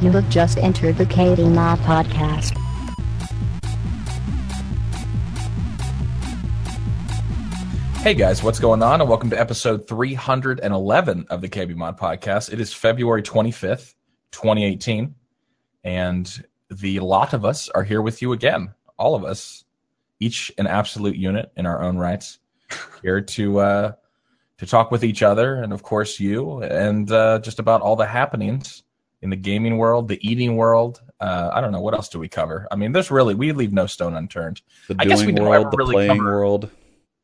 You have just entered the KBMOD podcast. Hey guys, what's going on? And welcome to episode 311 of the KBMOD podcast. It is February 25th, 2018, and the lot of us are here with you again. All of us, each an absolute unit in our own rights, here to uh, to talk with each other, and of course you, and uh, just about all the happenings in the gaming world, the eating world. Uh, I don't know what else do we cover. I mean, there's really we leave no stone unturned. The I guess doing we don't world, ever the really playing cover- world.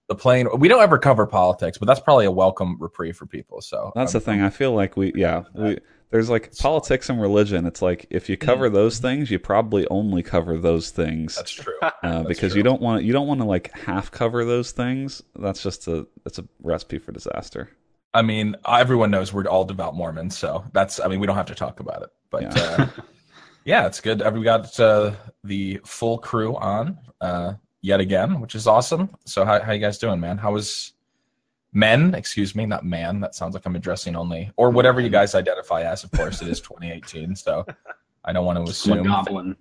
The playing we don't ever cover politics, but that's probably a welcome reprieve for people. So That's um, the thing. I feel like we, yeah, we, there's like politics and religion. It's like if you cover those things, you probably only cover those things That's true. uh, That's because true. you don't want you don't want to like half cover those things. That's just a that's a recipe for disaster. I mean, everyone knows we're all devout Mormons, so that's. I mean, we don't have to talk about it, but Yeah. uh, yeah, it's good. We got uh, the full crew on uh, yet again, which is awesome. So, how how you guys doing, man? How was men? Excuse me, not man. That sounds like I'm addressing only or whatever you guys identify as. Of course, it is 2018, so I don't want to I'm a assume goblin.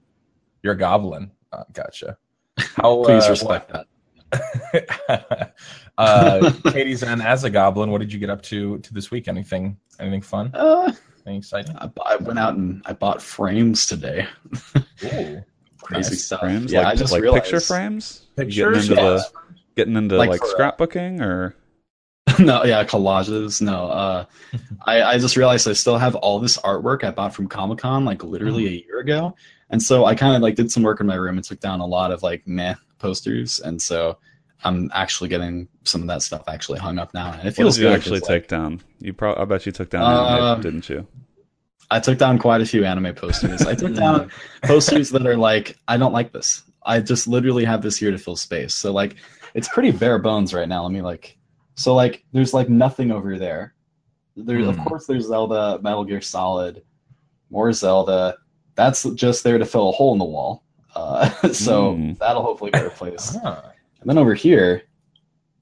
you're a goblin. Uh, gotcha. How, Please uh, respect that. uh, KDZen, as a goblin, what did you get up to to this week? Anything anything fun? Uh, Anything exciting? I, I went out and I bought frames today. Ooh, Crazy nice. stuff. Frames, Yeah, like I just like realized. picture frames. Pictures, getting into yes. the getting into Like like, for, scrapbooking or no, yeah, collages. No, uh, I, I just realized I still have all this artwork I bought from Comic Con like literally a year ago, and so I kind of like did some work in my room and took down a lot of like meh posters, and so I'm actually getting some of that stuff actually hung up now, and it what feels did you actually 'cause, like, take down? You probably I bet you took down Uh, anime, didn't you? I took down quite a few anime posters. I took down posters that are like, I don't like this. I just literally have this here to fill space. So like, it's pretty bare bones right now. Let me like, so like, there's like nothing over there. There, of Hmm. course, there's Zelda, Metal Gear Solid, more Zelda. That's just there to fill a hole in the wall. Uh, so Hmm. that'll hopefully get replaced. Ah. And then over here,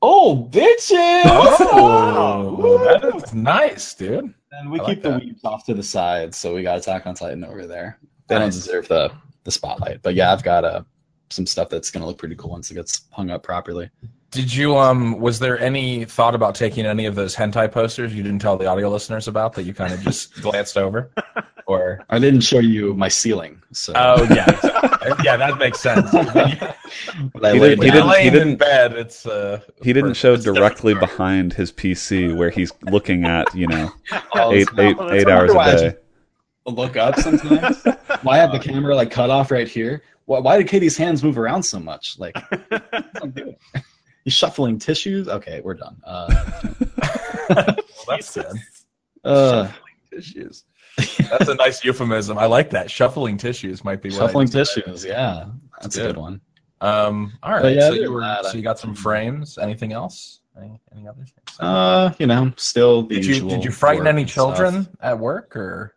oh bitches! Oh, Woo! that is nice, dude. And we I keep like the that. weeps off to the side, so we got Attack on Titan over there. They Nice. don't deserve the the spotlight, but yeah, I've got uh, some stuff that's gonna look pretty cool once it gets hung up properly. Did you um? Was there any thought about taking any of those hentai posters you didn't tell the audio listeners about that you kind of just glanced over, or? I didn't show you my ceiling, so Oh yeah, yeah, that makes sense. but I He laid didn't- he didn't- laying in didn't- bed. It's uh. He didn't show directly behind his PC where he's looking at you know Oh, eight eight eight hours a just day. Look up sometimes. why have the camera like cut off right here? Why, why did KD's hands move around so much? Like, what's I'm doing? You shuffling tissues? Okay, we're done. Uh, Well, that's good. uh, tissues. That's a nice euphemism. I like that. Shuffling tissues might be what I shuffling just- tissues. Yeah, that's a good. good one. Um. All right. Yeah, so you were. that, so you got some frames. Anything else? Any, any other things? Uh, you know, still the did you usual did you frighten any and stuff. children at work, or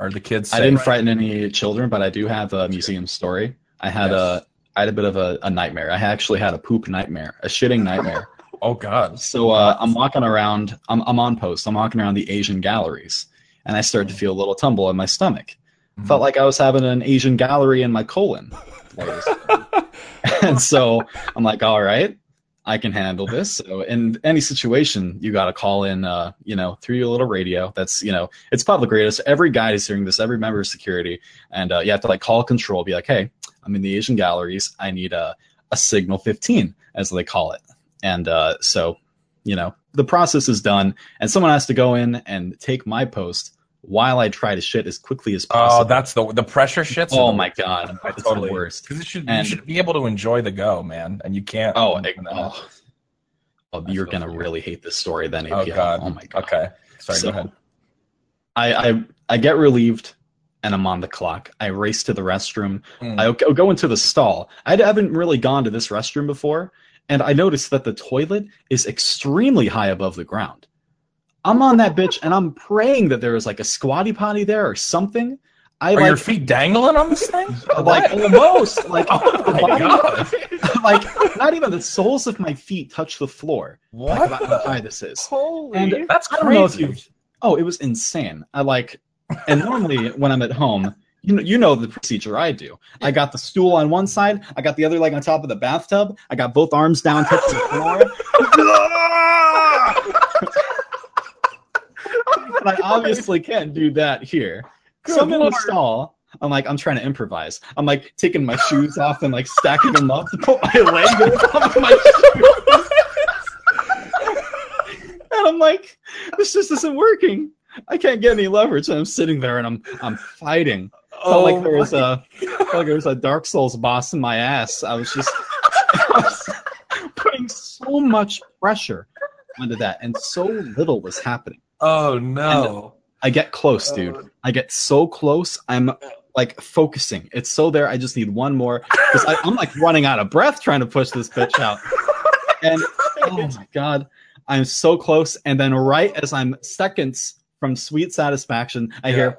are the kids? I didn't frighten any children, but I do have a museum story. I had Yes. a I had a bit of a, a nightmare. I actually had a poop nightmare, a shitting nightmare. Oh God. so uh, I'm walking around. I'm I'm on post. I'm walking around the Asian galleries, and I started to feel a little tumble in my stomach. Mhm. Felt like I was having an Asian gallery in my colon. and so I'm like, all right, I can handle this. So in any situation, you got to call in, uh, you know, through your little radio. That's, you know, it's public radio. So every guy is hearing this, every member of security. And uh, you have to like call control, be like, hey, I'm in the Asian galleries. I need a, a signal 15, as they call it. And uh, so, you know, the process is done. And someone has to go in and take my post while I try to shit as quickly as possible. Oh, that's the the pressure shits. Oh my god, I it's totally the worst. Because it should And- you should be able to enjoy the go, man, and you can't. Oh, it- oh, oh, you're gonna you. really hate this story then. Oh God. Oh my god. Okay. Sorry. So, go ahead. I, I I get relieved and I'm on the clock. I race to the restroom. Mm. I go- into the stall. I haven't really gone to this restroom before, and I notice that the toilet is extremely high above the ground. I'm on that bitch, and I'm praying that there is like a squatty potty there or something. I Are like, your feet dangling on this thing? like almost like Oh my God. like not even the soles of my feet touch the floor. Like What? about how high this is. Holy. And that's I don't know if you've. Oh, it was insane. I like. And normally when I'm at home, you know, you know the procedure I do. I got the stool on one side, I got the other leg on top of the bathtub, I got both arms down touching the floor. and I obviously can't do that here. So I'm in the stall. I'm like, I'm trying to improvise. I'm like taking my shoes off and like stacking them up to put my leg on top of my shoes. and I'm like, this just isn't working. I can't get any leverage. And I'm sitting there and I'm I'm fighting. Felt like oh there was a felt like there was a Dark Souls boss in my ass. I was just I was putting so much pressure onto that, and so little was happening. Oh no. I get close, dude. Uh, I get so close. I'm like focusing. It's so there. I just need one more because I'm like running out of breath trying to push this bitch out. And oh my god, I'm so close. And then right as I'm seconds from sweet satisfaction, I hear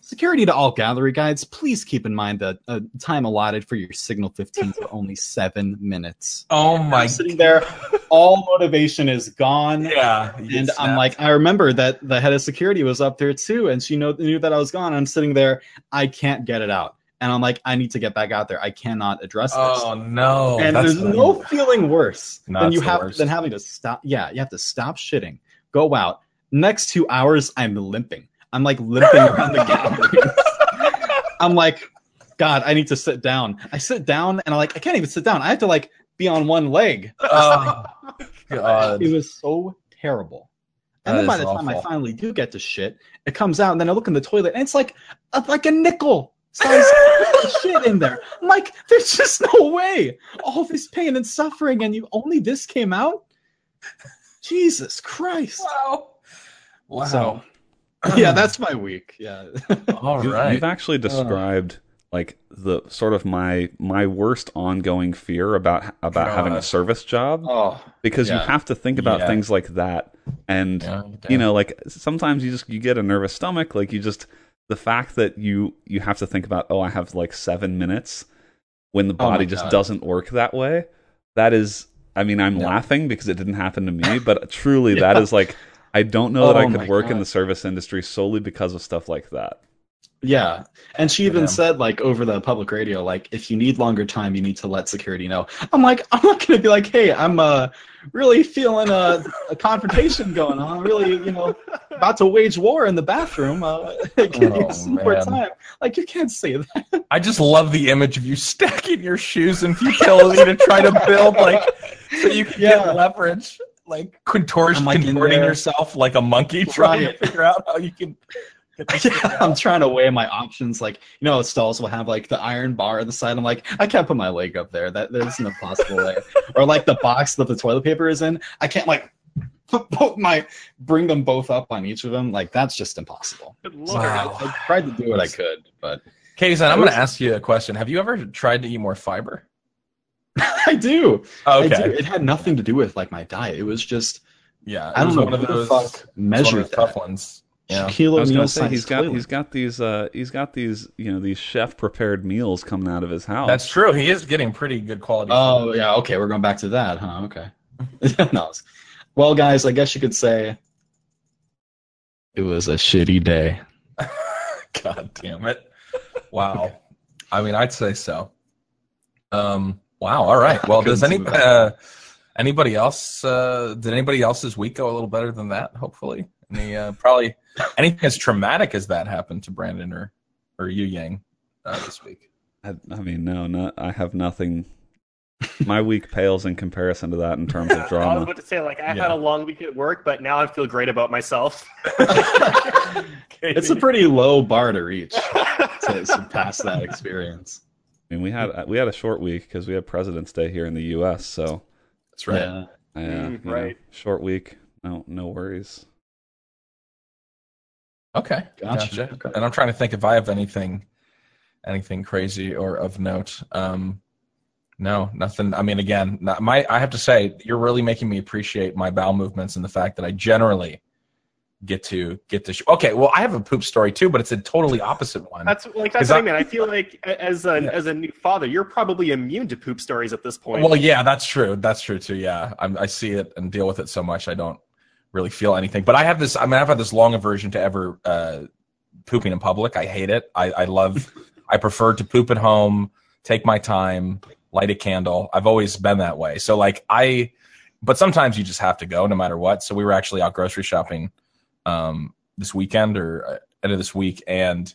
security to all gallery guides. Please keep in mind that uh, time allotted for your signal 15 for only seven minutes. Oh my I'm sitting there, all motivation is gone. Yeah. And get I'm like, I remember that the head of security was up there too, and she know, knew that I was gone. I'm sitting there, I can't get it out, and I'm like, I need to get back out there. I cannot address this. Oh no. and That's there's no feeling worse No, than you have worst. than having to stop. Yeah, you have to stop shitting, go out. Next two hours, I'm limping. I'm like limping around the gallery. I'm like, God, I need to sit down. I sit down, and I'm like, I can't even sit down. I have to like be on one leg. Oh god. It was so terrible. And That then by the time I finally do get to shit, it comes out, and then I look in the toilet, and it's like a, like a nickel size shit in there. I'm like, there's just no way. All this pain and suffering, and you only this came out. Jesus Christ. Wow. Wow. So, yeah, that's my week. Yeah. all You've, right. you've actually uh. described like the sort of my my worst ongoing fear about about having a service job oh, because you have to think about Yeah. things like that and Yeah, you know like sometimes you just you get a nervous stomach like you just the fact that you you have to think about oh i have like seven minutes when the Oh body just God. doesn't work that way that is i mean i'm Yeah. laughing because it didn't happen to me but truly Yeah. that is like i don't know that i Oh could work in the service industry solely because of stuff like that Yeah. And she even Yeah. said, like, over the public radio, like, if you need longer time, you need to let security know. I'm like, I'm not going to be like, hey, I'm uh, really feeling a, a confrontation going on. I'm really, you know, about to wage war in the bathroom. Uh, can you Oh, some more time? Like, you can't say that. I just love the image of you stacking your shoes in futility to try to build like so you can Yeah. get leverage, like contortion, like, contorting there. yourself like a monkey, trying Right. to figure out how you can. Yeah, I'm trying to weigh my options. Like, you know, stalls will have like the iron bar on the side. I'm like, I can't put my leg up there. That there's no possible way. Or like the box that the toilet paper is in. I can't like put, put my bring them both up on each of them. Like that's just impossible. Good lord. So I, Wow. I tried to do what I could, but KDZen, I'm I going to ask you a question. Have you ever tried to eat more fiber? I do. I do. Okay, It had nothing to do with like my diet. It was just yeah, it I don't was know One of who the those fuck it's one of measured those tough ones. Yeah. Kilo I was gonna say he's got toilet. he's got these uh he's got these you know these chef prepared meals coming out of his house. That's true. He is getting pretty good quality. Oh yeah, okay, we're going back to that, huh? Okay. no. Well, guys, I guess you could say it was a shitty day. God damn it! Wow. I mean, I'd say so. Um. Wow. All right. Well, does any uh, anybody else? Uh, did anybody else's week go a little better than that? Hopefully, any uh, probably anything as traumatic as that happened to Brandon or or you Yang uh, this week. I, I mean, no, not I have nothing. My week pales in comparison to that in terms of drama. I was drama. about to say, like, I Yeah. had a long week at work, but now I feel great about myself. It's a pretty low bar to reach to surpass that experience. I mean, we had we had a short week because we had President's Day here in the U.S. So That's right. Yeah. uh, Mm, you know, right. short week. No, no worries. Okay. Gotcha. Gotcha. Okay. And I'm trying to think if I have anything anything crazy or of note. Um no, nothing. I mean again, not, my I have to say you're really making me appreciate my bowel movements and the fact that I generally get to get to sh- Okay, well I have a poop story too, but it's a totally opposite one. That's like that's what I, I- mean. I feel like as a Yeah. as a new father, you're probably immune to poop stories at this point. well, yeah, that's true. That's true too. Yeah. I'm, I see it and deal with it so much I don't really feel anything. But I have this I mean I've had this long aversion to ever uh pooping in public. I hate it. I, I love. I prefer to poop at home, take my time, light a candle. I've always been that way. So like I, but sometimes you just have to go no matter what. So we were actually out grocery shopping um, this weekend or uh, end of this week, and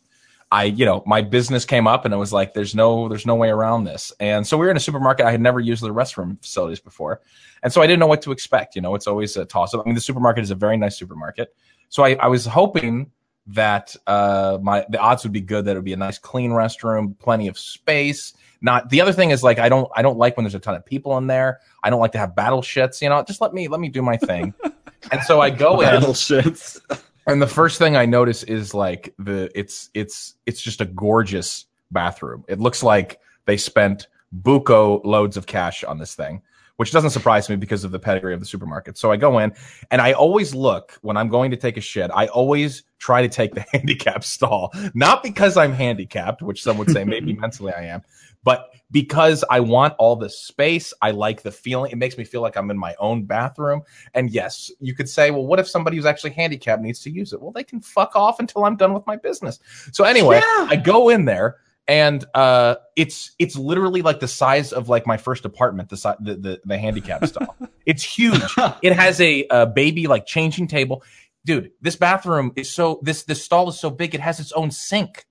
I, you know, my business came up and it was like, there's no, there's no way around this. And so we were in a supermarket. I had never used the restroom facilities before. And so I didn't know what to expect. You know, it's always a toss up. I mean, the supermarket is a very nice supermarket. So I, I was hoping that uh, my the odds would be good that it would be a nice clean restroom, plenty of space. Not the other thing is like I don't I don't like when there's a ton of people in there. I don't like to have battle shits. You know, just let me let me do my thing. and so I go in. Battle shits. And the first thing I notice is like the it's it's it's just a gorgeous bathroom. It looks like they spent buco loads of cash on this thing, which doesn't surprise me because of the pedigree of the supermarket. So I go in and I always look when I'm going to take a shit, I always try to take the handicap stall. Not because I'm handicapped, which some would say maybe mentally I am, but because I want all the space. I like the feeling. It makes me feel like I'm in my own bathroom. And yes, you could say, well, what if somebody who's actually handicapped needs to use it? Well, they can fuck off until I'm done with my business. So anyway, Yeah. I go in there and uh it's it's literally like the size of like my first apartment the si- the the, the handicap stall it's huge it has a, a baby like changing table dude this bathroom is so this this stall is so big it has its own sink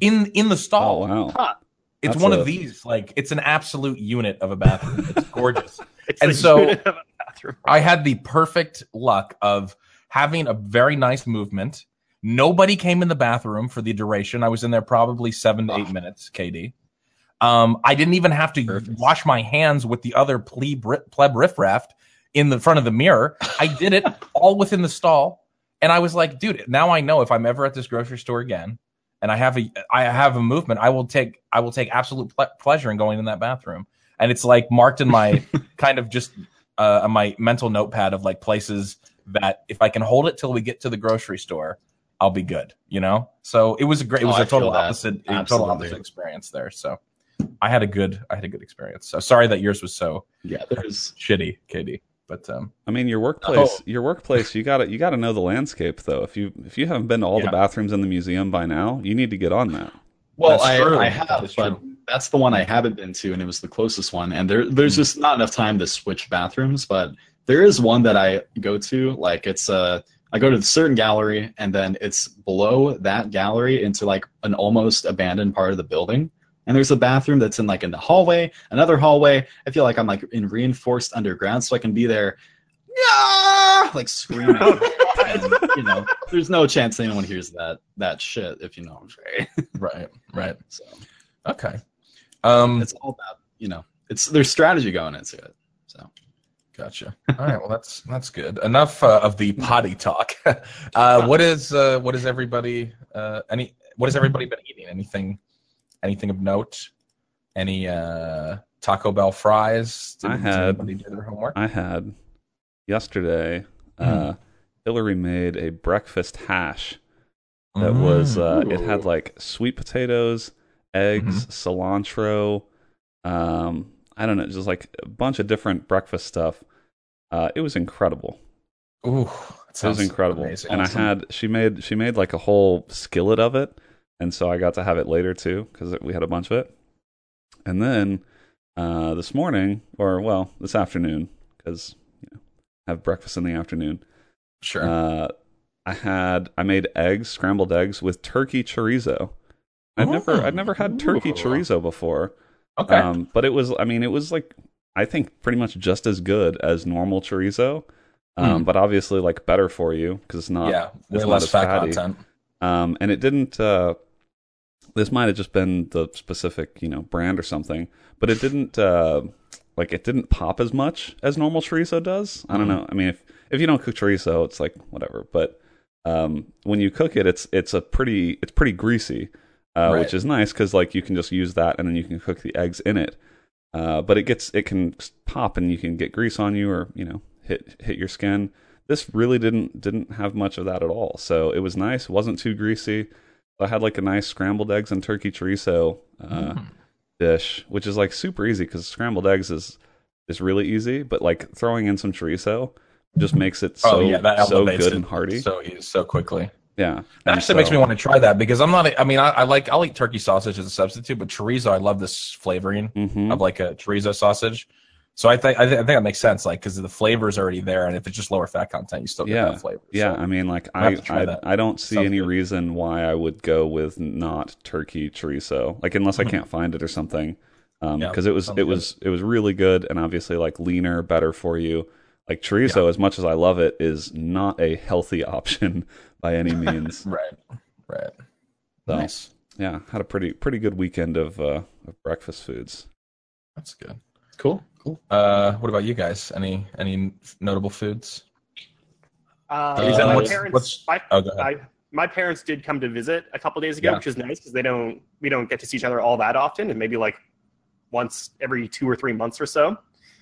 in in the stall. Oh stall wow. It's That's one a- of these like it's an absolute unit of a bathroom it's gorgeous It's And so- unit of a bathroom. I had the perfect luck of having a very nice movement. Nobody came in the bathroom for the duration. I was in there probably seven to eight Oh. minutes, KD. Um, I didn't even have to Perfect. wash my hands with the other plebe, pleb riffraff in the front of the mirror. I did it all within the stall. And I was like, dude, now I know if I'm ever at this grocery store again and I have a I have a movement, I will take I will take absolute ple- pleasure in going in that bathroom. And it's like marked in my kind of just uh, my mental notepad of like places that if I can hold it till we get to the grocery store, I'll be good. You know. So it was a great. It Oh, was I a total opposite. A total opposite experience there. So I had a good. I had a good experience. So sorry that yours was so Yeah, there's shitty, KD. But um, I mean, your workplace, Oh. your workplace, you gotta you gotta know the landscape though. If you if you haven't been to all Yeah. the bathrooms in the museum by now, you need to get on that. well, I. I have, is but true. that's the one I haven't been to, and it was the closest one. And there, there's Hmm. just not enough time to switch bathrooms. But there is one that I go to. Like it's a, I go to the certain gallery, and then it's below that gallery into like an almost abandoned part of the building. And there's a bathroom that's in like in the hallway, another hallway. I feel like I'm like in reinforced underground, so I can be there, yeah, like screaming. and, you know, there's no chance anyone hears that that shit if you know I'm saying. right, right, So okay. Um, it's all about you know, it's there's strategy going into it. So Gotcha. All right. Well, that's that's good. Enough uh, of the potty talk. uh, what is uh, what is everybody uh, any what has everybody been eating? Anything anything of note? Any uh, Taco Bell fries? I did had- anybody do their homework? I had yesterday. Uh, Hillary made a breakfast hash that was uh, it had like sweet potatoes, eggs, cilantro. Um, I don't know, just like a bunch of different breakfast stuff. Uh, it was incredible. Ooh, that It was sounds incredible, amazing. and I had she made she made like a whole skillet of it, and so I got to have it later too because we had a bunch of it. And then uh, this morning, or well, this afternoon, because you know, I have breakfast in the afternoon. sure. Uh, I had I made eggs, scrambled eggs with turkey chorizo. I'd never I'd never had turkey Ooh. chorizo before. okay. Um, but it was I mean it was like I think pretty much just as good as normal chorizo. Um, Mm. but obviously like better for you because it's not yeah, it's not less as fat fatty. content. um, and it didn't. Uh, this might have just been the specific, you know, brand or something, but it didn't. Uh, like it didn't pop as much as normal chorizo does. I don't Mhm. know. I mean, if if you don't cook chorizo, it's like whatever. But um, when you cook it, it's it's a pretty it's pretty greasy, uh, Right. which is nice because like you can just use that and then you can cook the eggs in it. Uh, but it gets it can pop and you can get grease on you or you know hit hit your skin. This really didn't didn't have much of that at all. So it was nice. Wasn't too greasy. I had like a nice scrambled eggs and turkey chorizo uh, Mm. dish, which is like super easy because scrambled eggs is is really easy. But like throwing in some chorizo just makes it so oh yeah, that so good and hearty. so so quickly. Yeah, That actually makes me want to try that because I'm not. I mean, I, I like I'll eat turkey sausage as a substitute, but chorizo, I love this flavoring Mhm. of like a chorizo sausage. So I think I, th- I think that makes sense, like because the flavor is already there, and if it's just lower fat content, you still get Yeah. that flavor. Yeah, So- I mean, like I'll I, I, don't see Sounds any good. reason why I would go with not turkey chorizo, like unless I can't find it or something. Um, Mm-hmm. Yeah, because it was sounds it good. was it was really good and obviously like leaner, better for you. Like chorizo, as much as I love it, is not a healthy option by any means. right, right. So, Nice. Yeah, had a pretty pretty good weekend of uh, of breakfast foods. That's good. Cool, cool. Uh, what about you guys? Any any notable foods? Uh, Is so that my what's- parents, what's- my, Oh. I, my parents did come to visit a couple days ago, Yeah. which is nice because they don't we don't get to see each other all that often, and maybe like once every two or three months or so.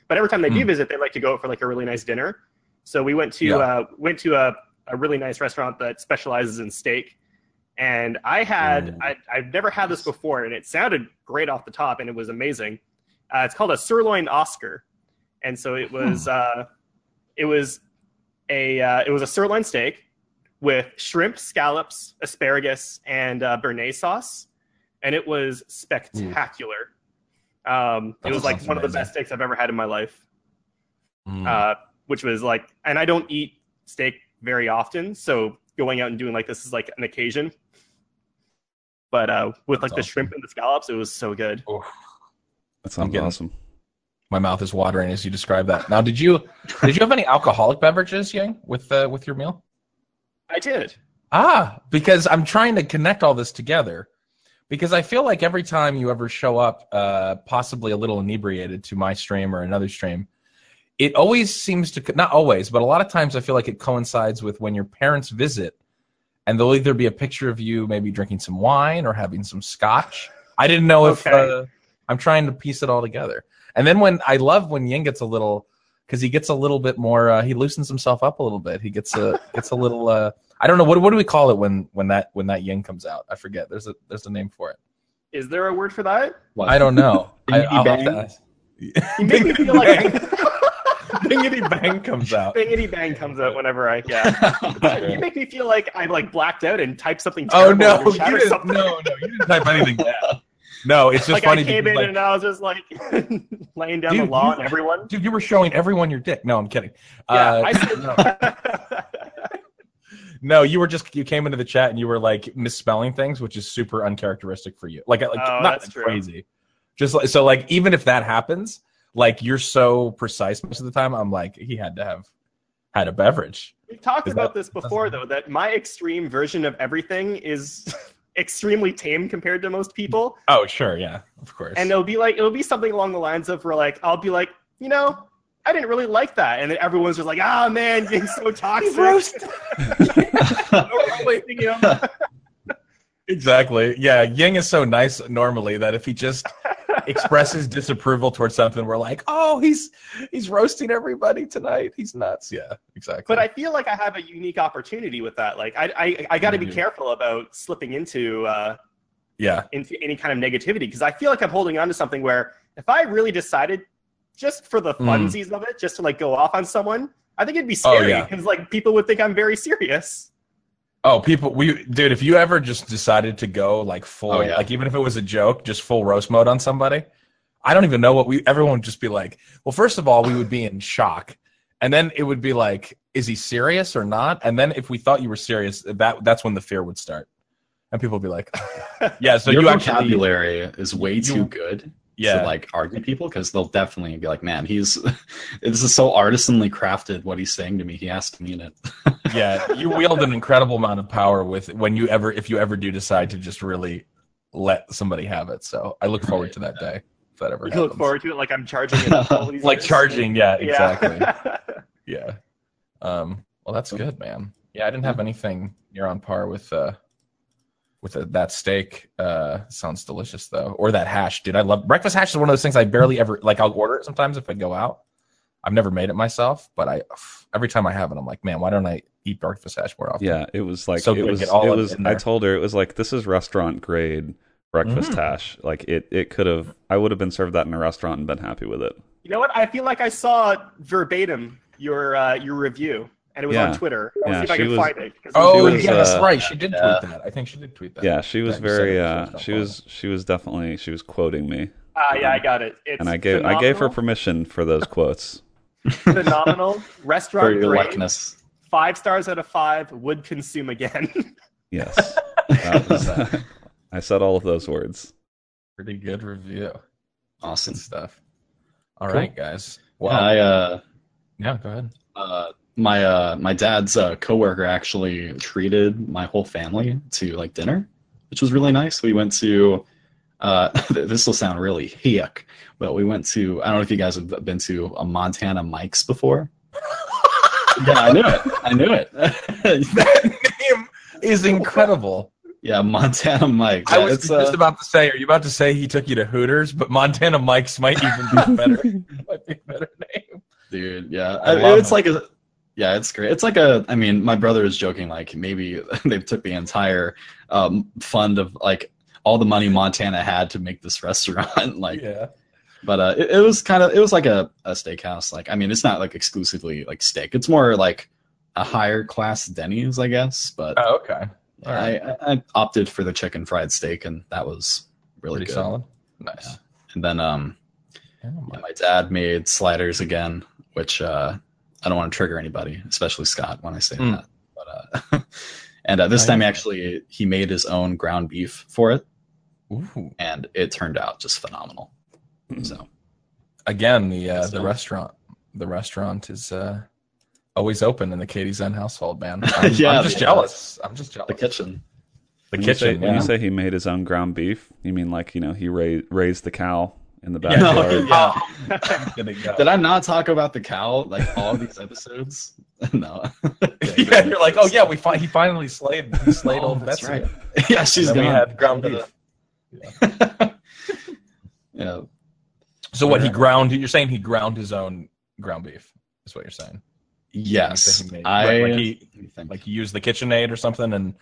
But every time they do Hmm. visit, they like to go out for like a really nice dinner. So we went to Yeah. uh, went to a, a really nice restaurant that specializes in steak, and I had Ooh. I, I've never had this before, and it sounded great off the top, and it was amazing. Uh, it's called a sirloin Oscar, and so it was uh, it was a uh, it was a sirloin steak with shrimp, scallops, asparagus, and uh, béarnaise sauce, and it was spectacular. Um, it was like one of the best steaks I've ever had in my life. Mm. Uh, which was like, and I don't eat steak very often, so going out and doing like this is like an occasion. But uh, with like That's the shrimp and the scallops, it was so good. That sounds getting- awesome. My mouth is watering as you describe that. Now, did you did you have any alcoholic beverages, Yang, with uh, with your meal? I did. Ah, because I'm trying to connect all this together. Because I feel like every time you ever show up, uh, possibly a little inebriated to my stream or another stream, it always seems to not always, but a lot of times I feel like it coincides with when your parents visit, and there'll either be a picture of you maybe drinking some wine or having some scotch. I didn't know if Okay. uh, I'm trying to piece it all together. And then when I love when Yin gets a little because he gets a little bit more uh, he loosens himself up a little bit. He gets a gets a little uh, I don't know what what do we call it when when that when that yin comes out? I forget. There's a there's a name for it. Is there a word for that? What? I don't know. I, Bingity I'll have to bang? ask. You make me feel like Bingity bang comes out. bangity bang comes out whenever I yeah. you make me feel like I like blacked out and typed something. Oh terrible no, in the you chat or didn't, something. no, no, you didn't type anything down. No, it's just like funny I came in like, and I was just like laying down Dude, the law on everyone. dude, you were showing everyone your dick. No, I'm kidding. Yeah, Uh, I said. No, you were just you came into the chat and you were like misspelling things, which is super uncharacteristic for you. Like, like Oh, not true. crazy. Just like so, like even if that happens, like you're so precise most of the time. I'm like, he had to have had a beverage. We've talked about that- this before, though, that my extreme version of everything is extremely tame compared to most people. Oh, sure, yeah, of course. And it'll be like it'll be something along the lines of where like I'll be like, you know, I didn't really like that, and then everyone's just like, ah man, you're so toxic. you exactly. Yeah, Ying is so nice normally that if he just expresses disapproval towards something, we're like, oh, he's he's roasting everybody tonight. He's nuts. Yeah, exactly. But I feel like I have a unique opportunity with that. Like I I, I got to be Mhm. careful about slipping into uh, yeah, into any kind of negativity because I feel like I'm holding on to something where if I really decided just for the Mm. funsies of it, just to like go off on someone, I think it'd be Oh, scary yeah. because like people would think I'm very serious. Oh, people, we, dude, if you ever just decided to go like full, Oh, yeah. like even if it was a joke, just full roast mode on somebody, I don't even know what we, everyone would just be like, well, first of all, we would be in shock. And then it would be like, is he serious or not? And then if we thought you were serious, that that's when the fear would start. And people would be like, yeah, so Your you actually, vocabulary is way too you- good yeah, to like argue people because they'll definitely be like, "Man, he's this is so artisanally crafted. What he's saying to me, he has to mean it." yeah, you wield an incredible amount of power with when you ever, if you ever do decide to just really let somebody have it. So I look forward Right, to that day if that ever You happens. look forward to it like I'm charging it. like charging, yeah, Yeah. exactly. yeah. Um, well, that's good, man. Yeah, I didn't have anything near on par with uh, with uh that steak. Uh, sounds delicious though, or that hash, dude. I love breakfast hash. Is one of those things I barely ever like. I'll order it sometimes if I go out. I've never made it myself, but I every time I have it, I'm like, man, why don't I eat breakfast hash more often? Yeah, it was like So it good, was. get all It it was. I told her it was like this is restaurant grade breakfast Mhm. hash. Like it. It could have. I would have been served that in a restaurant and been happy with it. You know what? I feel like I saw verbatim your uh, your review, and it was Yeah. on Twitter. I'll Yeah, see if I can was- find it. 'cause Oh, She was, yeah, that's uh, right. She did yeah. tweet that. I think she did tweet that. Yeah, she was That you said very. Uh, she was. She was definitely. She was quoting me, Ah, yeah, I got it. It's and I gave. I gave her permission for those quotes. phenomenal For restaurant. your great. likeness. Five stars out of five. Would consume again. Yes, was- I said all of those words. Pretty good review. Awesome. Good stuff. All Cool. right, guys. Well, I uh, yeah, go ahead. uh, my uh, my dad's uh, coworker actually treated my whole family to like dinner, which was really nice. We went to. Uh, this will sound really hick, but we went to. I don't know if you guys have been to a Montana Mike's before. yeah, I knew it. I knew it. that name is incredible. yeah, Montana Mike's. I Yeah, was it's, just uh, about to say, are you about to say he took you to Hooters? But Montana Mike's might even be better. might be a better name. dude yeah I I- it's it. like a yeah it's great it's like a i mean my brother is joking like maybe they took the entire um, fund of like all the money montana had to make this restaurant like Yeah. but uh it, it was kind of it was like a, a steakhouse like i mean it's not like exclusively like steak it's more like a higher class denny's i guess but Oh, okay. all I, I, I opted for the chicken fried steak and that was really Pretty good solid. Nice. and then um Yeah, yeah, my dad made sliders again, which uh, I don't want to trigger anybody, especially Scott, when I say Mm. that. But uh, and uh, this I time, know. actually, he made his own ground beef for it, Ooh. and it turned out just phenomenal. So Again, the uh, the restaurant the restaurant is uh, always open in the KDZen household, man. I'm, Yeah, I'm just the- jealous. I'm just jealous. the kitchen, The When you say- kitchen. when you say he made his own ground beef, you mean like you know he ra- raised the cow in the Yeah. backyard? Yeah. Gonna go. did I not talk about the cow like all these episodes? no. yeah, you're like, oh yeah, we fi- he finally slayed he slayed Oh, old that's Betsy. right. yeah, she's gonna have gone. had ground beef. yeah, So what he ground? You're saying he ground his own ground beef? Is what you're saying? yes, Like he made- I like he let me think. like he used the KitchenAid or something and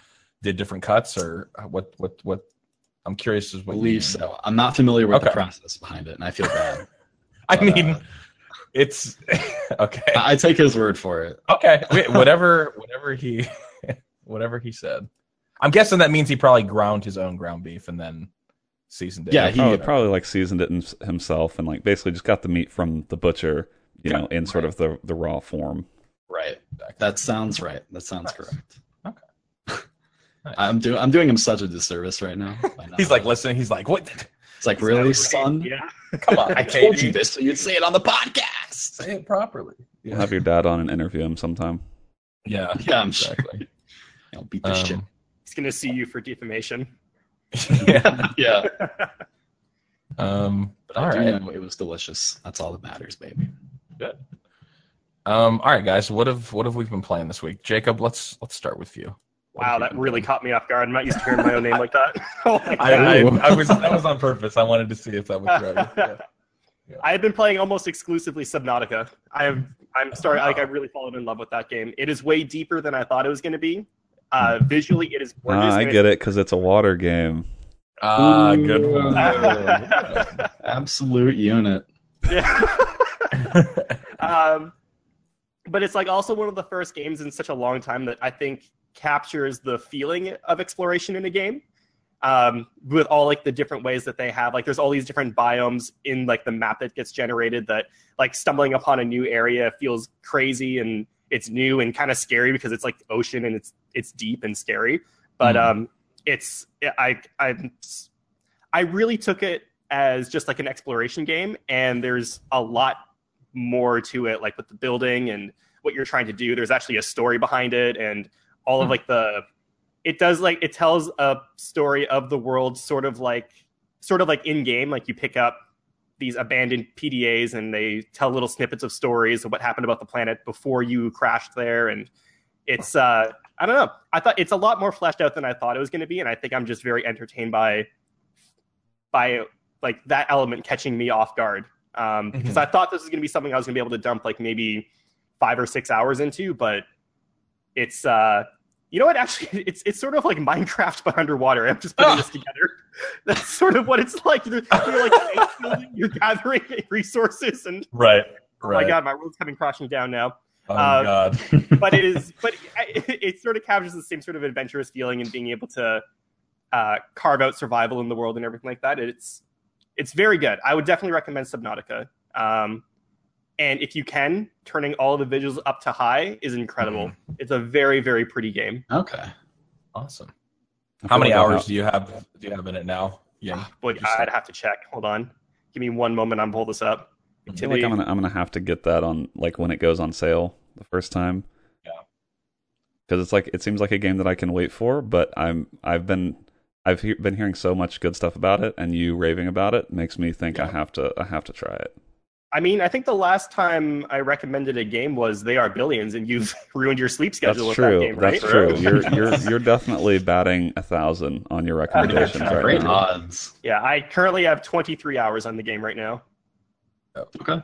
did different cuts or what? What? What? I'm curious as what you believe mean. so. I'm not familiar with the process behind it, and I feel bad. I But, mean, uh, it's okay. I I take his word for it. Okay, wait, whatever, whatever he, whatever he said. I'm guessing that means he probably ground his own ground beef and then seasoned it. Yeah, he- probably, probably- probably like seasoned it himself and like basically just got the meat from the butcher, you Okay. know, in sort of the the raw form. Right. That sounds right. That sounds Nice. correct. Okay. Nice. I'm doing I'm doing him such a disservice right now. He's like listening. He's like, "What? it's like really, Right. son. Yeah. Come on, I told you this, so you'd say it on the podcast. Say it properly." We'll have your dad on and interview him sometime. Yeah, Yeah, I'm sure. exactly. I'll beat the shit. Um, He's gonna sue you for defamation. yeah. Yeah. Um. But All I do right. know it was delicious. That's all that matters, baby. Good. Um. All right, guys. What have what have we been playing this week? Jacob, let's let's start with you. Wow, that really caught me off guard. I'm not used to hearing my own name like that. oh I, I, I was that was on purpose. I wanted to see if that was throw you. Yeah. I have been playing almost exclusively Subnautica. I have. I'm sorry. Like I really fallen in love with that game. It is way deeper than I thought it was going to be. Uh, visually, it is gorgeous. Ah, I get it because it's a water game. Ah, good one. Absolute unit. Yeah. um, but it's like also one of the first games in such a long time that I think captures the feeling of exploration in a game. Um, with all like the different ways that they have, like there's all these different biomes in like the map that gets generated. That like stumbling upon a new area feels crazy and it's new and kind of scary because it's like ocean and it's it's deep and scary. But Mhm. um, it's I I I really took it as just like an exploration game, and there's a lot more to it, like with the building and what you're trying to do. There's actually a story behind it, and all of Hmm. like the it does like it tells a story of the world, sort of like sort of like in game. Like you pick up these abandoned PDAs, and they tell little snippets of stories of what happened about the planet before you crashed there, and it's uh I don't know. I thought it's a lot more fleshed out than I thought it was going to be, and I think I'm just very entertained by by like that element catching me off guard. Um, because I thought this was going to be something I was going to be able to dump like maybe five or six hours into, but it's uh, you know what? Actually, it's it's sort of like Minecraft but underwater. I'm just putting this together. That's sort of what it's like. You're, you're like building, you're gathering resources, and Right. oh my god, my world's coming crashing down now. Oh Uh, god. but it is but it, it sort of captures the same sort of adventurous feeling and being able to uh, carve out survival in the world and everything like that it's it's very good i would definitely recommend subnautica um, and if you can turning all the visuals up to high is incredible mm-hmm. it's a very very pretty game Okay. Awesome. I How many like hours have- do you have do you have in it now? Yeah. Ah, but i'd have to check hold on give me one moment i'm pull this up I feel like I'm gonna I'm gonna have to get that on like when it goes on sale the first time. Yeah. Because it's like it seems like a game that I can wait for, but I'm I've been I've he- been hearing so much good stuff about it, and you raving about it makes me think I have to I have to try it. I mean, I think the last time I recommended a game was They Are Billions, and you've ruined your sleep That's schedule with true. that game, right? That's true. You're you're you're definitely batting a thousand on your recommendations right Great now. odds. Yeah, I currently have 23 hours on the game right now. Okay.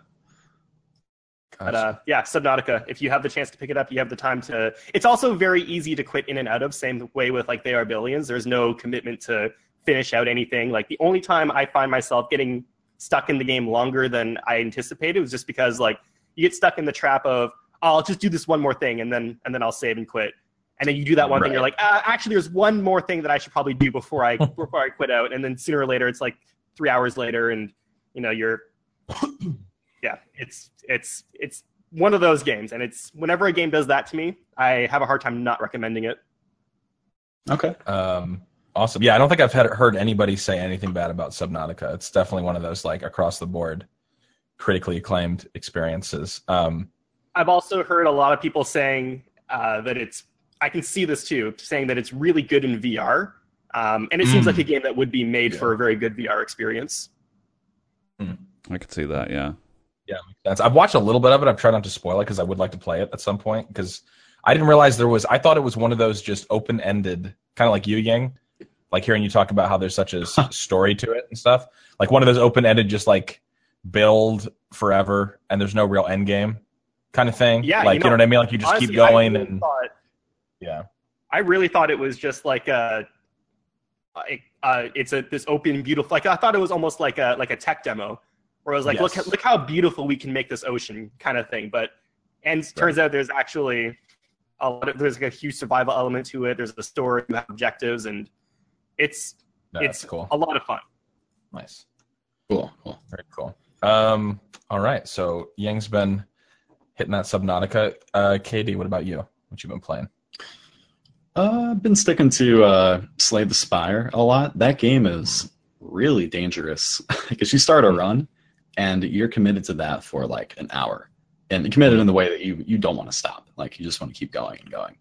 But uh, yeah, Subnautica. If you have the chance to pick it up, you have the time to. It's also very easy to quit in and out of. Same way with like They Are Billions. There's no commitment to finish out anything. Like the only time I find myself getting stuck in the game longer than I anticipated was just because like you get stuck in the trap of oh, I'll just do this one more thing and then and then I'll save and quit. And then you do that one thing, you're like, uh, actually, there's one more thing that I should probably do before I before I quit out. And then sooner or later, it's like three hours later, and you know you're yeah, it's it's it's one of those games, and it's whenever a game does that to me, I have a hard time not recommending it. Okay. Um, awesome. Yeah, I don't think I've had, heard anybody say anything bad about Subnautica. It's definitely one of those like across the board, critically acclaimed experiences. Um, I've also heard a lot of people saying uh, that it's. I can see this too, saying that it's really good in VR, um, and it seems Mm. like a game that would be made Yeah. for a very good VR experience. I could see that. Yeah. yeah, makes sense. I've watched a little bit of it. I've tried not to spoil it because I would like to play it at some point because I didn't realize there was. I thought it was one of those just open ended, kind of like Yu Yang. Like hearing you talk about how there's such a story to it and stuff. Like one of those open ended, just like build forever and there's no real end game kind of thing. Yeah, like you you know, know, what I mean. Like you just keep Honestly, I going really and thought, yeah. I really thought it was just like a. Uh, it's a this open, beautiful. Like I thought it was almost like a like a tech demo, where I was like, Yes. look look how beautiful we can make this ocean, kind of thing. But and it turns out there's actually a lot of, there's like a huge survival element to it. There's a story, you have objectives, and it's No, it's cool. a lot of fun. Nice. Cool. Cool. Very cool. Um, all right. So Yang's been hitting that Subnautica. Uh, KD, what about you? What you been playing? Uh, I've been sticking to uh, Slay the Spire a lot. That game is really dangerous because you start a run and you're committed to that for like an hour, and committed in the way that you you don't want to stop. Like you just want to keep going and going.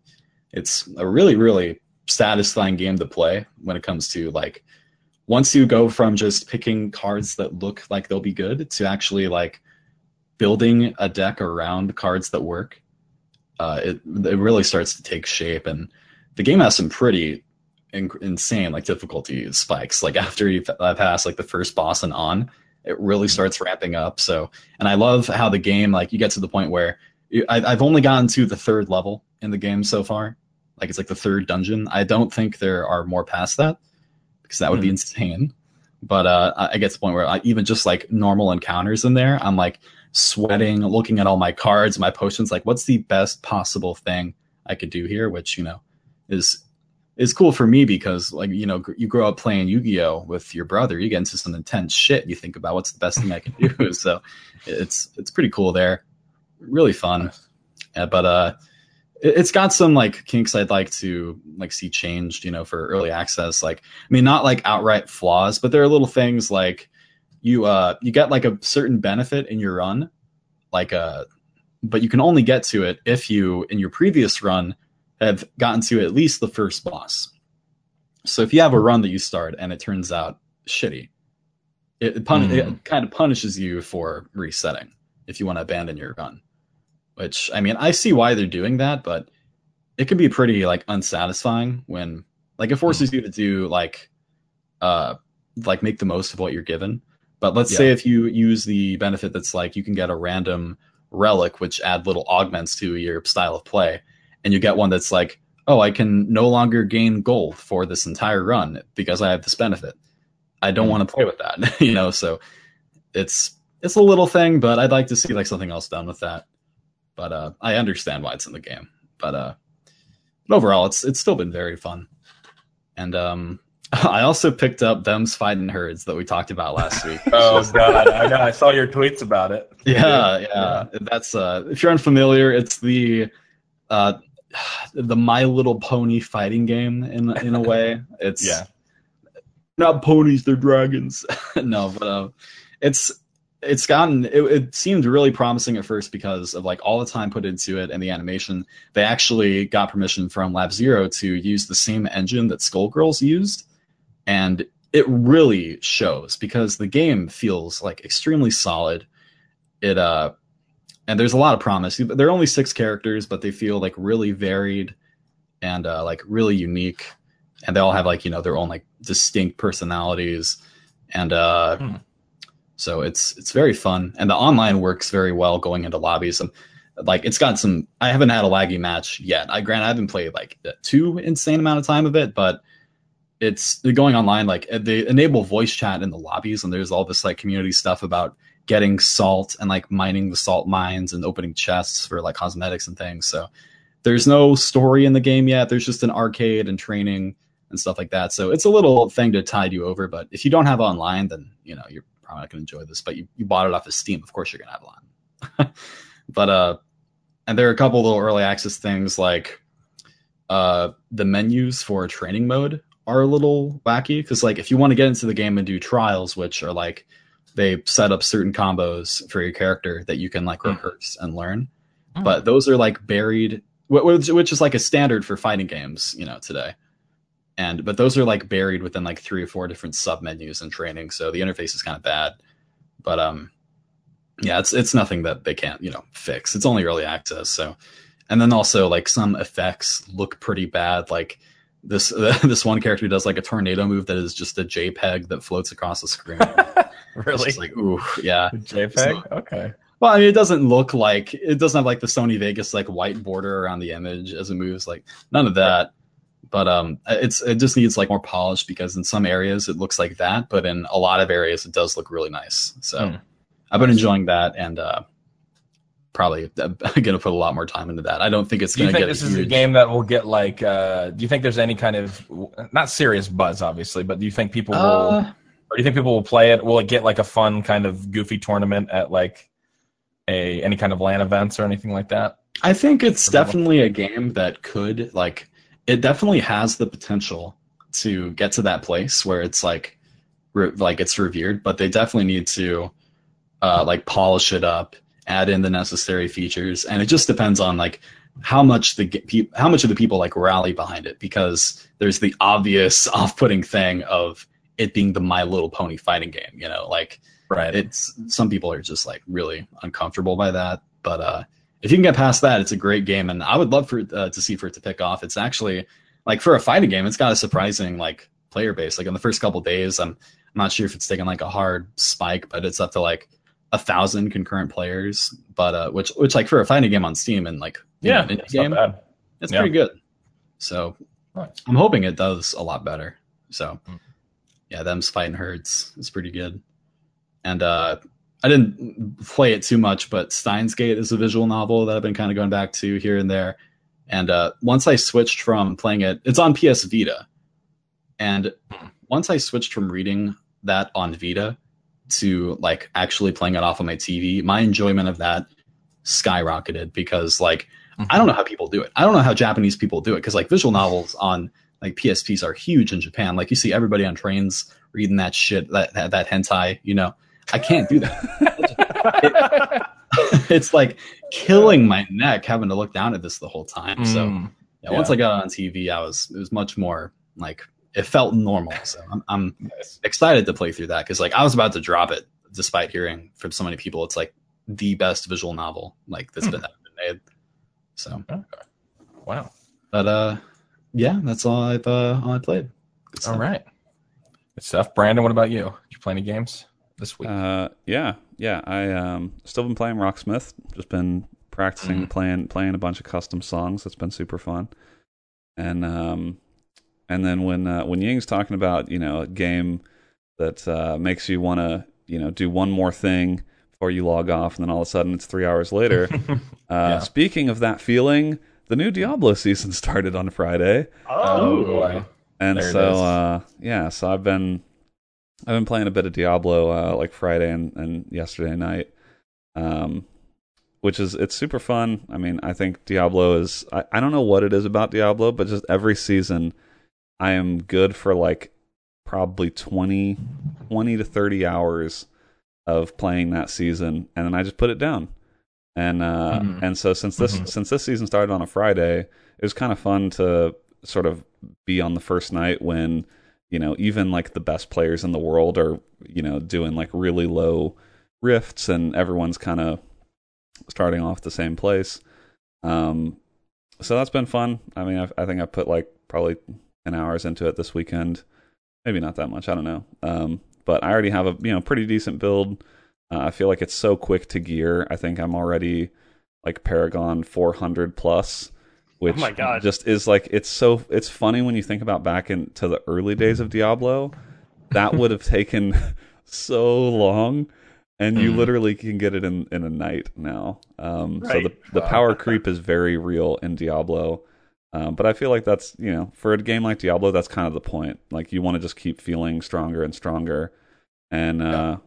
It's a really really satisfying game to play when it comes to like once you go from just picking cards that look like they'll be good to actually like building a deck around cards that work. Uh, it it really starts to take shape and the game has some pretty in- insane like difficulty spikes. Like after you pass like the first boss and on, it really starts ramping up. So, and I love how the game like you get to the point where you, I, I've only gotten to the third level in the game so far. Like it's like the third dungeon. I don't think there are more past that because that would be Hmm. insane. But uh, I get to the point where I, even just like normal encounters in there, I'm like sweating, looking at all my cards, my potions. Like, what's the best possible thing I could do here? Which you know is is cool for me because like you know gr- you grow up playing Yu-Gi-Oh with your brother, you get into some intense shit. You think about what's the best thing I can do. so it's it's pretty cool there, really fun. Uh, but uh, it's got some like kinks I'd like to like see changed. You know, for early access. Like I mean, not like outright flaws, but there are little things like you uh you get like a certain benefit in your run, like uh, but you can only get to it if you in your previous run have gotten to at least the first boss. So if you have a run that you start and it turns out shitty, it, pun- Mm. it kind of punishes you for resetting if you want to abandon your run. Which I mean, I see why they're doing that, but it can be pretty like unsatisfying when like it forces you to do like uh like make the most of what you're given. But let's say if you use the benefit that's like you can get a random relic which add little augments to your style of play and you get one that's like oh i can no longer gain gold for this entire run because i have this benefit i don't Mhm. want to play with that you know so it's it's a little thing but i'd like to see like something else done with that but uh, I understand why it's in the game. But uh, but overall, it's it's still been very fun. And um, I also picked up them's fighting herds that we talked about last week. Oh god, I know. I saw your tweets about it. yeah, yeah. That's uh, if you're unfamiliar, it's the uh, the My Little Pony fighting game in in a way. It's Yeah. not ponies, they're dragons. no, but uh, it's it's gotten it, it seemed really promising at first because of like all the time put into it and the animation. They actually got permission from Lab Zero to use the same engine that Skullgirls used, and it really shows because the game feels like extremely solid. It uh, and there's a lot of promise. There are only six characters, but they feel like really varied and uh, like really unique, and they all have like you know their own like distinct personalities, and uh, Hmm. So it's it's very fun, and the online works very well going into lobbies. And like it's got some. I haven't had a laggy match yet. I grant I haven't played like uh, too insane amount of time of it, but it's going online. Like uh, they enable voice chat in the lobbies, and there's all this like community stuff about getting salt and like mining the salt mines and opening chests for like cosmetics and things. So there's no story in the game yet. There's just an arcade and training and stuff like that. So it's a little thing to tide you over. But if you don't have online, then you know you're probably not going to enjoy this. But you, you bought it off of Steam, of course you're going to have on. but uh, and there are a couple little early access things like uh the menus for training mode are a little wacky because like if you want to get into the game and do trials, which are like they set up certain combos for your character that you can like Hmm. rehearse and learn Hmm. but those are like buried which, which is like a standard for fighting games you know today and but those are like buried within like three or four different sub menus and training so the interface is kind of bad but um yeah it's it's nothing that they can't you know fix it's only early access so and then also like some effects look pretty bad like this this one character does like a tornado move that is just a jpeg that floats across the screen Really? like ooh yeah JPEG? Okay. well, I mean, it doesn't look like it doesn't have like the Sony Vegas like white border around the image as it moves. Like none of that. But um, it's it just needs like more polish because in some areas it looks like that, but in a lot of areas it does look really nice. So Hmm. I've been enjoying that and uh, probably uh, gonna put a lot more time into that. I don't think it's Do you gonna think get this a is a game that will get like? Uh, do you think there's any kind of not serious buzz, obviously, but do you think people will? Uh, or do you think people will play it? Will it get like a fun kind of goofy tournament at like a any kind of LAN events or anything like that? I think it's definitely a game that could like it definitely has the potential to get to that place where it's like re- like it's revered, but they definitely need to uh like polish it up, add in the necessary features, and it just depends on like how much the how much of the people like rally behind it because there's the obvious off-putting thing of it being the My Little Pony fighting game, you know, like Right. it's some people are just like really uncomfortable by that but uh if you can get past that it's a great game and i would love for uh, to see for it to pick off it's actually like for a fighting game it's got a surprising like player base like in the first couple days i'm i'm not sure if it's taken like a hard spike but it's up to like a thousand concurrent players but uh which which like for a fighting game on steam and like yeah, know, it's not bad. it's Yeah. pretty good so Nice. i'm hoping it does a lot better so Mm. yeah them's fighting herds is pretty good and uh i didn't play it too much but steins gate is a visual novel that i've been kind of going back to here and there and uh once i switched from playing it it's on ps vita and once i switched from reading that on vita to like actually playing it off on my tv my enjoyment of that skyrocketed because like I don't know how people do it. I don't know how Japanese people do it because like visual novels on like PSPs are huge in Japan. Like you see everybody on trains reading that shit, that that, that hentai. You know, I can't do that. it's like killing my neck having to look down at this the whole time. So Mm. yeah, once I got on TV, I was it was much more like it felt normal. So I'm, I'm Nice. excited to play through that because like I was about to drop it despite hearing from so many people it's like the best visual novel like that's Hmm. been, been made. So, Wow. but uh, yeah, that's all I've uh, all I played. All right. Good stuff. Brandon, what about you? Did you play any games this week? Uh, yeah, yeah. I um still been playing Rocksmith. Just been practicing Mhm. playing playing a bunch of custom songs. It's been super fun. And um, and then when uh, when Ying's talking about you know a game that uh, makes you want to you know do one more thing before you log off, and then all of a sudden it's three hours later. uh, Yeah. Speaking of that feeling, the new Diablo season started on Friday, Oh, boy. and There so uh, yeah, so I've been I've been playing a bit of Diablo uh, like Friday and, and yesterday night, um, which is it's super fun. I mean, I think Diablo is I, I don't know what it is about Diablo, but just every season I am good for like probably 20, 20 to 30 hours of playing that season and then I just put it down. And uh Mhm. and so since this Mhm. since this season started on a Friday, it was kind of fun to sort of be on the first night when, you know, even like the best players in the world are, you know, doing like really low rifts and everyone's kind of starting off the same place. Um so that's been fun. I mean, I've, I think I put like probably 10 hours into it this weekend. Maybe not that much. I don't know. Um, but I already have a you know pretty decent build. Uh, I feel like it's so quick to gear. I think I'm already like Paragon 400 plus, which my God. just is like it's so it's funny when you think about back into the early days of Diablo. That would have taken so long, and you Mhm. literally can get it in in a night now. Um, So the the Wow. power creep is very real in Diablo. Um, but I feel like that's you know for a game like Diablo, that's kind of the point. Like you want to just keep feeling stronger and stronger, and uh,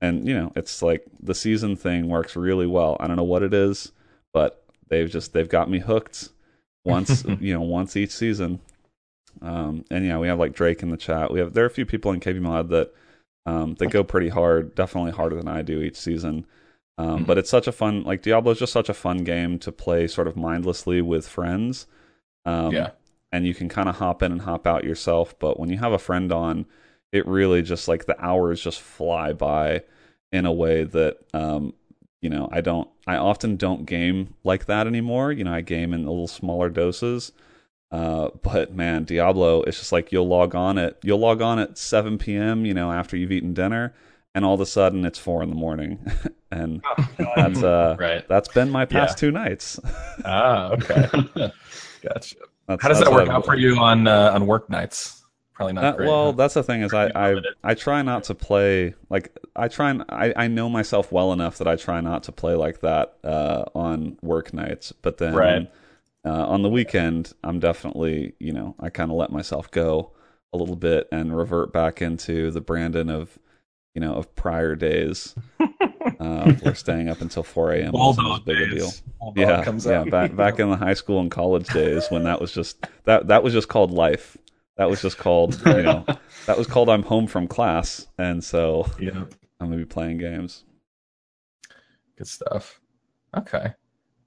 and you know it's like the season thing works really well. I don't know what it is, but they've just they've got me hooked once you know once each season. Um, and yeah, we have like Drake in the chat. We have there are a few people in KBMOD that um, they go pretty hard, definitely harder than I do each season. Um, Mhm. But it's such a fun like Diablo is just such a fun game to play sort of mindlessly with friends. Um, yeah. and you can kind of hop in and hop out yourself. But when you have a friend on, it really just like the hours just fly by in a way that um, you know I don't. I often don't game like that anymore. You know, I game in a little smaller doses. Uh, but man, Diablo, it's just like you'll log on at you'll log on at 7 p.m. You know, after you've eaten dinner, and all of a sudden it's four in the morning, and Oh, that's uh, Right. that's been my past Yeah. two nights. Ah, okay. Gotcha. That's, How does that work out for you on uh, on work nights? Probably not Uh, great. well, huh? that's the thing is I, I. I try not to play like I try and I, I know myself well enough that I try not to play like that uh, on work nights. But then Right. uh, on the weekend, I'm definitely you know I kind of let myself go a little bit and revert back into the Brandon of you know of prior days. uh, where staying up until 4 a.m. wasn't as Bulldog big a days. deal. Bulldog Yeah, comes yeah. out. Back back in the high school and college days when that was just that that was just called life. That was just called you know that was called I'm home from class, and so yeah. I'm gonna be playing games. Good stuff. Okay.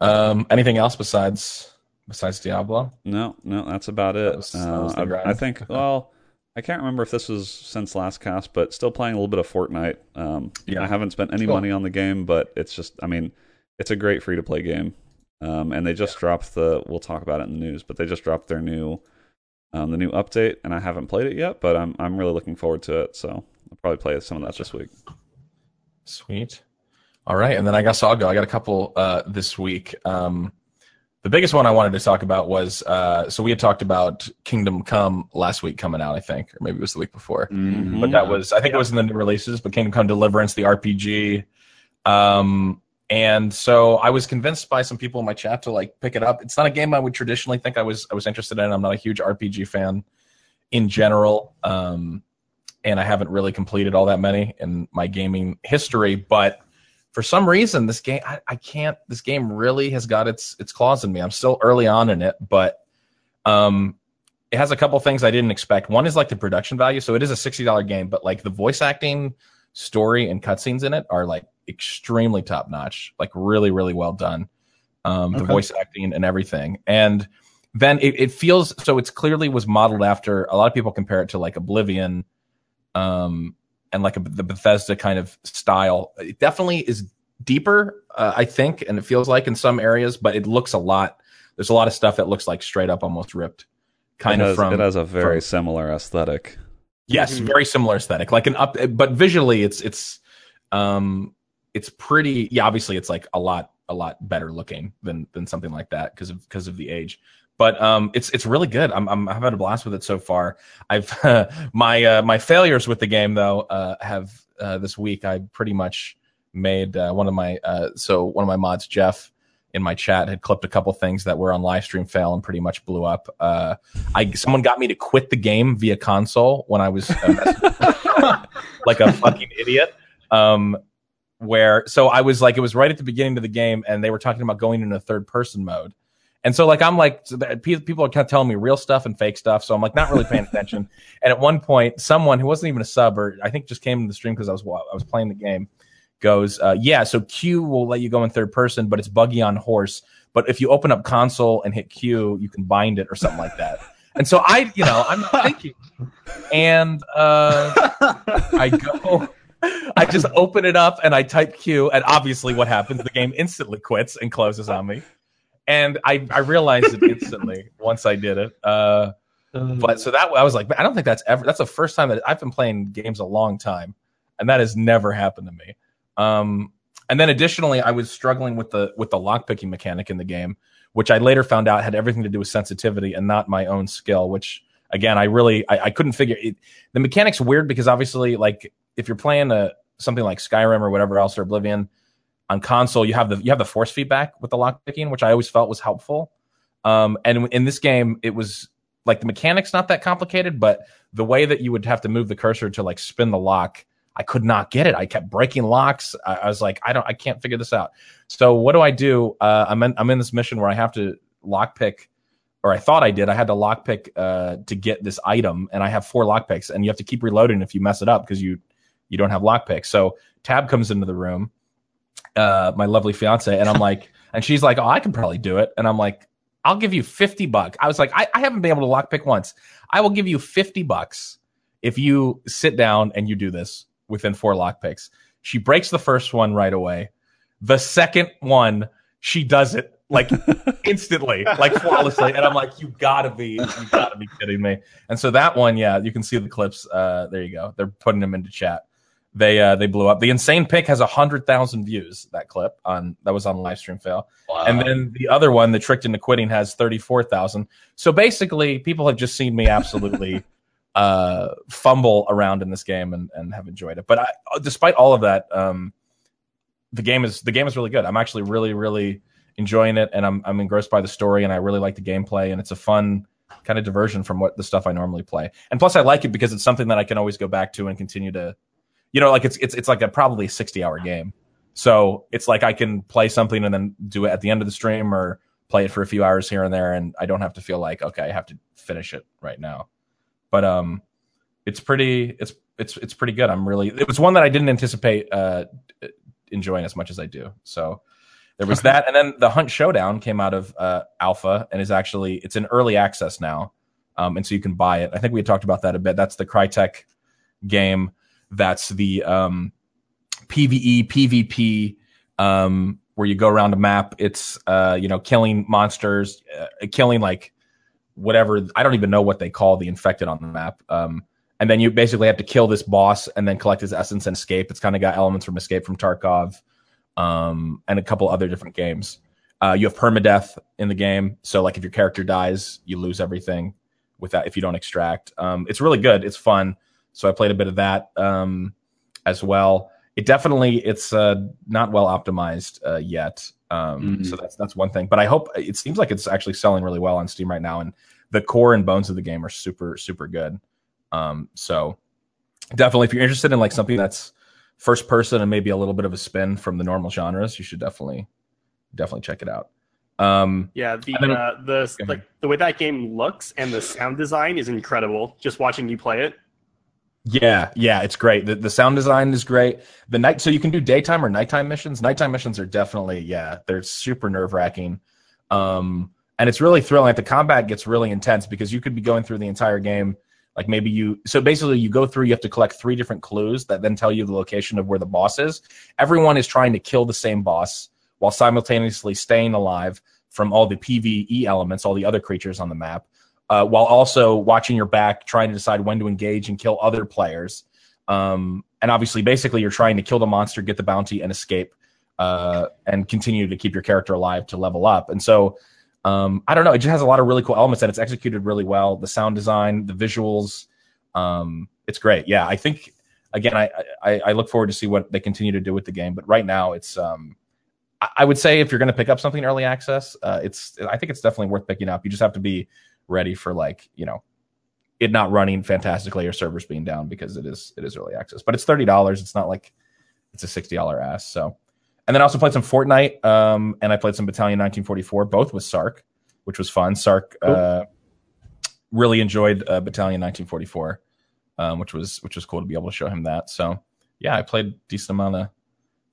Um, anything else besides besides Diablo? No, no, that's about it. that was Uh, I. I think. Well, I can't remember if this was since last cast, but still playing a little bit of Fortnite. Um, Yeah. I haven't spent any Cool. money on the game, but it's just. I mean, it's a great free to play game. Um, and they just dropped the. We'll talk about it in the news, but they just dropped their new, um, the new update, and I haven't played it yet, but I'm I'm really looking forward to it. So I'll probably play some of that this week. Sweet. All right, and then I guess I'll go. I got a couple uh, this week. Um, the biggest one I wanted to talk about was uh, so we had talked about Kingdom Come last week coming out, I think, or maybe it was the week before. Mhm. But that was I think it was in the new releases, but Kingdom Come Deliverance, the RPG. Um, and so I was convinced by some people in my chat to like pick it up. It's not a game I would traditionally think I was I was interested in. I'm not a huge RPG fan in general. Um, and I haven't really completed all that many in my gaming history, but for some reason this game I, I can't this game really has got its its claws in me. I'm still early on in it, but um it has a couple things I didn't expect. One is like the production value. So it is a $60 game, but like the voice acting, story, and cutscenes in it are like extremely top notch, like really, really well done. Um, The voice acting and everything. And then it, it feels so it's clearly was modeled after a lot of people compare it to like Oblivion um, and like a, the Bethesda kind of style. It definitely is deeper, uh, I think, and it feels like in some areas, but it looks a lot. There's a lot of stuff that looks like straight up almost ripped, kind it of has, from it has a very from- similar aesthetic. Yes, Mhm. very similar aesthetic, like an up, but visually, it's it's um it's pretty. Yeah, obviously, it's like a lot a lot better looking than than something like that because of because of the age. But um, it's it's really good. I'm I'm I've had a blast with it so far. I've my uh, my failures with the game though uh, have uh, this week. I pretty much made uh, one of my uh, so one of my mods, Jeff, in my chat had clipped a couple things that were on live stream fail and pretty much blew up. Uh, I someone got me to quit the game via console when I was uh, like a fucking idiot. Um, where so I was like, it was right at the beginning of the game, and they were talking about going into third person mode. And so, like, I'm like, people are kind of telling me real stuff and fake stuff. So I'm like, not really paying attention. and at one point, someone who wasn't even a sub, or I think just came to the stream because I was I was playing the game, goes, uh, yeah, so Q will let you go in third person, but it's buggy on horse. But if you open up console and hit Q, you can bind it or something like that. And so I, you know, I'm not thinking, and uh, I go. I just open it up and I type Q, and obviously, what happens? The game instantly quits and closes on me and I I realized it instantly once I did it. Uh, but so that I was like, I don't think that's ever. That's the first time that I've been playing games a long time, and that has never happened to me. Um, and then additionally, I was struggling with the with the lockpicking mechanic in the game, which I later found out had everything to do with sensitivity and not my own skill. Which again, I really I, I couldn't figure it. The mechanic's weird because obviously, like if you're playing a something like Skyrim or whatever else or Oblivion, on console you have the you have the force feedback with the lock picking which i always felt was helpful um, and in this game it was like the mechanics not that complicated but the way that you would have to move the cursor to like spin the lock i could not get it. I kept breaking locks. I, I was like i don't i can't figure this out. So what do i do? Uh, i'm in i'm in this mission where i have to lock pick or i thought i did. I had to lock pick uh, to get this item and i have four lock picks and you have to keep reloading if you mess it up because you you don't have lock picks so tab comes into the room uh, my lovely fiance, and I'm like, and she's like, oh, I can probably do it, and I'm like, I'll give you fifty bucks. I was like, I, I haven't been able to lockpick once. I will give you fifty bucks if you sit down and you do this within four lock picks. She breaks the first one right away. The second one, she does it like instantly, like flawlessly. And I'm like, you gotta be, you gotta be kidding me. And so that one, yeah, you can see the clips. Uh, there you go. They're putting them into chat they uh, they blew up. The insane pick has a hundred thousand views. That clip on that was on live stream fail, wow. and then the other one, the tricked into quitting, has thirty four thousand. So basically, people have just seen me absolutely uh, fumble around in this game and, and have enjoyed it. But I, despite all of that, um, the game is the game is really good. I'm actually really really enjoying it, and I'm I'm engrossed by the story, and I really like the gameplay, and it's a fun kind of diversion from what the stuff I normally play. And plus, I like it because it's something that I can always go back to and continue to you know, like it's it's it's like a probably sixty hour game. So it's like I can play something and then do it at the end of the stream or play it for a few hours here and there, and I don't have to feel like okay, I have to finish it right now. But um, it's pretty it's it's it's pretty good. I'm really it was one that I didn't anticipate uh enjoying as much as I do. So there was that, and then the Hunt Showdown came out of uh, alpha and is actually it's in early access now, um, and so you can buy it. I think we had talked about that a bit. That's the Crytek game that's the um, PVE, PvP, um, where you go around a map. It's uh, you know killing monsters, uh, killing like whatever. I don't even know what they call the infected on the map. Um, and then you basically have to kill this boss and then collect his essence and escape. It's kind of got elements from Escape from Tarkov, um, and a couple other different games. Uh, you have permadeath in the game, so like if your character dies, you lose everything with that if you don't extract. Um, it's really good. It's fun. So I played a bit of that um, as well. It definitely it's uh, not well optimized uh, yet. Um, mm-hmm. So that's that's one thing. But I hope it seems like it's actually selling really well on Steam right now, and the core and bones of the game are super super good. Um, so definitely, if you're interested in like something that's first person and maybe a little bit of a spin from the normal genres, you should definitely definitely check it out. Um, yeah, the then, uh, the like the way that game looks and the sound design is incredible. Just watching you play it, yeah, yeah, it's great. The, the sound design is great. The night, so you can do daytime or nighttime missions. Nighttime missions are definitely, yeah, they're super nerve wracking. Um, and it's really thrilling. Like the combat gets really intense because you could be going through the entire game. Like maybe you, so basically you go through, you have to collect three different clues that then tell you the location of where the boss is. Everyone is trying to kill the same boss while simultaneously staying alive from all the PVE elements, all the other creatures on the map uh, while also watching your back, trying to decide when to engage and kill other players. Um, and obviously, basically, you're trying to kill the monster, get the bounty, and escape, uh, and continue to keep your character alive to level up. And so, um, I don't know, it just has a lot of really cool elements, and it's executed really well. The sound design, the visuals, um, it's great. Yeah, I think again, I, I I look forward to see what they continue to do with the game. But right now, it's um, I, would say if you're going to pick up something early access, uh, it's I think it's definitely worth picking up. You just have to be ready for like you know it not running fantastically or servers being down because it is it is early access. But it's thirty dollars. It's not like it's a sixty dollar ass. So, and then I also played some Fortnite, um, and I played some Battalion 1944, both with Sark, which was fun. Sark uh, really enjoyed uh, Battalion 1944, um, which was which was cool to be able to show him that. So, yeah, I played decent amount of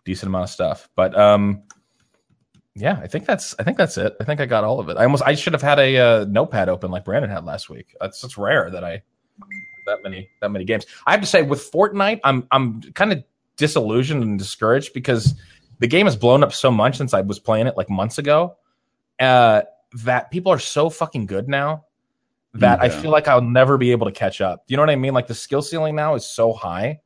decent amount of stuff. But um, yeah, I think that's I think that's it. I think I got all of it. I almost I should have had a uh, notepad open like Brandon had last week. It's just rare that I that many that many games. I have to say with Fortnite, I'm I'm kind of disillusioned and discouraged because the game has blown up so much since I was playing it like months ago. Uh, that people are so fucking good now that I feel like I'll never be able to catch up. You know what I mean? Like the skill ceiling now is so high.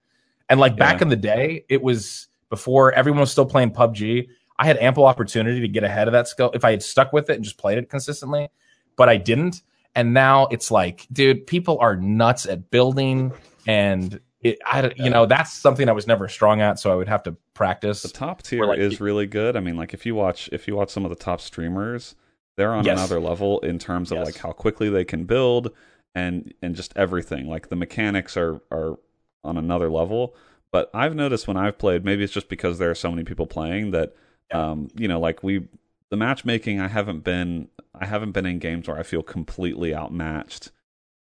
And like back in the day, it was before everyone was still playing PUBG. I had ample opportunity to get ahead of that skill if I had stuck with it and just played it consistently, but I didn't. And now it's like, dude, people are nuts at building, and it, I, don't- you know, that's something I was never strong at, so I would have to practice. The top tier like- is really good. I mean, like if you watch if you watch some of the top streamers, they're on Yes. another level in terms of Yes. like how quickly they can build and and just everything. Like the mechanics are are on another level. But I've noticed when I've played, maybe it's just because there are so many people playing that um, you know, like we the matchmaking I haven't been I haven't been in games where I feel completely outmatched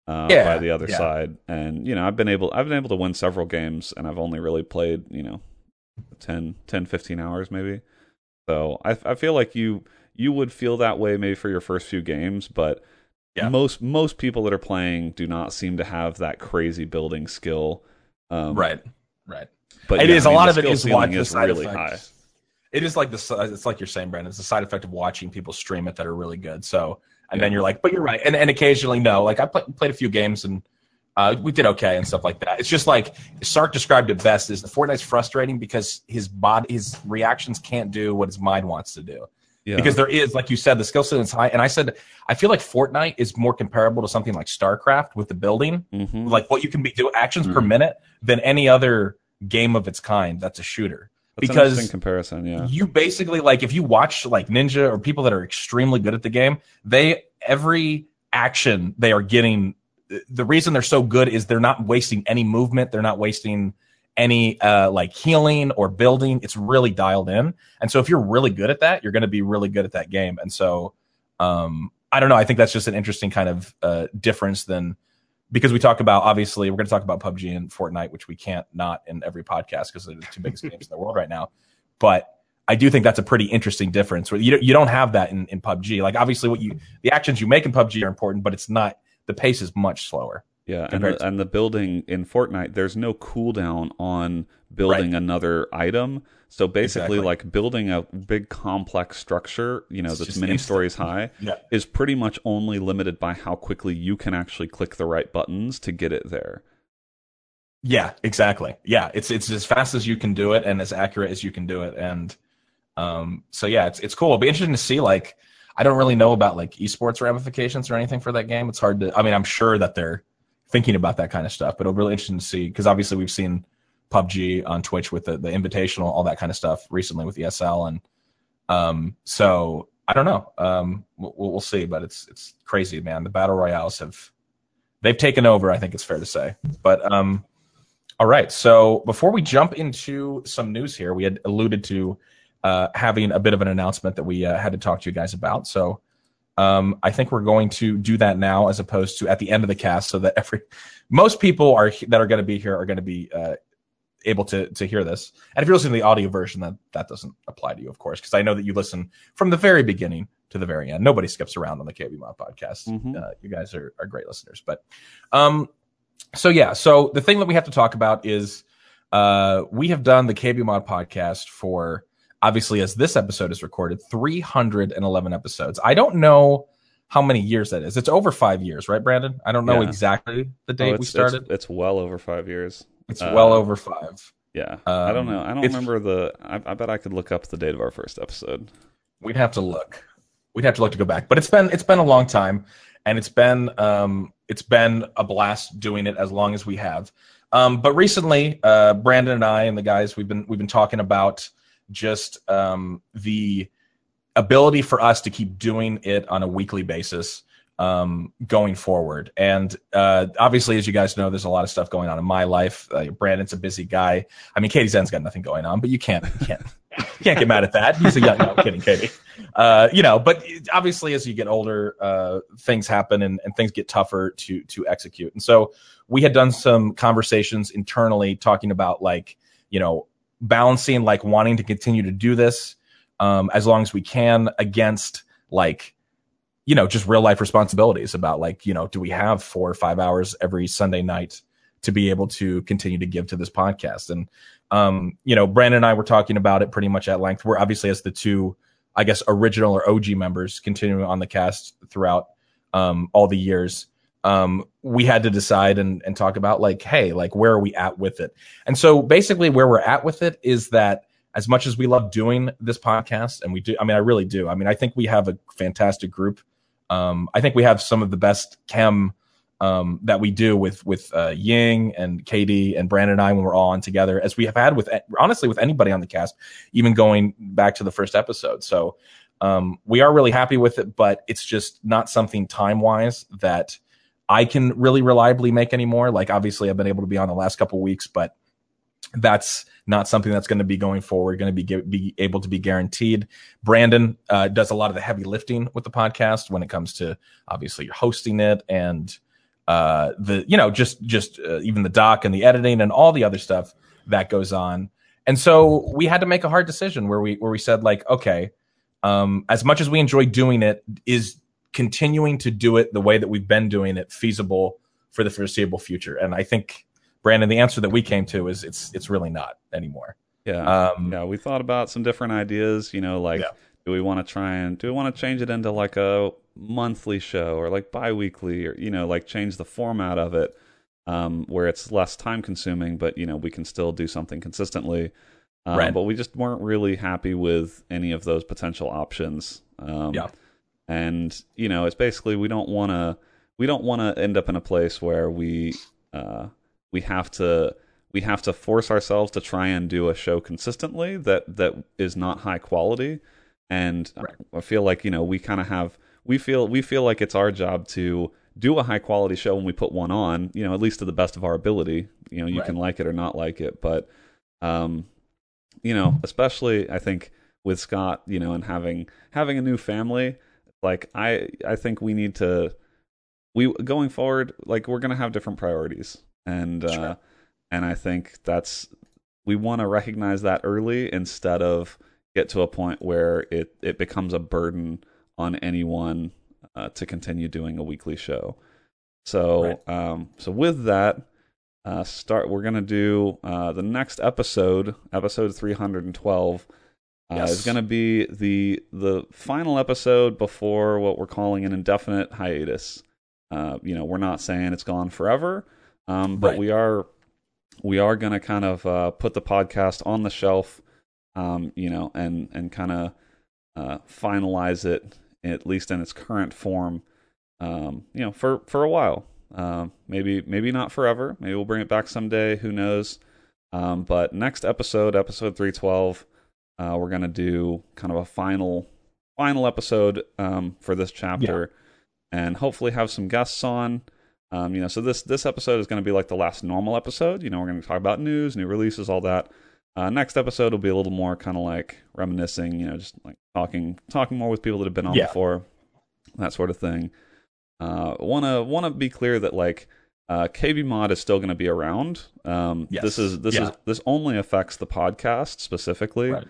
uh, Yeah, by the other yeah. side. And you know, I've been able I've been able to win several games and I've only really played, you know, 10, 10 15 hours maybe. So I I feel like you you would feel that way maybe for your first few games, but Yeah. most most people that are playing do not seem to have that crazy building skill. Um, right, right. But It yeah, is I a mean, lot of it is the side really effects. It is like the it's like you're saying, Brandon. It's a side effect of watching people stream it that are really good. So, and then you're like, but you're right. And and occasionally, no. Like I play, played a few games and uh, we did okay and stuff like that. It's just like Sark described it best: is the Fortnite's frustrating because his body, his reactions can't do what his mind wants to do. Yeah. Because there is, like you said, the skill set is high. And I said, I feel like Fortnite is more comparable to something like StarCraft with the building Mhm. like what you can be do actions per Mhm. minute than any other game of its kind that's a shooter That's because comparison, yeah. you basically like if you watch like ninja or people that are extremely good at the game they every action they are getting the reason they're so good is they're not wasting any movement. They're not wasting any uh like healing or building. It's really dialed in. And so if you're really good at that you're going to be really good at that game. And so um i don't know. I think that's just an interesting kind of uh difference than because we talk about obviously we're going to talk about PUBG and Fortnite, which we can't not in every podcast because they're the two biggest games in the world right now. But I do think that's a pretty interesting difference. Where you you don't have that in, in PUBG. Like obviously, what you the actions you make in PUBG are important, but it's not the pace is much slower. Yeah, and the, to- and the building in Fortnite, there's no cooldown on building another item. So basically, Exactly. like building a big complex structure, you know, It's that's many instant. stories high, Yeah. is pretty much only limited by how quickly you can actually click the right buttons to get it there. Yeah, exactly. Yeah, it's it's as fast as you can do it and as accurate as you can do it, and um, so yeah, it's it's cool. It'll be interesting to see. Like, I don't really know about like esports ramifications or anything for that game. It's hard to. I mean, I'm sure that they're thinking about that kind of stuff, but it'll be really interesting to see because obviously we've seen PUBG on Twitch with the the Invitational, all that kind of stuff recently with ESL, and um, so I don't know. Um, we'll, we'll see, but it's it's crazy, man. The battle royales have they've taken over. I think it's fair to say, but um. All right. So before we jump into some news here, we had alluded to uh, having a bit of an announcement that we uh, had to talk to you guys about. So um, I think we're going to do that now, as opposed to at the end of the cast, so that every most people are that are going to be here are going to be uh, able to to hear this. And if you're listening to the audio version, that that doesn't apply to you, of course, because I know that you listen from the very beginning to the very end. Nobody skips around on the KBMOD podcast. Mhm. Uh, you guys are, are great listeners, but um, so yeah, so the thing that we have to talk about is uh, we have done the KBMOD podcast for obviously as this episode is recorded 311 episodes. I don't know how many years that is. It's over five years, right, Brandon? I don't know Yeah. exactly the Oh, date it's, we started. It's, It's, well over five years. uh, well over five. Yeah, I don't Um, know. I don't remember the. I, I bet I could look up the date of our first episode. We'd have to look. We'd have to look to go back, but it's been it's been a long time, and it's been um it's been a blast doing it as long as we have. Um, but recently, uh, Brandon and I and the guys we've been we've been talking about just um, the ability for us to keep doing it on a weekly basis um, going forward. And uh, obviously, as you guys know, there's a lot of stuff going on in my life. Uh, Brandon's a busy guy. I mean, KDZen's got nothing going on, but you can't you can't you can't get mad at that. He's a young. No, I'm kidding, KD. Uh, you know, but obviously, as you get older, uh, things happen and, and things get tougher to to execute. And so we had done some conversations internally talking about like you know balancing like wanting to continue to do this um, as long as we can against like you know just real life responsibilities about like you know do we have four or five hours every sunday night to be able to continue to give to this podcast? And um you know brandon and i were talking about it pretty much at length. We're obviously as the two i guess original or og members continuing on the cast throughout um all the years um we had to decide and and talk about like hey like where are we at with it? And so basically where we're at with it is that as much as we love doing this podcast and we do i mean i really do. I mean i think we have a fantastic group. Um, I think we have some of the best chem um, that we do with with uh, Ying and KD and Brandon and I when we're all on together, as we have had with honestly with anybody on the cast, even going back to the first episode. So um, we are really happy with it, but it's just not something time wise that I can really reliably make anymore. Like obviously, I've been able to be on the last couple weeks, but that's not something that's going to be going forward, going to be be able to be guaranteed. Brandon uh, does a lot of the heavy lifting with the podcast when it comes to obviously hosting it and uh, the you know just just uh, even the doc and the editing and all the other stuff that goes on. And so we had to make a hard decision where we where we said like, okay, um, as much as we enjoy doing it, is continuing to do it the way that we've been doing it feasible for the foreseeable future? And I think Brandon, the answer that we came to is it's it's really not anymore. Yeah, um, yeah. We thought about some different ideas. You know, like yeah. do we want to try and do we want to change it into like a monthly show or like biweekly or you know like change the format of it um, where it's less time consuming, but you know we can still do something consistently. Um, right. But we just weren't really happy with any of those potential options. Um, yeah. And you know, it's basically we don't want to we don't want to end up in a place where we uh, we have to we have to force ourselves to try and do a show consistently that that is not high quality and right. i feel like you know we kind of have we feel we feel like it's our job to do a high quality show when we put one on you know at least to the best of our ability you know you right. can like it or not like it but um you know especially i think with scott you know and having having a new family like i i think we need to we going forward like we're going to have different priorities and uh, and I think that's we want to recognize that early instead of get to a point where it it becomes a burden on anyone uh, to continue doing a weekly show. So um, so with that, uh, start we're gonna do uh, the next episode, episode three hundred and twelve. Uh, Yes. is going to be the the final episode before what we're calling an indefinite hiatus. Uh, you know, we're not saying it's gone forever, um, but Right. we are we are going to kind of uh, put the podcast on the shelf, um, you know, and and kind of uh, finalize it at least in its current form, um, you know, for for a while. Um, maybe maybe not forever. Maybe we'll bring it back someday. Who knows? Um, but next episode, episode three twelve, uh, we're gonna do kind of a final final episode um, for this chapter, and hopefully have some guests on. Um, you know, so this this episode is going to be like the last normal episode. You know, we're going to talk about news, new releases, all that. Uh, next episode will be a little more kind of like reminiscing. You know, just like talking talking more with people that have been on Yeah. before, that sort of thing. Uh, wanna wanna be clear that like uh, KBMOD is still going to be around. Um, Yes. This is this Yeah. is this only affects the podcast specifically. Right.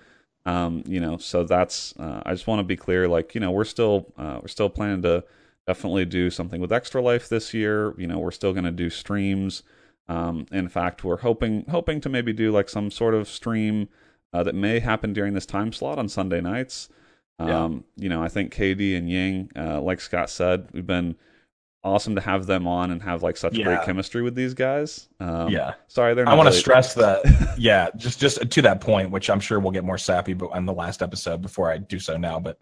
Um, you know, so that's uh, I just want to be clear. Like, you know, we're still uh, we're still planning to definitely do something with Extra Life this year. You know, we're still going to do streams. Um, in fact, we're hoping hoping to maybe do like some sort of stream uh, that may happen during this time slot on Sunday nights. Yeah. Um, You know, I think KD and Ying, uh, like Scott said, we've been awesome to have them on and have like such Yeah. great chemistry with these guys. Um, Yeah. Sorry, they're. Not I want to really- stress that, yeah, just just to that point, which I'm sure we'll get more sappy, but on the last episode before I do so now. But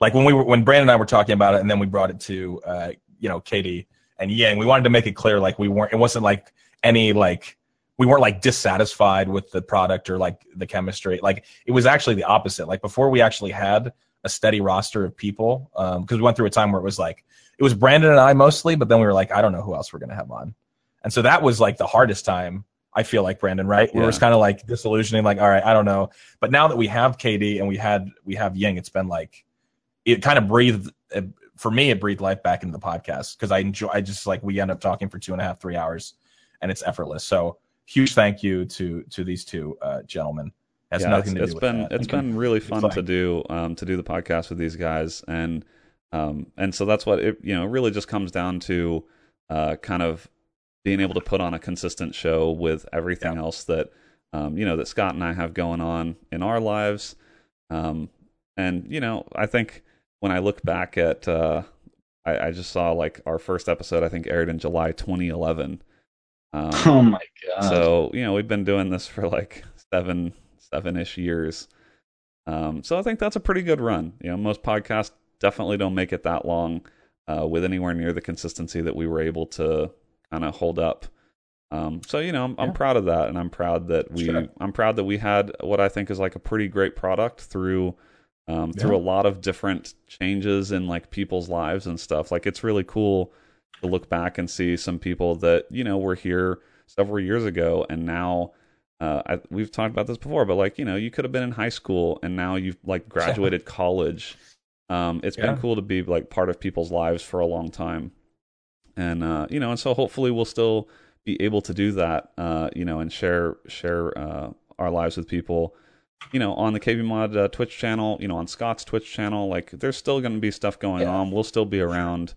like when we were when Brandon and I were talking about it, and then we brought it to uh, you know KD and Yang, we wanted to make it clear like we weren't. It wasn't like any like we weren't like dissatisfied with the product or like the chemistry. Like it was actually the opposite. Like before we actually had a steady roster of people, because um, we went through a time where it was like it was Brandon and I mostly, but then we were like, I don't know who else we're gonna have on, and so that was like the hardest time. I feel like Brandon, right? Yeah. It was kind of like disillusioning, like, all right, I don't know. But now that we have KD and we had we have Ying, it's been like it kind of breathed for me. It breathed life back into the podcast because I enjoy. I just like we end up talking for two and a half, three hours, and it's effortless. So huge thank you to to these two uh, gentlemen. Has yeah, nothing to do it's do been that. it's been really fun to do um, to do the podcast with these guys, and um, and so that's what it you know really just comes down to uh, kind of being able to put on a consistent show with everything yeah. else that um, you know that Scott and I have going on in our lives. Um, and you know, I think when I look back at, uh, I, I, just saw like our first episode. I think aired in July 2011. Um, oh my god! So you know, we've been doing this for like seven, seven ish years. Um, so I think that's a pretty good run. You know, most podcasts definitely don't make it that long uh, with anywhere near the consistency that we were able to kind of hold up. Um, so you know, I'm, yeah. I'm, proud of that, and I'm proud that we, sure. I'm proud that we had what I think is like a pretty great product through, um, yeah. through a lot of different changes in like people's lives and stuff. Like it's really cool to look back and see some people that you know were here several years ago, and now. Uh, I, we've talked about this before, but like you know, you could have been in high school and now you've like graduated college. Um, it's yeah. been cool to be like part of people's lives for a long time and uh, you know, and so hopefully we'll still be able to do that, uh, you know, and share share uh, our lives with people, you know, on the KBMOD uh, Twitch channel, you know, on Scott's Twitch channel. Like, there's still going to be stuff going yeah. on. We'll still be around.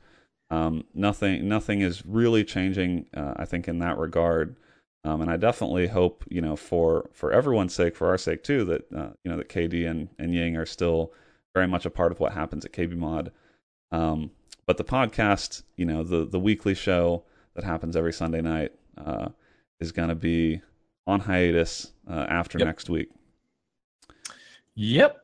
Um, nothing nothing is really changing. Uh, I think in that regard. Um, and I definitely hope, you know, for for everyone's sake, for our sake too, that uh, you know that KD and and Ying are still very much a part of what happens at KBMOD. Um, but the podcast, you know, the the weekly show that happens every Sunday night uh, is going to be on hiatus uh, after yep. next week. Yep.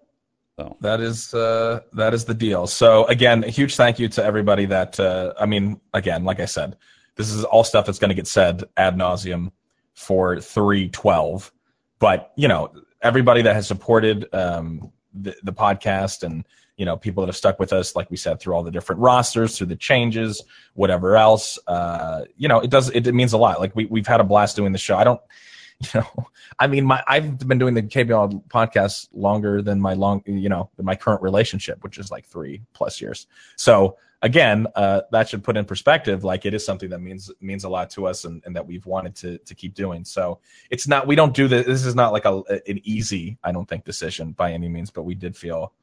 So that is uh, that is the deal. So again, a huge thank you to everybody that uh, I mean, again, like I said, this is all stuff that's going to get said ad nauseum for three twelve. But you know, everybody that has supported um, the, the podcast and you know people that have stuck with us like we said through all the different rosters through the changes whatever else uh you know it does it, it means a lot. Like we, we've had a blast doing the show. I don't you know i mean my i've been doing the kbl podcast longer than my long you know than my current relationship which is like three plus years. So again uh that should put in perspective like it is something that means means a lot to us and, and that we've wanted to to keep doing so it's not we don't do this this is not like a an easy i don't think decision by any means but we did feel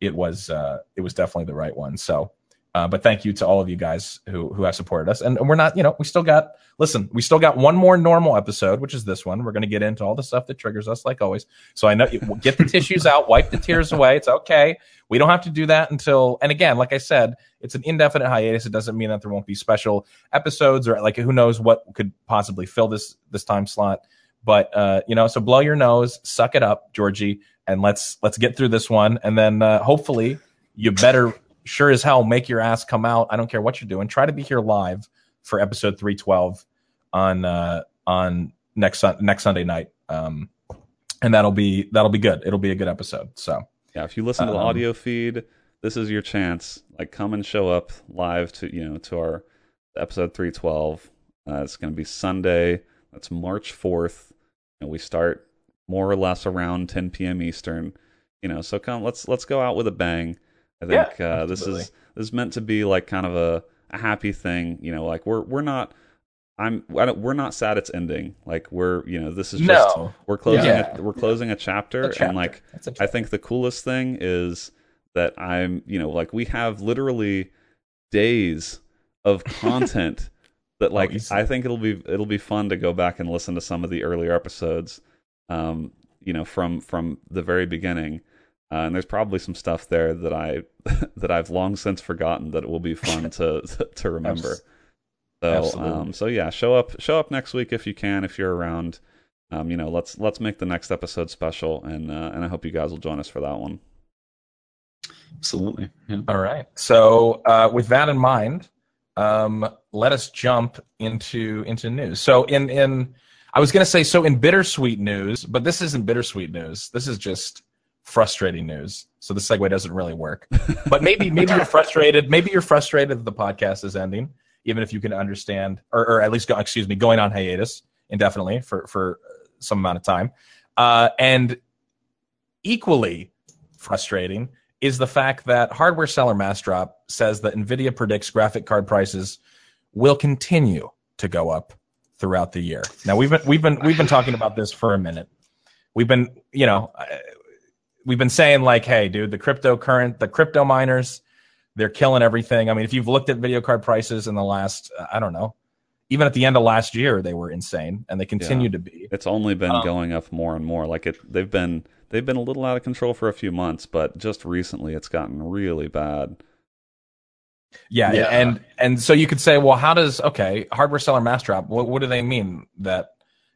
it was uh, it was definitely the right one. So, uh, but thank you to all of you guys who who have supported us. And, we're not, you know, we still got listen, we still got one more normal episode, which is this one. We're going to get into all the stuff that triggers us, like always. So I know get the tissues out, wipe the tears away. It's okay. We don't have to do that until. And again, like I said, it's an indefinite hiatus. It doesn't mean that there won't be special episodes or like who knows what could possibly fill this this time slot. But uh, you know, so blow your nose, suck it up, Georgie and let's let's get through this one, and then uh, hopefully you better sure as hell make your ass come out. I don't care what you're doing. Try to be here live for episode 312 on uh, on next next Sunday night. Um, and that'll be that'll be good. It'll be a good episode. So yeah, if you listen to the um, audio feed, this is your chance. Like, come and show up live to you know to our episode 312. Uh, it's going to be Sunday. That's March 4th, and we start more or less around 10 p.m. Eastern. You know, so come let's let's go out with a bang. I think yeah, uh, this is this is meant to be like kind of a, a happy thing. You know, like we're we're not. I'm we're not sad it's ending. Like we're you know this is just no. we're closing yeah. a, we're closing a chapter, a chapter. and like. I think the coolest thing is that I'm you know like we have literally days of content that like oh, I think it'll be it'll be fun to go back and listen to some of the earlier episodes um, you know, from from the very beginning. Uh, and there's probably some stuff there that I that I've long since forgotten that it will be fun to to remember. So um, so yeah, show up show up next week if you can if you're around. Um, you know, let's let's make the next episode special, and uh, and I hope you guys will join us for that one. Absolutely. Yeah. All right. So uh, with that in mind, um, let us jump into into news. So in in I was going to say so in bittersweet news, but this isn't bittersweet news. This is just frustrating news. So the segue doesn't really work. But maybe maybe you're frustrated. Maybe you're frustrated that the podcast is ending, even if you can understand, or, or at least go, excuse me, going on hiatus indefinitely for for some amount of time. Uh, and equally frustrating is the fact that hardware seller Massdrop says that Nvidia predicts graphic card prices will continue to go up throughout the year. Now we've been we've been we've been talking about this for a minute. We've been, you know, we've been saying like, hey, dude, the crypto current, the crypto miners, they're killing everything. I mean, if you've looked at video card prices in the last, uh, I don't know, even at the end of last year, they were insane, and they continue Yeah. to be. It's only been Um, going up more and more. Like it, they've been they've been a little out of control for a few months, but just recently it's gotten really bad. Yeah, Yeah. and and so you could say, well, how does okay hardware seller Massdrop? What what do they mean that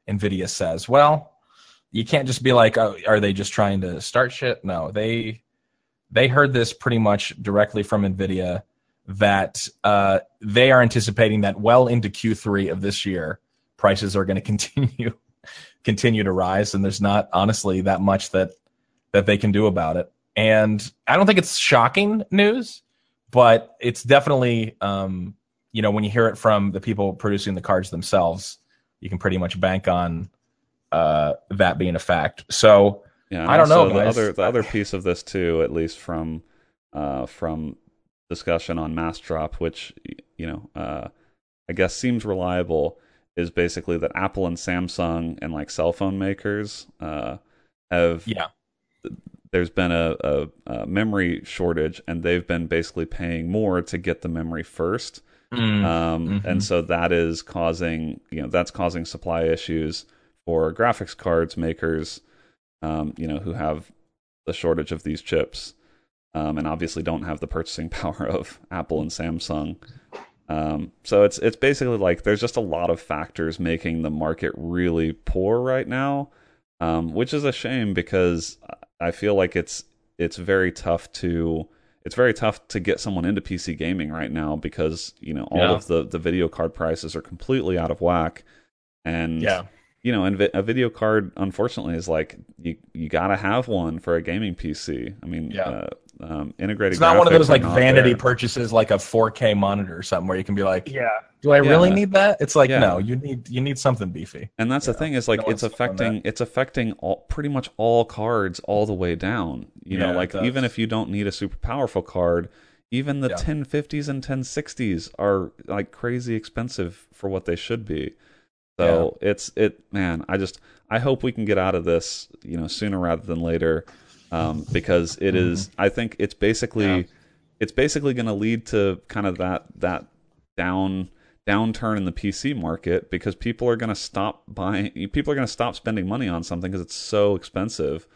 Nvidia says? Well, you can't just be like, oh, are they just trying to start shit? No, they they heard this pretty much directly from Nvidia that uh, they are anticipating that well into Q3 of this year, prices are going to continue continue to rise, and there's not honestly that much that that they can do about it. And I don't think it's shocking news but it's definitely um, you know when you hear it from the people producing the cards themselves you can pretty much bank on uh, that being a fact so Yeah, I don't know, The guys. other the other piece of this too, at least from uh, from discussion on Massdrop, which you know uh, I guess seems reliable, is basically that Apple and Samsung and like cell phone makers uh, have yeah there's been a, a, a memory shortage, and they've been basically paying more to get the memory first. Mm, Um, Mhm. And so that is causing, you know, that's causing supply issues for graphics cards makers, um, you know, who have the shortage of these chips, um, and obviously don't have the purchasing power of Apple and Samsung. Um, so it's it's basically like there's just a lot of factors making the market really poor right now, um, which is a shame because I feel like it's it's very tough to it's very tough to get someone into PC gaming right now because you know all Yeah. of the the video card prices are completely out of whack, and yeah you know, and vi- a video card, unfortunately, is like you you gotta have one for a gaming PC. I mean, Yeah. uh, um, integrated. it's not one of those like vanity there. purchases like a 4k monitor or something where you can be like Yeah. do i really need that it's like Yeah. no you need you need something beefy And that's the Yeah. thing is like No it's affecting it's affecting all pretty much all cards all the way down. You Yeah, know, like even if you don't need a super powerful card, even the Yeah. 1050s and 1060s are like crazy expensive for what they should be. So it's it man, I just I hope we can get out of this, you know, sooner rather than later. Um, because it is I think it's basically Yeah. it's basically going to lead to kind of that that down downturn in the PC market because people are going to stop buying people are going to stop spending money on something because it's so expensive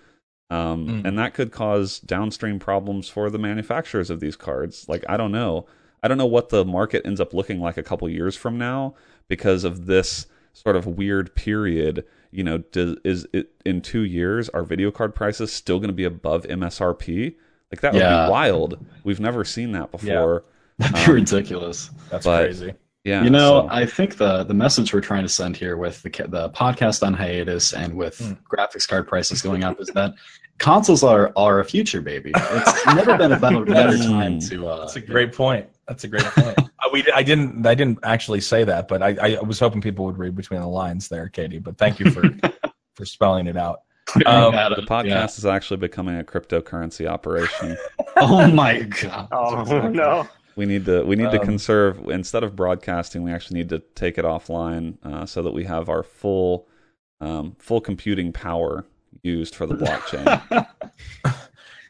um, Mm. and that could cause downstream problems for the manufacturers of these cards like i don't know i don't know what the market ends up looking like a couple years from now because of this sort of weird period you know does, is it in two years are video card prices still going to be above msrp like that would be wild we've never seen that before That'd be Um, ridiculous. that's but- crazy yeah you know, so- I think the the message we're trying to send here with the the podcast on hiatus and with Hmm. graphics card prices going up is that consoles are are a future, baby. It's never been a better, better time to. Uh, That's a great point. That's a great point. Uh, we, I didn't, I didn't actually say that, but I, I was hoping people would read between the lines there, KD. But thank you for for spelling it out. Um, the podcast is actually becoming a cryptocurrency operation Oh my god. Oh no. we need to we need to Um, conserve instead of broadcasting we actually need to take it offline uh, so that we have our full um, full computing power used for the blockchain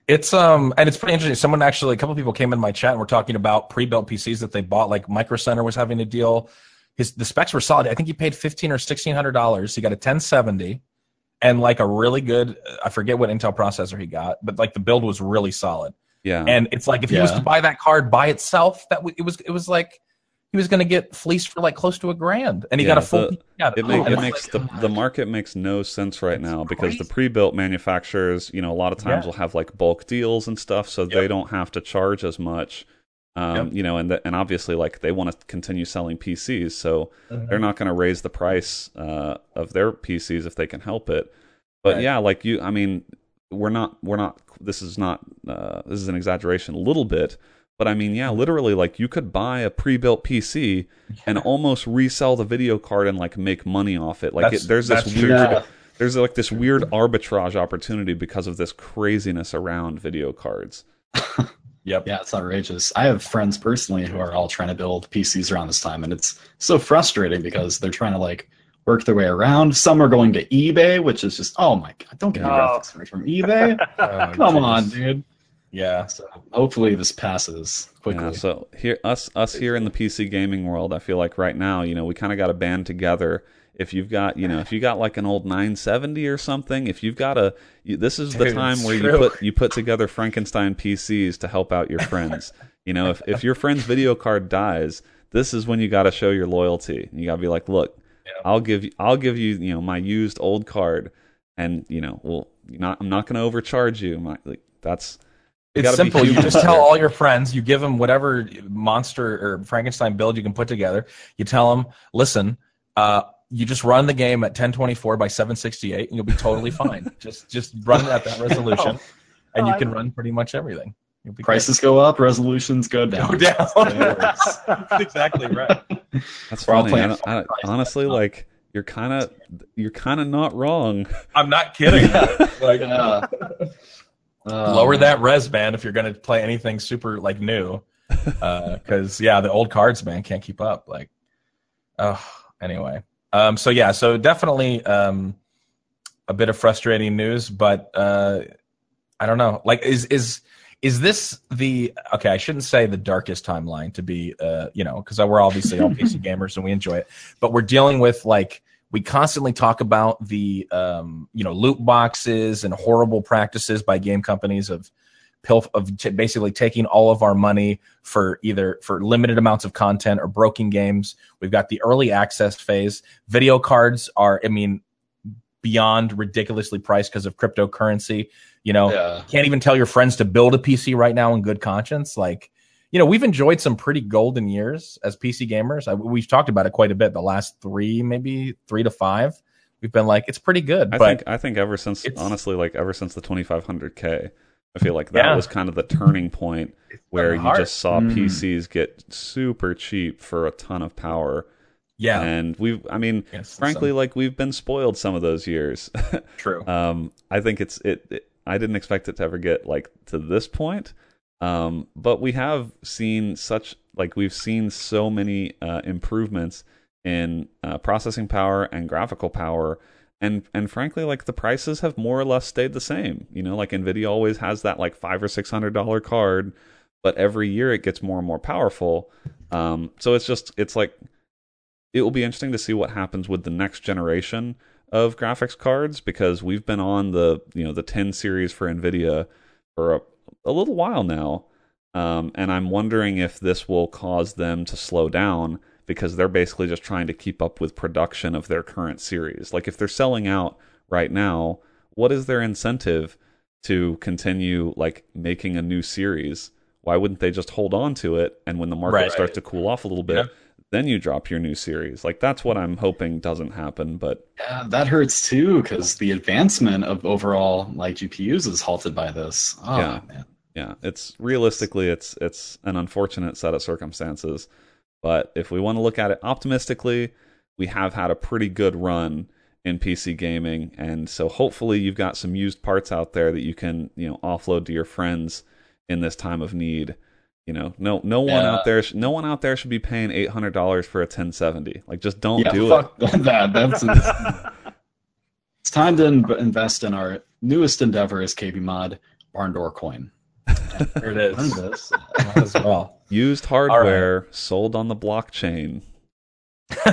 It's um and it's pretty interesting. Someone actually, a couple people came in my chat and were talking about pre-built PCs that they bought. Like Micro Center was having a deal. His the specs were solid. I think he paid fifteen or sixteen hundred dollars. He got a ten seventy, and like a really good. I forget what Intel processor he got, but like the build was really solid. yeah And it's like if he was to buy that card by itself, that w- it was it was like he was going to get fleeced for like close to a grand, and he got a full. the- yeah, it, make, it makes like, the the market makes no sense right now because the pre-built manufacturers you know a lot of times Yeah. will have like bulk deals and stuff so they don't have to charge as much Um, Yep. You know, and the, and obviously, like they want to continue selling PCs, so they're not going to raise the price uh, of their PCs if they can help it. But Right. yeah, like you, I mean, we're not, we're not. This is not. Uh, this is an exaggeration, a little bit. But I mean, yeah, literally, like you could buy a pre-built PC and almost resell the video card and like make money off it. Like it, there's this weird, true. there's like this weird arbitrage opportunity because of this craziness around video cards. Yep. Yeah, it's outrageous. I have friends personally who are all trying to build PCs around this time, and it's so frustrating because they're trying to like work their way around. Some are going to eBay, which is just oh my god, don't get me Oh. graphics cards from eBay. Oh, Come jeez. on, dude. Yeah. So hopefully this passes quickly. Yeah, so here us us here in the PC gaming world, I feel like right now, you know, we kind of got to band together. If you've got, you know, if you got like an old 970 or something, if you've got a, you, this is the time where you put you put together Frankenstein PCs to help out your friends. you know, if if your friend's video card dies, this is when you got to show your loyalty. You got to be like, look, Yeah. I'll give you, I'll give you, you know, my used old card, and you know, well, not, I'm not going to overcharge you. My, like, that's It's gotta be simple. You just tell all your friends, you give them whatever monster or Frankenstein build you can put together. You tell them, listen, uh, you just run the game at 1024 by 768 and you'll be totally fine. just just run at that resolution and you can run pretty much everything. You'll be Prices go up, resolutions go down. go down. It. That's exactly right. That's We're funny. playing I don't- I honestly, now. like you're kind of you're kind of not wrong. I'm not kidding. like, Yeah. Uh, lower that res band if you're going to play anything super like new. Because yeah the old cards man can't keep up like oh anyway. Um so yeah so definitely um a bit of frustrating news but uh i don't know. Like is is is this the okay i shouldn't say the darkest timeline to be uh you know because we're obviously all pc gamers and we enjoy it but we're dealing with like we constantly talk about the um, you know loot boxes and horrible practices by game companies of pilf of t- basically taking all of our money for either for limited amounts of content or broken games. We've got the early access phase. Video cards are, I mean, beyond ridiculously priced because of cryptocurrency. You know, Yeah. can't even tell your friends to build a PC right now in good conscience. Like, you know, we've enjoyed some pretty golden years as PC gamers. I, we've talked about it quite a bit. The last three, maybe three to five, we've been like, it's pretty good. I but think I think ever since honestly, like ever since the 2500K, I feel like that Yeah. was kind of the turning point where you just saw Mm. PCs get super cheap for a ton of power. yeah, And we've, I mean, Yes, frankly, some- like we've been spoiled some of those years. true. um, I think it's it, it. I didn't expect it to ever get like to this point, um, but we have seen such like we've seen so many uh, improvements in uh, processing power and graphical power, and and frankly, like the prices have more or less stayed the same. You know, like Nvidia always has that like five or six hundred dollar card, but every year it gets more and more powerful. Um, so it's just it's like it will be interesting to see what happens with the next generation of graphics cards because we've been on the you know the 10 series for Nvidia for a, a little while now, um, and I'm wondering if this will cause them to slow down because they're basically just trying to keep up with production of their current series. Like if they're selling out right now, what is their incentive to continue like making a new series? Why wouldn't they just hold on to it and when the market Right. starts to cool off a little bit, Yeah. then you drop your new series? Like that's what I'm hoping doesn't happen, but Yeah, that hurts too because the advancement of overall like GPUs is halted by this. Oh Yeah. man. Yeah, it's realistically it's it's an unfortunate set of circumstances. But if we want to look at it optimistically, we have had a pretty good run in PC gaming, and so hopefully you've got some used parts out there that you can you know offload to your friends in this time of need. You know, no no one Yeah. out there sh- no one out there should be paying eight hundred dollars for a ten seventy. Like just don't yeah, do fuck it. that. That's it's time to in- invest in our newest endeavor is KBMOD Barn Door Coin. There it is. This. as well. Used hardware sold on the blockchain.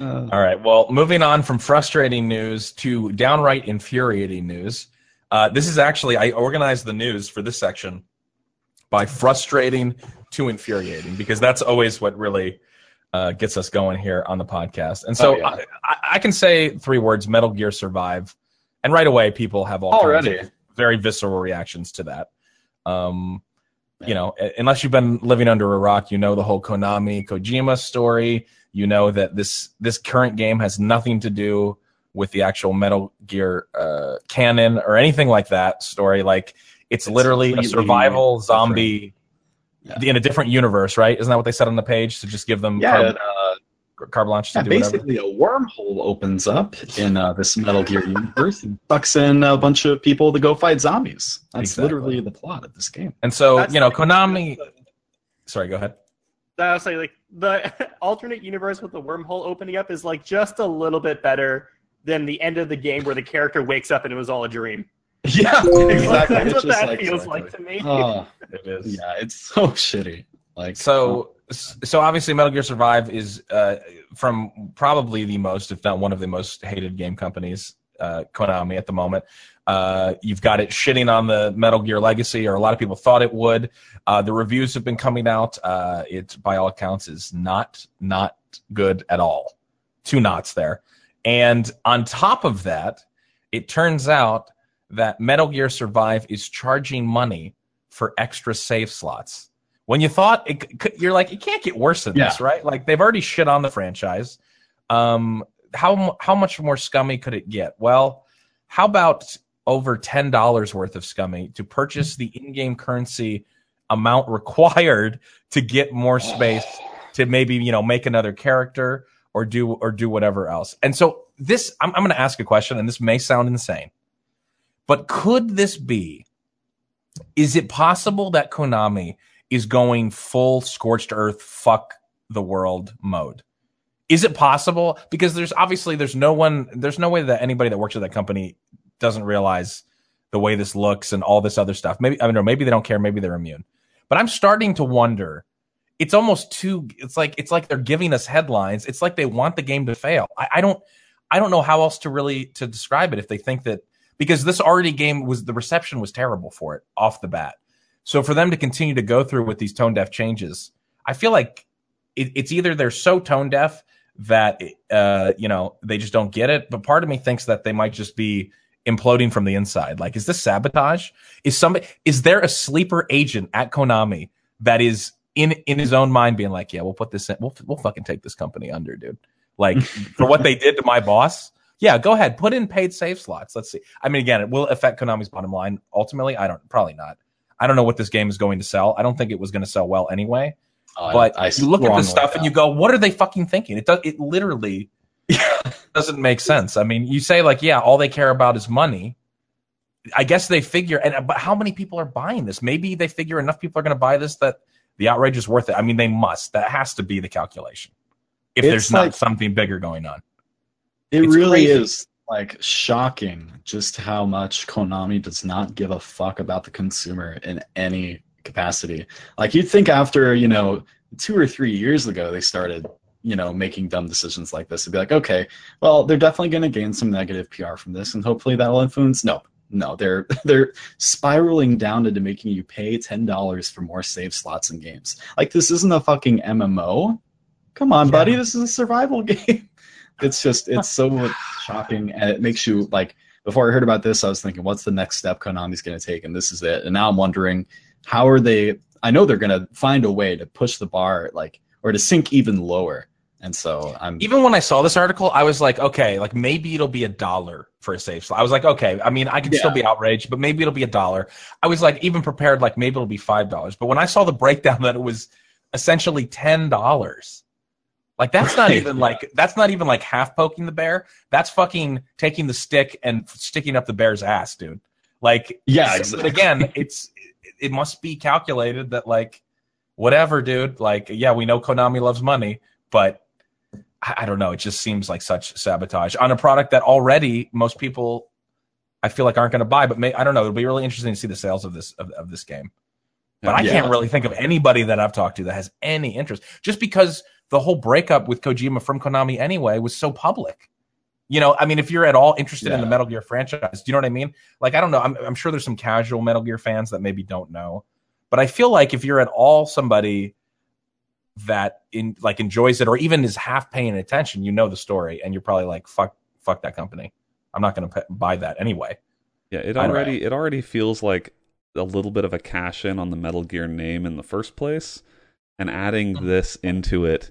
All right. Well, moving on from frustrating news to downright infuriating news. Uh, this is actually I organized the news for this section by frustrating to infuriating because that's always what really uh, gets us going here on the podcast. And so Oh, yeah. I, I, I can say three words: Metal Gear Survive, and right away people have all kinds Already. of very visceral reactions to that. Um, you know, unless you've been living under a rock, you know the whole Konami Kojima story. You know that this this current game has nothing to do with the actual Metal Gear uh, canon or anything like that story. Like it's, It's literally a survival zombie Yeah. in a different universe, right? Isn't that what they said on the page to just give them Yeah, carte, it, blanche to yeah do whatever? basically a wormhole opens up in uh, this Metal Gear universe and sucks in a bunch of people to go fight zombies. That's Exactly. literally the plot of this game. And so That's you know, like- Konami. Sorry, go ahead. I was say like the alternate universe with the wormhole opening up is like just a little bit better than the end of the game where the character wakes up and it was all a dream. Yeah, exactly. That's It's what just that like- feels like to me. Oh, It is. yeah, it's so shitty. Like So, so obviously, Metal Gear Survive is uh, from probably the most, if not one of the most hated game companies, uh, Konami at the moment. Uh, you've got it shitting on the Metal Gear legacy, or a lot of people thought it would. Uh, the reviews have been coming out. Uh, it, by all accounts, is not not good at all. Two knots there, and on top of that, it turns out that Metal Gear Survive is charging money for extra save slots when you thought it, you're like it can't get worse than this, right? Like they've already shit on the franchise. Um, how how much more scummy could it get? Well, how about over ten dollars worth of scummy to purchase the in-game currency amount required to get more space to maybe you know make another character or do or do whatever else. And so this, I'm, I'm going to ask a question, and this may sound insane, but could this be? Is it possible that Konami is going full scorched earth, fuck the world mode? Is it possible? Because there's obviously there's no one, there's no way that anybody that works at that company doesn't realize the way this looks and all this other stuff. Maybe I don't know, maybe they don't care, maybe they're immune. But I'm starting to wonder. It's almost too. It's like it's like they're giving us headlines. It's like they want the game to fail. I, I don't. I don't know how else to really to describe it if they think that because this already game was the reception was terrible for it off the bat. So for them to continue to go through with these tone deaf changes, I feel like it, it's either they're so tone deaf that uh, you know they just don't get it, but part of me thinks that they might just be imploding from the inside. Like, is this sabotage? Is somebody is there a sleeper agent at Konami that is in in his own mind being like, yeah, we'll put this in, we'll we'll fucking take this company under, dude. Like for what they did to my boss. Yeah, go ahead, put in paid save slots. Let's see. I mean, again, it will affect Konami's bottom line ultimately. I don't probably not. I don't know what this game is going to sell. I don't think it was going to sell well anyway. uh, But I you look at strongly this stuff and you go, what are they fucking thinking? It does. It literally doesn't make sense. I mean, you say like, yeah, all they care about is money. I guess they figure, and but how many people are buying this? Maybe they figure enough people are going to buy this that the outrage is worth it. I mean, they must. That has to be the calculation. If It's there's not something bigger going on, It It's really crazy. is like shocking just how much Konami does not give a fuck about the consumer in any capacity. Like you'd think after, you know, two or three years ago they started, you know, making dumb decisions like this. It'd be like, okay, well, they're definitely gonna gain some negative PR from this and hopefully that'll influence no. No, they're they're spiraling down into making you pay ten dollars for more save slots in games. Like this isn't a fucking MMO. Come on, Yeah. buddy, this is a survival game it's just it's so shocking and it makes you like before i heard about this i was thinking what's the next step konami's going to take and this is it and now i'm wondering how are they i know they're going to find a way to push the bar like or to sink even lower and so i'm even when I saw this article, I was like, okay, like maybe it'll be a dollar for a safe slot. I was like, okay, I mean, I could still be outraged, but maybe it'll be a dollar. I was like, even prepared, like maybe it'll be five dollars. But when I saw the breakdown that it was essentially ten dollars, like that's not even like that's not even like half poking the bear. That's fucking taking the stick and sticking up the bear's ass, dude. Like, Yeah, exactly. But again, it's it, it must be calculated that like whatever, dude. Like, yeah, we know Konami loves money, but I, I don't know. It just seems like such sabotage on a product that already most people, I feel like, aren't going to buy. But may, I don't know. It'll be really interesting to see the sales of this of, of this game. But I Yeah. can't really think of anybody that I've talked to that has any interest, just because the whole breakup with Kojima from Konami anyway was so public. You know, I mean, if you're at all interested in the Metal Gear franchise, do you know what I mean? Like, I don't know. I'm, I'm sure there's some casual Metal Gear fans that maybe don't know, but I feel like if you're at all somebody that in like enjoys it or even is half paying attention, you know the story, and you're probably like, "Fuck, fuck that company. I'm not going to buy that anyway." Yeah, it already it already feels like a little bit of a cash in on the Metal Gear name in the first place, and adding hmm. this into it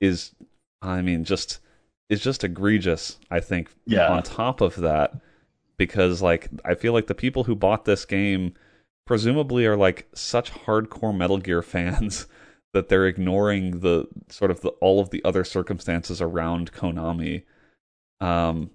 is, I mean, just is just egregious. I think. Yeah. On top of that, because like I feel like the people who bought this game presumably are like such hardcore Metal Gear fans that they're ignoring the sort of the, all of the other circumstances around Konami. Um,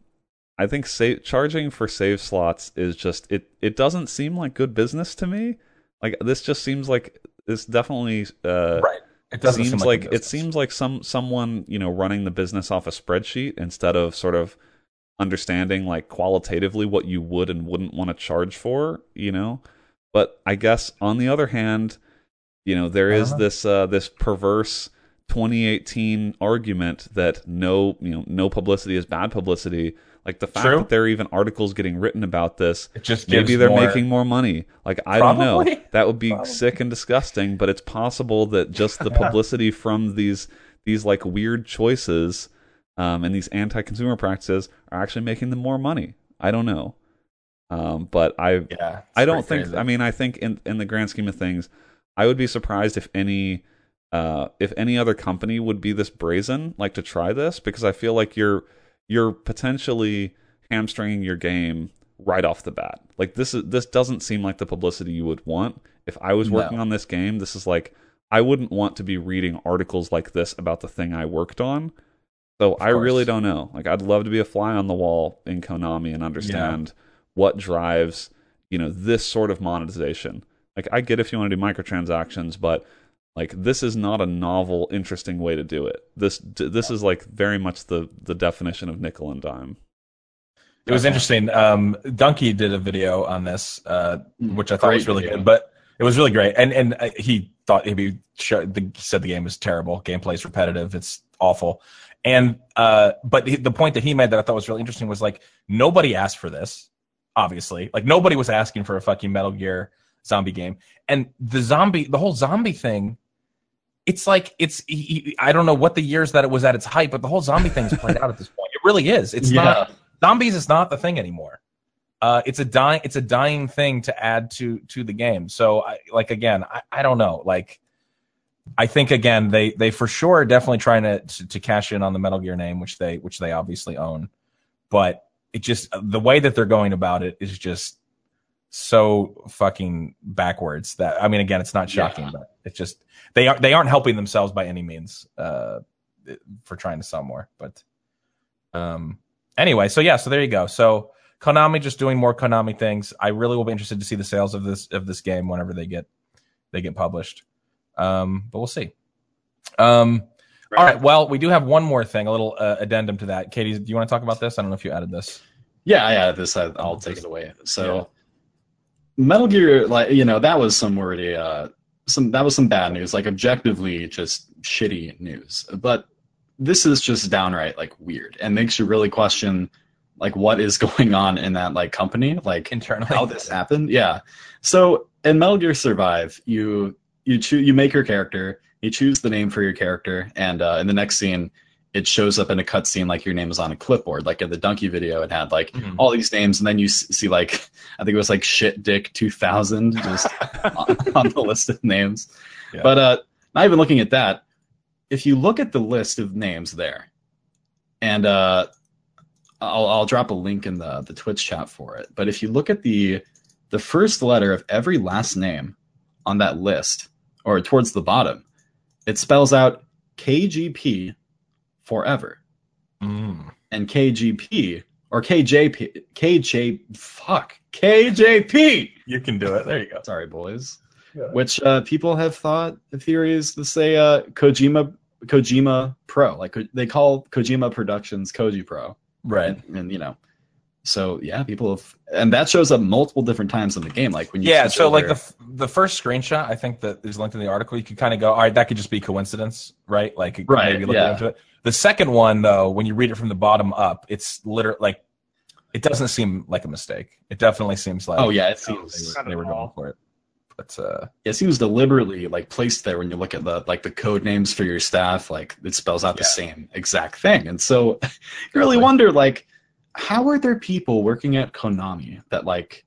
I think sa- charging for save slots is just it. It doesn't seem like good business to me. Like this just seems like this definitely uh, right. It seems seem like, a it seems like some someone you know running the business off a spreadsheet instead of sort of understanding like qualitatively what you would and wouldn't want to charge for. You know, but I guess on the other hand, you know there is Uh-huh. this uh, this perverse 2018 argument that no you know no publicity is bad publicity. Like the fact True. that there are even articles getting written about this It just maybe they're more- making more money. Like I don't know. That would be Probably. sick and disgusting, but it's possible that just the publicity from these these like weird choices um, and these anti-consumer practices are actually making them more money. I don't know. Um, but I Yeah, I don't think crazy. I mean I think in in the grand scheme of things, I would be surprised if any uh, if any other company would be this brazen like to try this because I feel like you're you're potentially hamstringing your game right off the bat. Like this is this doesn't seem like the publicity you would want. If I was No. working on this game, this is like I wouldn't want to be reading articles like this about the thing I worked on. So I really don't know. Like I'd love to be a fly on the wall in Konami and understand what drives, you know, this sort of monetization. Like I get if you want to do microtransactions, but like this is not a novel, interesting way to do it. This this is like very much the the definition of nickel and dime. It was interesting. Um, Dunkey did a video on this, uh, which I thought Great was really video. good, but it was really great. And and uh, he thought he showed, the, he said the game was terrible. Gameplay's repetitive. It's awful. And uh, but he, the point that he made that I thought was really interesting was like nobody asked for this. Obviously, like nobody was asking for a fucking Metal Gear zombie game. And the zombie, the whole zombie thing. It's like it's. He, I don't know what the years that it was at its height, but the whole zombie thing's played out at this point. It really is. It's yeah. not zombies is not the thing anymore. Uh, it's a dying it's a dying thing to add to to the game. So I, like again, I, I don't know. Like I think again they they for sure are definitely trying to, to to cash in on the Metal Gear name, which they which they obviously own. But it just the way that they're going about it is just so fucking backwards that I mean again it's not shocking, Yeah. but it's just they are they aren't helping themselves by any means uh for trying to sell more. But um anyway, so yeah, so there you go. So Konami just doing more Konami things. I really will be interested to see the sales of this of this game whenever they get they get published. Um, but we'll see. Um, all right. Well, we do have one more thing, a little uh, addendum to that. KD, do you want to talk about this? I don't know if you added this. Yeah, I added This I, I'll take it away. So, Metal Gear, like you know, that was some wordy, uh, some that was some bad news. Like objectively, just shitty news. But this is just downright like weird and makes you really question like what is going on in that like company, like Internally, how this happened. Yeah. So in Metal Gear Survive, you you choose you make your character, you choose the name for your character, and uh, in the next scene, it shows up in a cutscene like your name is on a clipboard. Like in the Dunkey video, it had like Mhm. all these names, and then you see like I think it was like shit dick two thousand just on, on the list of names. Yeah. But uh, not even looking at that. If you look at the list of names there, and uh, I'll, I'll drop a link in the the Twitch chat for it. But if you look at the the first letter of every last name on that list, or towards the bottom, it spells out KGP forever Mm. and KGP or KJP KJ fuck KJP. You can do it. There you go. Sorry, boys. Yeah. Which uh, people have thought the theories to say uh, Kojima Kojima Pro, like they call Kojima Productions Koji Pro, Right. and, and you know, so yeah, people have, and that shows up multiple different times in the game. Like when you Yeah. switch So like the f- the first screenshot, I think that is linked in the article. You could kind of go, all right, that could just be coincidence, right? Like Right, maybe look yeah. into it. The second one, though, when you read it from the bottom up, it's literally like it doesn't seem like a mistake. It definitely seems like oh yeah, it they seems were, they were going for it. But uh, it seems deliberately like placed there when you look at the like the code names for your staff like it spells out the same exact thing and so you really wonder like how are there people working at konami that like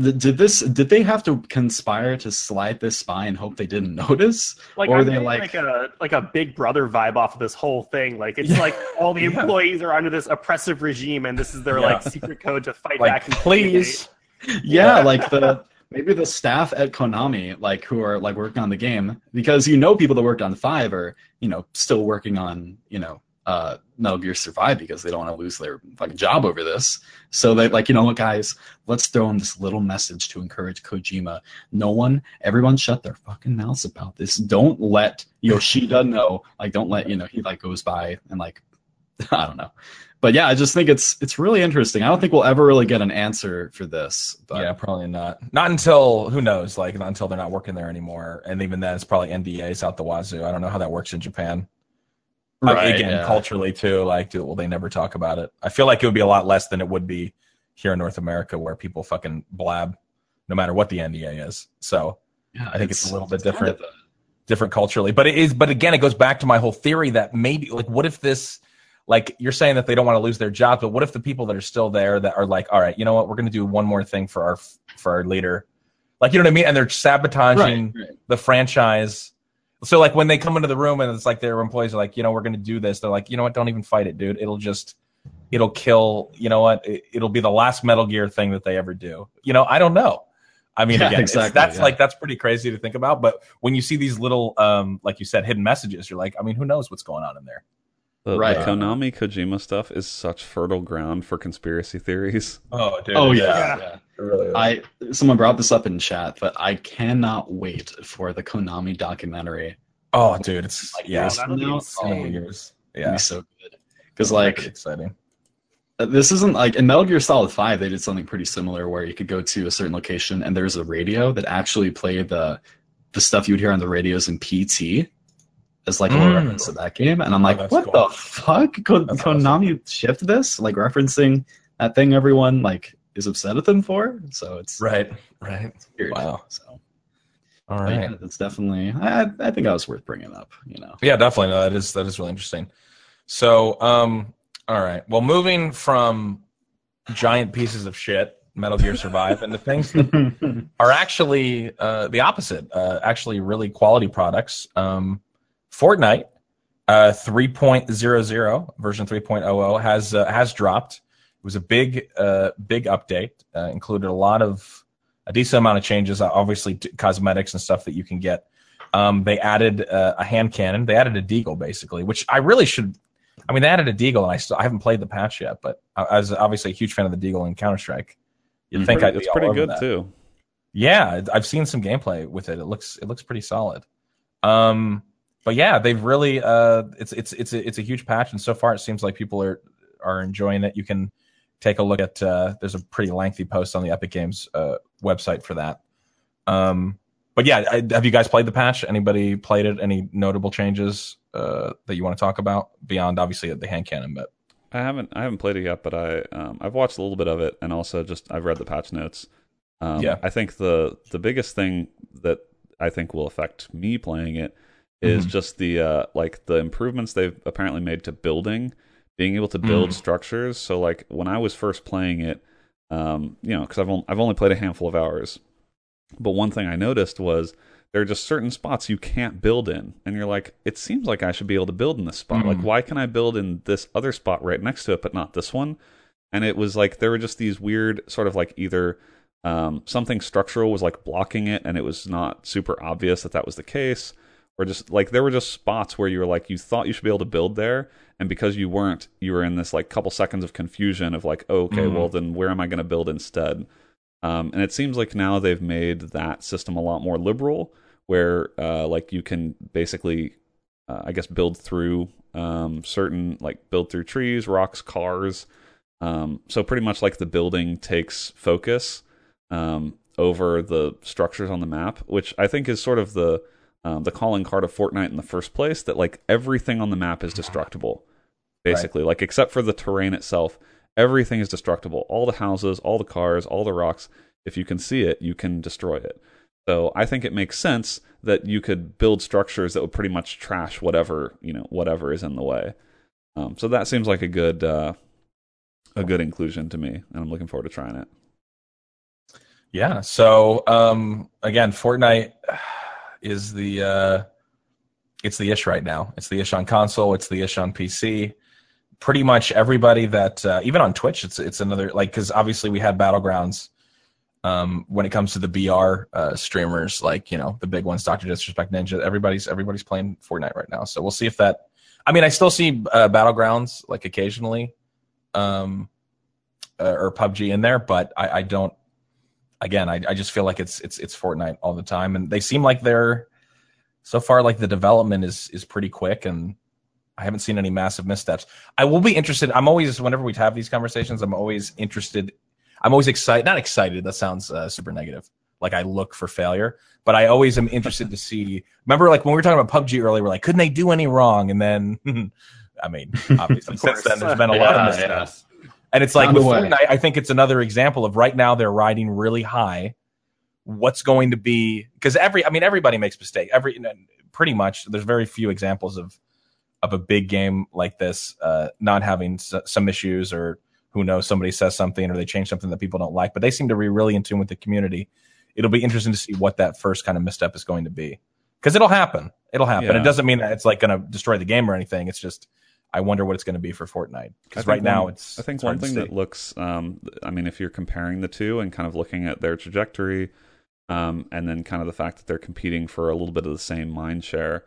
th- did this? Did they have to conspire to slide this by and hope they didn't notice? Like, Or I'm they like- like a like a Big Brother vibe off of this whole thing. Like it's Yeah. like all the Yeah. employees are under this oppressive regime, and this is their Yeah. like secret code to fight Like, back. and please. yeah, like the maybe the staff at Konami, like who are like working on the game, because you know people that worked on five are you know still working on you know uh Metal Gear Survive because they don't want to lose their fucking job over this. So they like you know what guys, let's throw in this little message to encourage Kojima. No one, everyone, shut their fucking mouths about this. Don't let Yoshida know. Like don't let you know he like goes by and like I don't know. But yeah, I just think it's it's really interesting. I don't think we'll ever really get an answer for this. But yeah, probably not. Not until who knows, like not until they're not working there anymore, and even then, it's probably NDAs out the wazoo. I don't know how that works in Japan. Right, again, yeah. culturally too. Like, do, will they never talk about it? I feel like it would be a lot less than it would be here in North America, where people fucking blab, no matter what the NDA is. So Yeah, I think it's a little bit kind different. of a- different culturally, but it is. But again, it goes back to my whole theory that maybe, like, what if this, like, you're saying that they don't want to lose their job, but what if the people that are still there that are like, all right, you know what, we're going to do one more thing for our for our leader, like, you know what I mean, and they're sabotaging right, right. the franchise. So like when they come into the room and it's like their employees are like, you know, we're going to do this. They're like, you know what? Don't even fight it, dude. It'll just, it'll kill. You know what? It, it'll be the last Metal Gear thing that they ever do. You know, I don't know. I mean, Yeah, again, exactly, that's yeah. like that's pretty crazy to think about. But when you see these little, um, like you said, hidden messages, you're like, I mean, who knows what's going on in there? The, Right. the Konami Kojima stuff is such fertile ground for conspiracy theories. Oh, dude. Oh it yeah, yeah. Really. I someone brought this up in chat, but I cannot wait for the Konami documentary. oh, dude, it's Like, yeah, Oh, that'll be oh, years. Yeah, be so good. Because like exciting. Uh, this isn't like in Metal Gear Solid Five, they did something pretty similar where you could go to a certain location and there's a radio that actually played the the stuff you would hear on the radios in PT as like a Mm. reference to that game. And I'm like, that's what cool. the fuck? That's Konami shift this, like referencing that thing everyone like is upset at them for. So it's Right, right. weird. Wow. So All right. yeah, that's definitely. I I think that was worth bringing up. You know. Yeah, definitely. No, that is that is really interesting. So, um, all right. Well, moving from giant pieces of shit, Metal Gear Survive, and the things that are actually uh, the opposite. Uh, actually, really quality products. Um, Fortnite uh, 3.00 version 3.00 has uh, has dropped. It was a big uh, big update. Uh, included a lot of a decent amount of changes. uh, Obviously, cosmetics and stuff that you can get. Um, they added uh, a hand cannon. They added a deagle, basically, which I really should. I mean, they added a deagle, and I still I haven't played the patch yet, but I, I was obviously a huge fan of the deagle in Counter Strike. You'd Mhm. think I'd it's pretty good that. too. Yeah, I've seen some gameplay with it. It looks it looks pretty solid. Um, but yeah, they've really uh, it's it's it's a, it's a huge patch, and so far it seems like people are are enjoying it. You can take a look at uh, there's a pretty lengthy post on the Epic Games uh, website for that. Um, but yeah, I, have you guys played the patch? Anybody played it? Any notable changes uh, that you want to talk about beyond obviously the hand cannon? But I haven't I haven't played it yet, but I um, I've watched a little bit of it, and also just I've read the patch notes. Um, Yeah. I think the the biggest thing that I think will affect me playing it is Mhm. just the uh, like the improvements they've apparently made to building, being able to build Mm. structures. So like when I was first playing it, um, you know, because I've on, I've only played a handful of hours, but one thing I noticed was there are just certain spots you can't build in, and you're like, it seems like I should be able to build in this spot. Mhm. Like, why can I build in this other spot right next to it, but not this one? And it was like there were just these weird sort of like either um, something structural was like blocking it, and it was not super obvious that that was the case, or just like there were just spots where you were like you thought you should be able to build there, and because you weren't, you were in this like couple seconds of confusion of like, oh, okay, Mhm. well then where am I going to build instead? Um, and it seems like now they've made that system a lot more liberal, where uh, like you can basically, uh, I guess, build through um, certain like build through trees, rocks, cars. Um, so pretty much like the building takes focus um, over the structures on the map, which I think is sort of the um, the calling card of Fortnite in the first place. That like everything on the map is destructible, basically, like except for the terrain itself. Everything is destructible. All the houses, all the cars, all the rocks. If you can see it, you can destroy it. So I think it makes sense that you could build structures that would pretty much trash whatever you know whatever is in the way. Um, so that seems like a good uh, a good inclusion to me, and I'm looking forward to trying it. Yeah. So um, again, Fortnite is the uh, it's the ish right now. It's the ish on console. It's the ish on PC. Pretty much everybody that uh, even on Twitch, it's it's another like because obviously we had battlegrounds. Um, when it comes to the BR uh, streamers, like you know the big ones, Doctor Disrespect Ninja, everybody's everybody's playing Fortnite right now. So we'll see if that. I mean, I still see uh, battlegrounds like occasionally, um, uh, or PUBG in there, but I, I don't again, I, I just feel like it's it's it's Fortnite all the time, and they seem like they're so far like the development is is pretty quick, and I haven't seen any massive missteps. I will be interested. I'm always whenever we have these conversations, I'm always interested. I'm always excited. Not excited. That sounds uh, super negative. Like I look for failure, but I always am interested to see. Remember, like when we were talking about PUBG earlier, we're like, couldn't they do any wrong? And then, I mean, obviously since then there's been a lot of missteps. And it's like with. Fortnite, I think it's another example of right now they're riding really high. What's going to be because every I mean everybody makes mistakes. Every pretty much there's very few examples of of a big game like this uh, not having s- some issues or who knows somebody says something or they change something that people don't like. But they seem to be really in tune with the community. It'll be interesting to see what that first kind of misstep is going to be because it'll happen. It'll happen. Yeah. It doesn't mean that it's like going to destroy the game or anything. It's just I wonder what it's going to be for Fortnite because right now it's I think it's one thing that looks, um, I mean, if you're comparing the two and kind of looking at their trajectory, um, and then kind of the fact that they're competing for a little bit of the same mind share,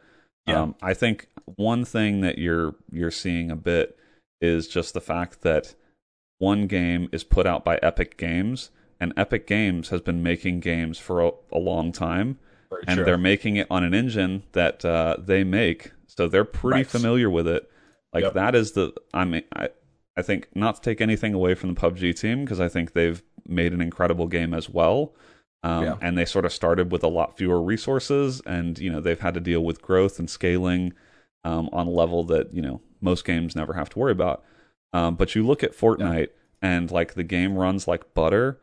Yeah. um, I think one thing that you're you're seeing a bit is just the fact that one game is put out by Epic Games, and Epic Games has been making games for a, a long time, Very and true. they're making it on an engine that uh, they make, so they're pretty Right. familiar with it. Like Yep. that is the I mean I I think not to take anything away from the PUBG team because I think they've made an incredible game as well. Um, Yeah. And they sort of started with a lot fewer resources, and you know they've had to deal with growth and scaling um, on a level that you know most games never have to worry about. Um, but you look at Fortnite, and like the game runs like butter.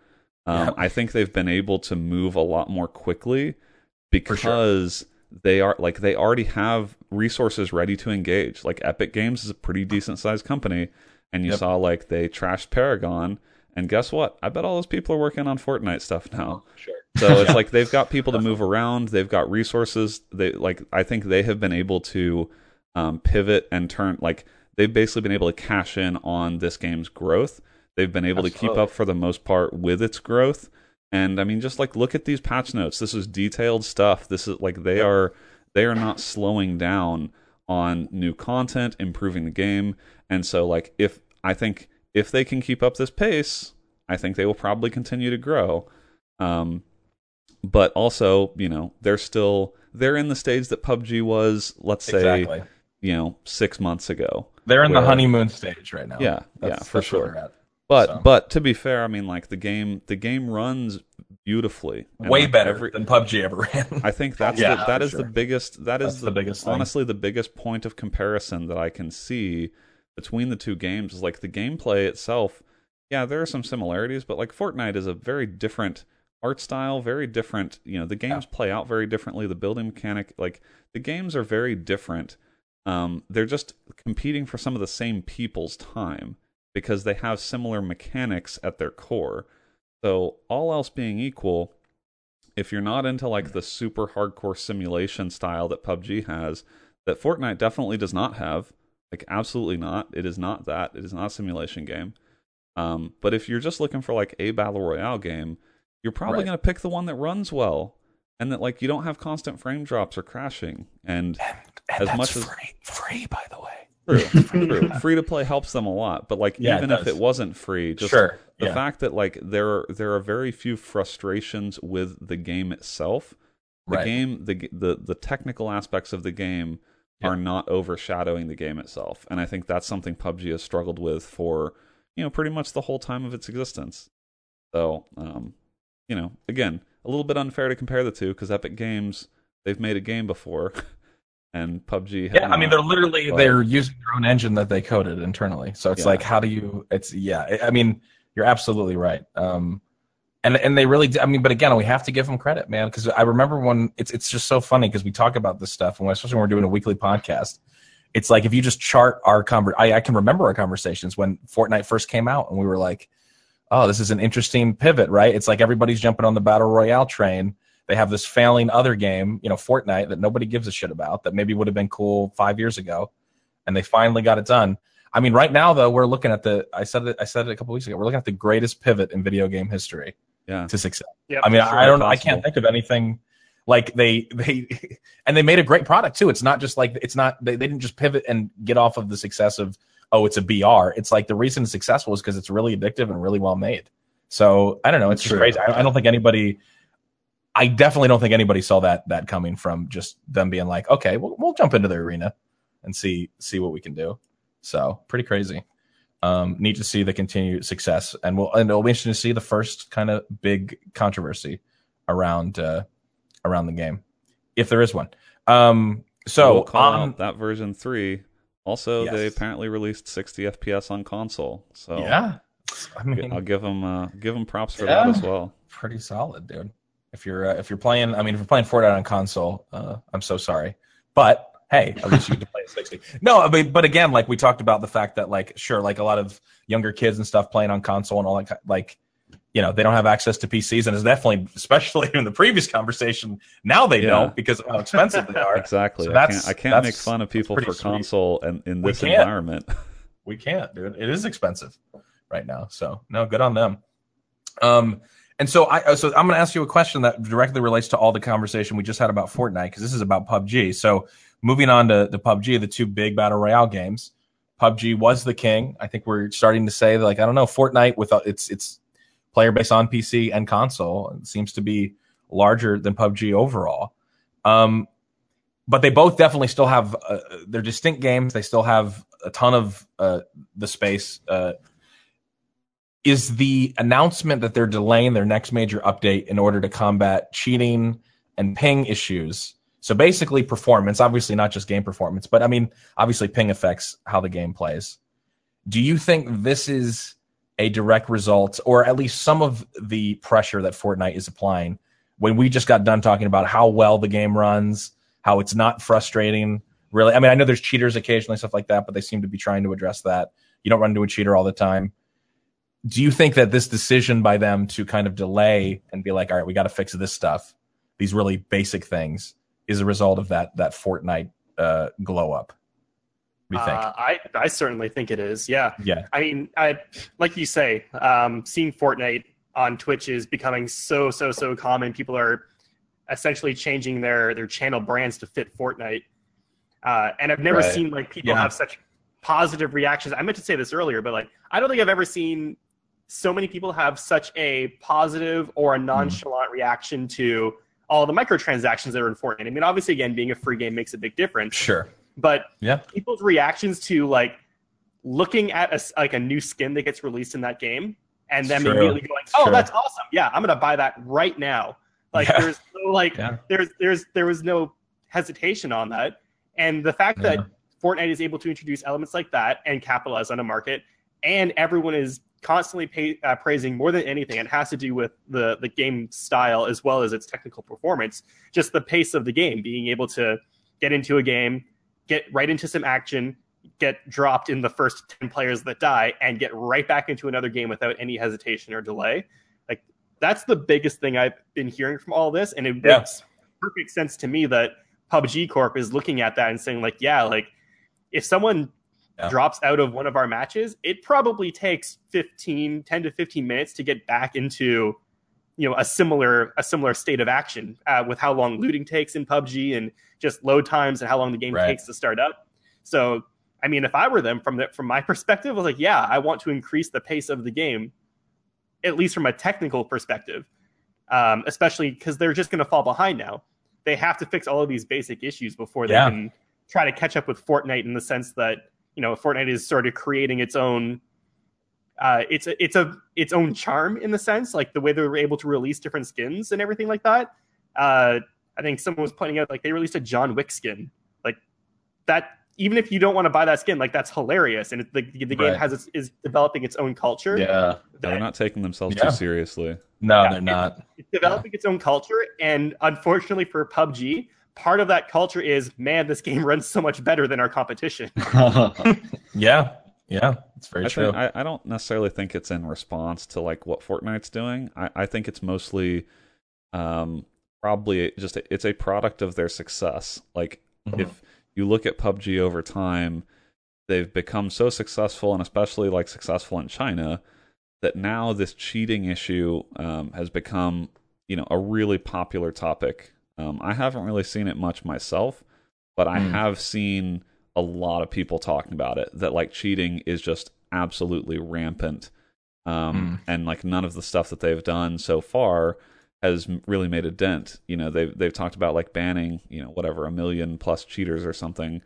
Um, Yeah. I think they've been able to move a lot more quickly because sure. They are like they already have resources ready to engage. Like Epic Games is a pretty decent sized company, and you Yep. saw like they trashed Paragon, and guess what? I bet all those people are working on Fortnite stuff now. Sure. So it's like they've got people to move around. They've got resources. They like I think they have been able to um, pivot and turn like they've basically been able to cash in on this game's growth. They've been able to keep up for the most part with its growth. And I mean, just like look at these patch notes. This is detailed stuff. This is like they are they are not slowing down on new content, improving the game. And so like if I think if they can keep up this pace, I think they will probably continue to grow. Um, but also, you know, they're still they're in the stage that PUBG was, let's say, Exactly. you know, six months ago. They're in where- the honeymoon stage right now. Yeah, That's, yeah, for sure. They're at. But So. but to be fair, I mean, like the game the game runs beautifully, Way like, better every- than PUBG ever ran. I think that's Yeah, the, that for is the sure. biggest that is That's the biggest thing. honestly the biggest point of comparison that I can see between the two games is like the gameplay itself. Yeah, there are some similarities, but like Fortnite is a very different art style, very different. You know, the games play out very differently. The building mechanic, like the games are very different. Um, they're just competing for some of the same people's time because they have similar mechanics at their core. So all else being equal, if you're not into like the super hardcore simulation style that PUBG has, that Fortnite definitely does not have, like absolutely not. It is not that. It is not a simulation game. Um, but if you're just looking for like a battle royale game, you're probably Right. going to pick the one that runs well and that like you don't have constant frame drops or crashing. And And as that's much as- free, free by the way. True, true. free to play helps them a lot. But like Yeah, it even if it wasn't free, just sure. the yeah. fact that like there are, there are very few frustrations with the game itself the Right. game the the the technical aspects of the game Yeah. are not overshadowing the game itself and i think that's something pubg has struggled with for you know pretty much the whole time of its existence so um you know again a little bit unfair to compare the two because epic games they've made a game before and pubg Yeah, I mean they're literally they're using their own engine that they coded internally. So it's Yeah. like, how do you? It's yeah. I- I mean, you're absolutely right. Um, and and they really, I mean, but again, we have to give them credit, man, because I remember when it's it's just so funny because we talk about this stuff, and when, especially when we're doing a weekly podcast. It's like if you just chart our conver I, I can remember our conversations when Fortnite first came out, and we were like, oh, this is an interesting pivot, right? It's like everybody's jumping on the battle royale train. They have this failing other game, you know, Fortnite that nobody gives a shit about that maybe would have been cool five years ago, and they finally got it done. I mean, right now though, we're looking at the. I said it. I said it a couple weeks ago. We're looking at the greatest pivot in video game history Yeah. to success. Yeah, I mean, sure. I don't. I can't think of anything like they they and they made a great product too. It's not just like it's not they, they didn't just pivot and get off of the success of oh it's a BR. It's like the reason it's successful is because it's really addictive and really well made. So I don't know. It's just True. crazy. I, I don't think anybody. I definitely don't think anybody saw that that coming from just them being like, okay, we'll, we'll jump into the arena and see see what we can do. So pretty crazy. Um, neat to see the continued success, and we'll and it'll be interesting to see the first kind of big controversy around uh, around the game, if there is one. Um, so We'll out that version three. Also, they apparently released 60 FPS on console. So yeah, I mean, I'll give them uh, give them props for Yeah. that as well. pretty solid, dude. If you're uh, if you're playing, I mean, if you're playing Fortnite on console, uh, I'm so sorry, but hey, at least you get to play at 60. No, I mean, but again, like we talked about the fact that like sure, like a lot of younger kids and stuff playing on console and all that, like you know, they don't have access to PCs, and it's definitely, especially in the previous conversation, now they Yeah. don't because of how expensive they are. Exactly. So I can't I can't make fun of people for sweet. console and in this environment. we can't, dude. It is expensive right now. So no, good on them. Um, and so I so I'm going to ask you a question that directly relates to all the conversation we just had about Fortnite because this is about PUBG. So moving on to the PUBG, the two big battle royale games. PUBG was the king. I think we're starting to say like I don't know, Fortnite with uh, its its player base on PC and console seems to be larger than PUBG overall. Um, but they both definitely still have uh, they're distinct games. They still have a ton of uh, the space. Uh, is the announcement that they're delaying their next major update in order to combat cheating and ping issues? So basically, performance, obviously not just game performance, but I mean, obviously, ping affects how the game plays. Do you think this is a direct result, or at least some of the pressure that Fortnite is applying? When we just got done talking about how well the game runs, how it's not frustrating, really. I mean, I know there's cheaters occasionally, stuff like that, but they seem to be trying to address that. You don't run into a cheater all the time. Do you think that this decision by them to kind of delay and be like, all right, we got to fix this stuff, these really basic things, is a result of that that Fortnite uh, glow up? What do you think? Uh, I I certainly think it is. Yeah. yeah, I mean, I like you say, um, seeing Fortnite on Twitch is becoming so so so common. People are essentially changing their their channel brands to fit Fortnite, uh, and I've never Right. seen like people Yeah. have such positive reactions. I meant to say this earlier, but like I don't think I've ever seen so many people have such a positive or a Hmm. nonchalant reaction to all the microtransactions that are in Fortnite. I mean, obviously, again, being a free game makes a big difference sure. but Yeah. people's reactions to like looking at a, like a new skin that gets released in that game and then immediately going oh Sure. that's awesome yeah i'm gonna buy that right now like Yeah. there's no like Yeah. there's there's there was no hesitation on that and the fact Yeah. that fortnite is able to introduce elements like that and capitalize on a market and everyone is constantly pay, uh, praising more than anything. It has to do with the the game style as well as its technical performance. Just the pace of the game being able to get into a game get right into some action get dropped in the first 10 players that die and get right back into another game without any hesitation or delay. Like that's the biggest thing i've been hearing from all this and it Yeah. makes perfect sense to me that pubg corp is looking at that and saying like yeah like if someone Yeah. drops out of one of our matches it probably takes 15 10 to 15 minutes to get back into you know a similar a similar state of action uh, with how long looting takes in PUBG and just load times and how long the game Right. takes to start up. So, I mean, if I were them from the, from my perspective, I was like, yeah, I want to increase the pace of the game, at least from a technical perspective, um, especially because they're just going to fall behind now. They have to fix all of these basic issues before they Yeah. can try to catch up with Fortnite in the sense that you know Fortnite is sort of creating its own uh, it's a, it's a its own charm in the sense like the way they were able to release different skins and everything like that. Uh, I think someone was pointing out like they released a John Wick skin like that. Even if you don't want to buy that skin, like that's hilarious, and it, the, the game Right. has its, is developing its own culture. Yeah. They're not taking themselves Yeah. too seriously. No, Yeah. they're not. It's developing its own culture, and unfortunately for PUBG, part of that culture is man, this game runs so much better than our competition. Yeah, Yeah, it's very I, true. think, I, I don't necessarily think it's in response to like what Fortnite's doing. I, I think it's mostly um, probably just it's a product of their success. Like Mhm. if you look at PUBG over time, they've become so successful, and especially like successful in China, that now this cheating issue um, has become you know a really popular topic. Um, I haven't really seen it much myself, but I Hmm. have seen a lot of people talking about it. That like cheating is just absolutely rampant, um, and like none of the stuff that they've done so far has really made a dent. You know, they've they've talked about like banning, you know, whatever a million plus cheaters or something,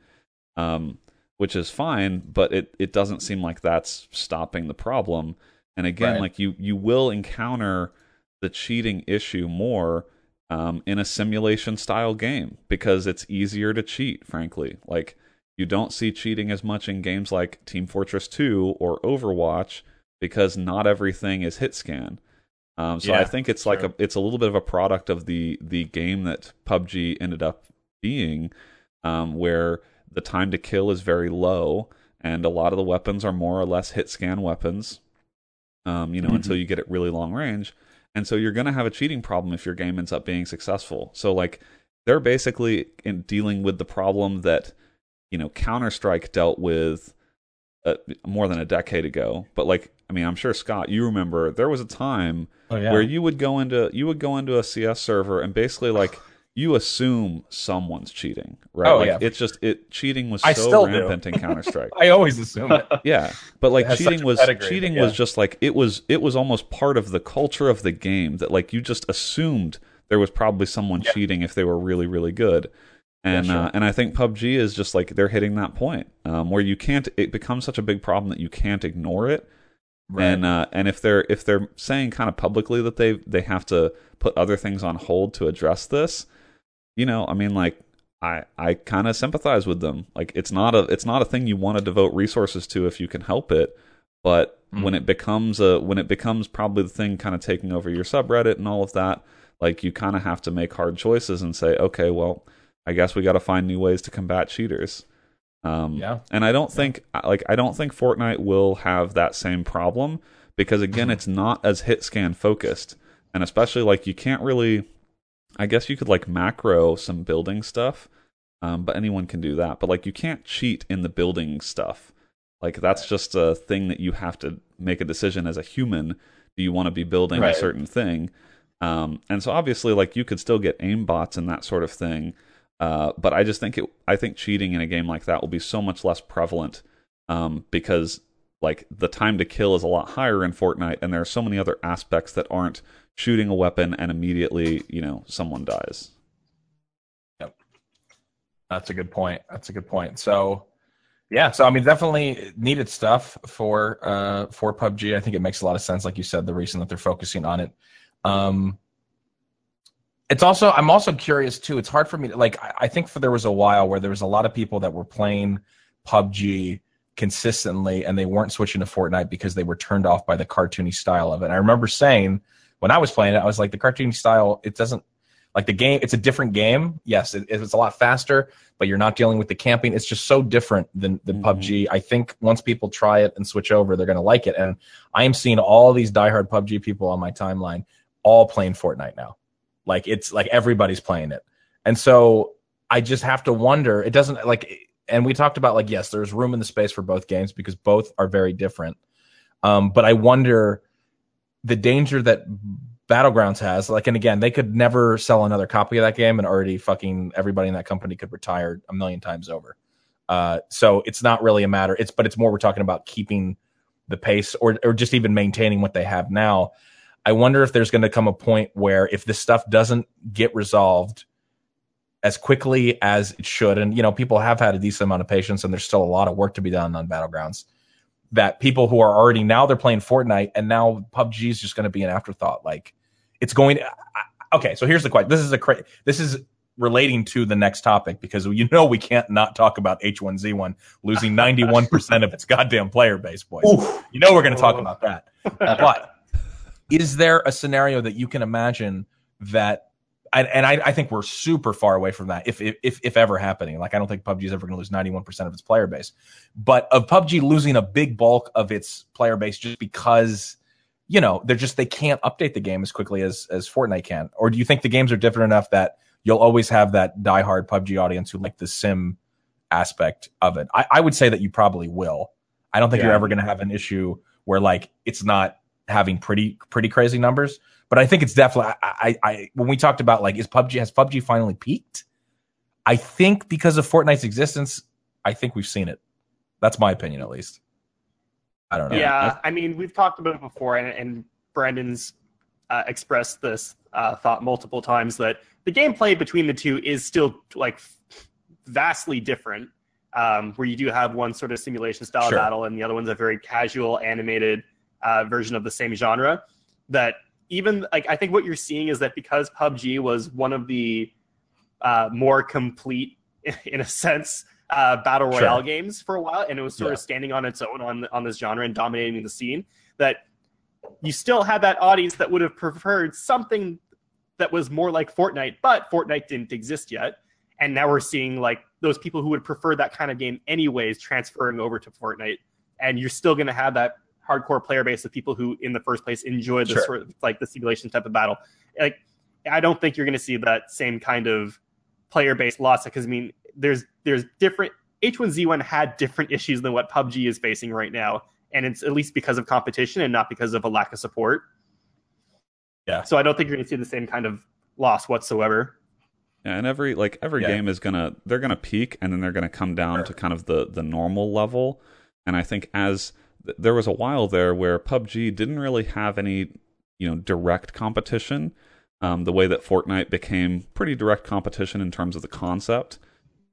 um, which is fine, but it it doesn't seem like that's stopping the problem. And again, Right. like you you will encounter the cheating issue more um, in a simulation style game because it's easier to cheat. Frankly, like you don't see cheating as much in games like Team Fortress 2 or Overwatch because not everything is hit scan. Um, so I think it's like a it's a little bit of a product of the the game that PUBG ended up being, um, where the time to kill is very low, and a lot of the weapons are more or less hit scan weapons. Um, you know, Mhm. until you get at really long range, and so you're going to have a cheating problem if your game ends up being successful. So like they're basically in dealing with the problem that you know Counter Strike dealt with uh, more than a decade ago. But like, I mean, I'm sure Scott, you remember there was a time oh, yeah. where you would go into you would go into a CS server and basically like you assume someone's cheating, right? Oh, like, yeah. It's just it cheating was I so still do. rampant in Counter Strike. I always assume it. yeah, but like cheating was pedigree, cheating but was just like it was it was almost part of the culture of the game that like you just assumed there was probably someone Yeah. cheating if they were really really good. And sure. uh, and I think PUBG is just like they're hitting that point um, where you can't. It becomes such a big problem that you can't ignore it. Right. And uh, and if they're if they're saying kind of publicly that they they have to put other things on hold to address this, you know, I mean, like I I kind of sympathize with them. Like it's not a it's not a thing you want to devote resources to if you can help it. But Mm. when it becomes a when it becomes probably the thing kind of taking over your subreddit and all of that, like you kind of have to make hard choices and say, okay, well, I guess we got to find new ways to combat cheaters. Um, Yeah. and I don't think like I don't think Fortnite will have that same problem because again, it's not as hit scan focused, and especially like you can't really. I guess you could like macro some building stuff, um, but anyone can do that. But like you can't cheat in the building stuff. Like that's just a thing that you have to make a decision as a human. Do you want to be building Right. a certain thing? Um, and so obviously, like you could still get aimbots and that sort of thing. Uh, but I just think it. I think cheating in a game like that will be so much less prevalent um, because like the time to kill is a lot higher in Fortnite, and there are so many other aspects that aren't shooting a weapon and immediately you know someone dies. Yep. That's a good point. That's a good point. So, yeah. So I mean, definitely needed stuff for uh for PUBG. I think it makes a lot of sense, like you said, the reason that they're focusing on it. Um, it's also I'm also curious too. It's hard for me to like. I, I think for there was a while where there was a lot of people that were playing PUBG consistently, and they weren't switching to Fortnite because they were turned off by the cartoony style of it. And I remember saying when I was playing it, I was like, the cartoon style, it doesn't like the game. It's a different game. Yes, it, it's a lot faster, but you're not dealing with the camping. It's just so different than than Mhm. PUBG. I think once people try it and switch over, they're going to like it. And I am seeing all these diehard PUBG people on my timeline all playing Fortnite now. Like it's like everybody's playing it. And so I just have to wonder, it doesn't like and we talked about like yes, there's room in the space for both games because both are very different. Um, but I wonder the danger that Battlegrounds has, like, and again, they could never sell another copy of that game, and already fucking everybody in that company could retire a million times over. Uh, so it's not really a matter. It's but it's more we're talking about keeping the pace or or just even maintaining what they have now. I wonder if there's going to come a point where if this stuff doesn't get resolved as quickly as it should, and you know, people have had a decent amount of patience, and there's still a lot of work to be done on Battlegrounds. That people who are already now they're playing Fortnite, and now PUBG is just going to be an afterthought. Like it's going. To, I- okay, so here's the question. This is a cra- this is relating to the next topic because you know we can't not talk about H1Z1 losing 91% of its goddamn player base, boys. You know we're going to talk about that. But is there a scenario that you can imagine that and, and I, I think we're super far away from that if if if ever happening. Like I don't think PUBG is ever going to lose 91% of its player base, but of PUBG losing a big bulk of its player base just because you know they're just they can't update the game as quickly as as Fortnite can. Or do you think the games are different enough that you'll always have that diehard PUBG audience who like the sim aspect of it? I, I would say that you probably will. I don't think Yeah. you're ever going to have an issue where like it's not having pretty pretty crazy numbers. But I think it's definitely I, I, I when we talked about like is PUBG has PUBG finally peaked? I think because of Fortnite's existence, I think we've seen it. That's my opinion, at least. I don't know. Yeah, I mean, we've talked about it before, and, and Brandon's uh, expressed this uh, thought multiple times that the gameplay between the two is still like vastly different. Um, where you do have one sort of simulation style Sure. battle, and the other one's a very casual animated uh, version of the same genre. That even like I think what you're seeing is that because PUBG was one of the uh, more complete, in a sense, uh, battle Sure. royale games for a while, and it was sort Yeah. of standing on its own on on this genre and dominating the scene. That you still had that audience that would have preferred something that was more like Fortnite, but Fortnite didn't exist yet. And now we're seeing like those people who would prefer that kind of game anyways transferring over to Fortnite. And you're still going to have that hardcore player base of people who, in the first place, enjoy the Sure. sort of like the simulation type of battle. Like, I don't think you're going to see that same kind of player base loss because I mean, there's there's different H1Z1 had different issues than what PUBG is facing right now, and it's at least because of competition and not because of a lack of support. Yeah. So I don't think you're going to see the same kind of loss whatsoever. Yeah, and every like every Yeah. game is gonna they're gonna peak and then they're gonna come down Sure. to kind of the the normal level. And I think as th- there was a while there where PUBG didn't really have any you know direct competition. Um, the way that Fortnite became pretty direct competition in terms of the concept.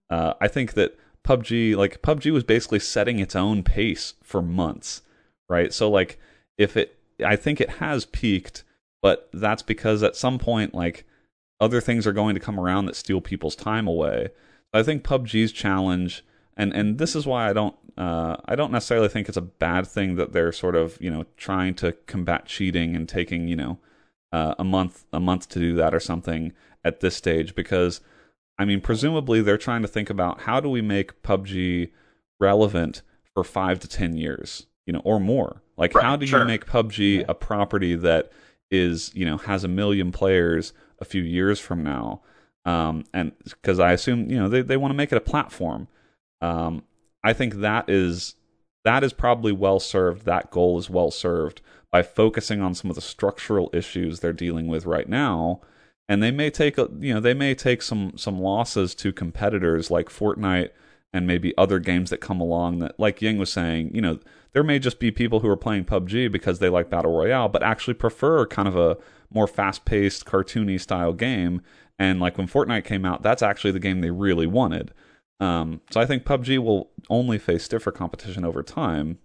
Uh, I think that PUBG like PUBG was basically setting its own pace for months, right? So like if it I think it has peaked, but that's because at some point like other things are going to come around that steal people's time away. I think PUBG's challenge, and and this is why I don't uh, I don't necessarily think it's a bad thing that they're sort of you know trying to combat cheating and taking you know uh, a month a month to do that or something at this stage because I mean presumably they're trying to think about how do we make PUBG relevant for five to ten years you know or more. Like Right, how do sure. you make PUBG a property that is you know has a million players a few years from now? Um, and because I assume you know they, they want to make it a platform um, I think that is that is probably well served that goal is well served by focusing on some of the structural issues they're dealing with right now. And they may take a, you know they may take some some losses to competitors like Fortnite and maybe other games that come along that like Ying was saying you know there may just be people who are playing PUBG because they like battle royale but actually prefer kind of a more fast-paced cartoony style game. And like when Fortnite came out that's actually the game they really wanted um, so I think PUBG will only face stiffer competition over time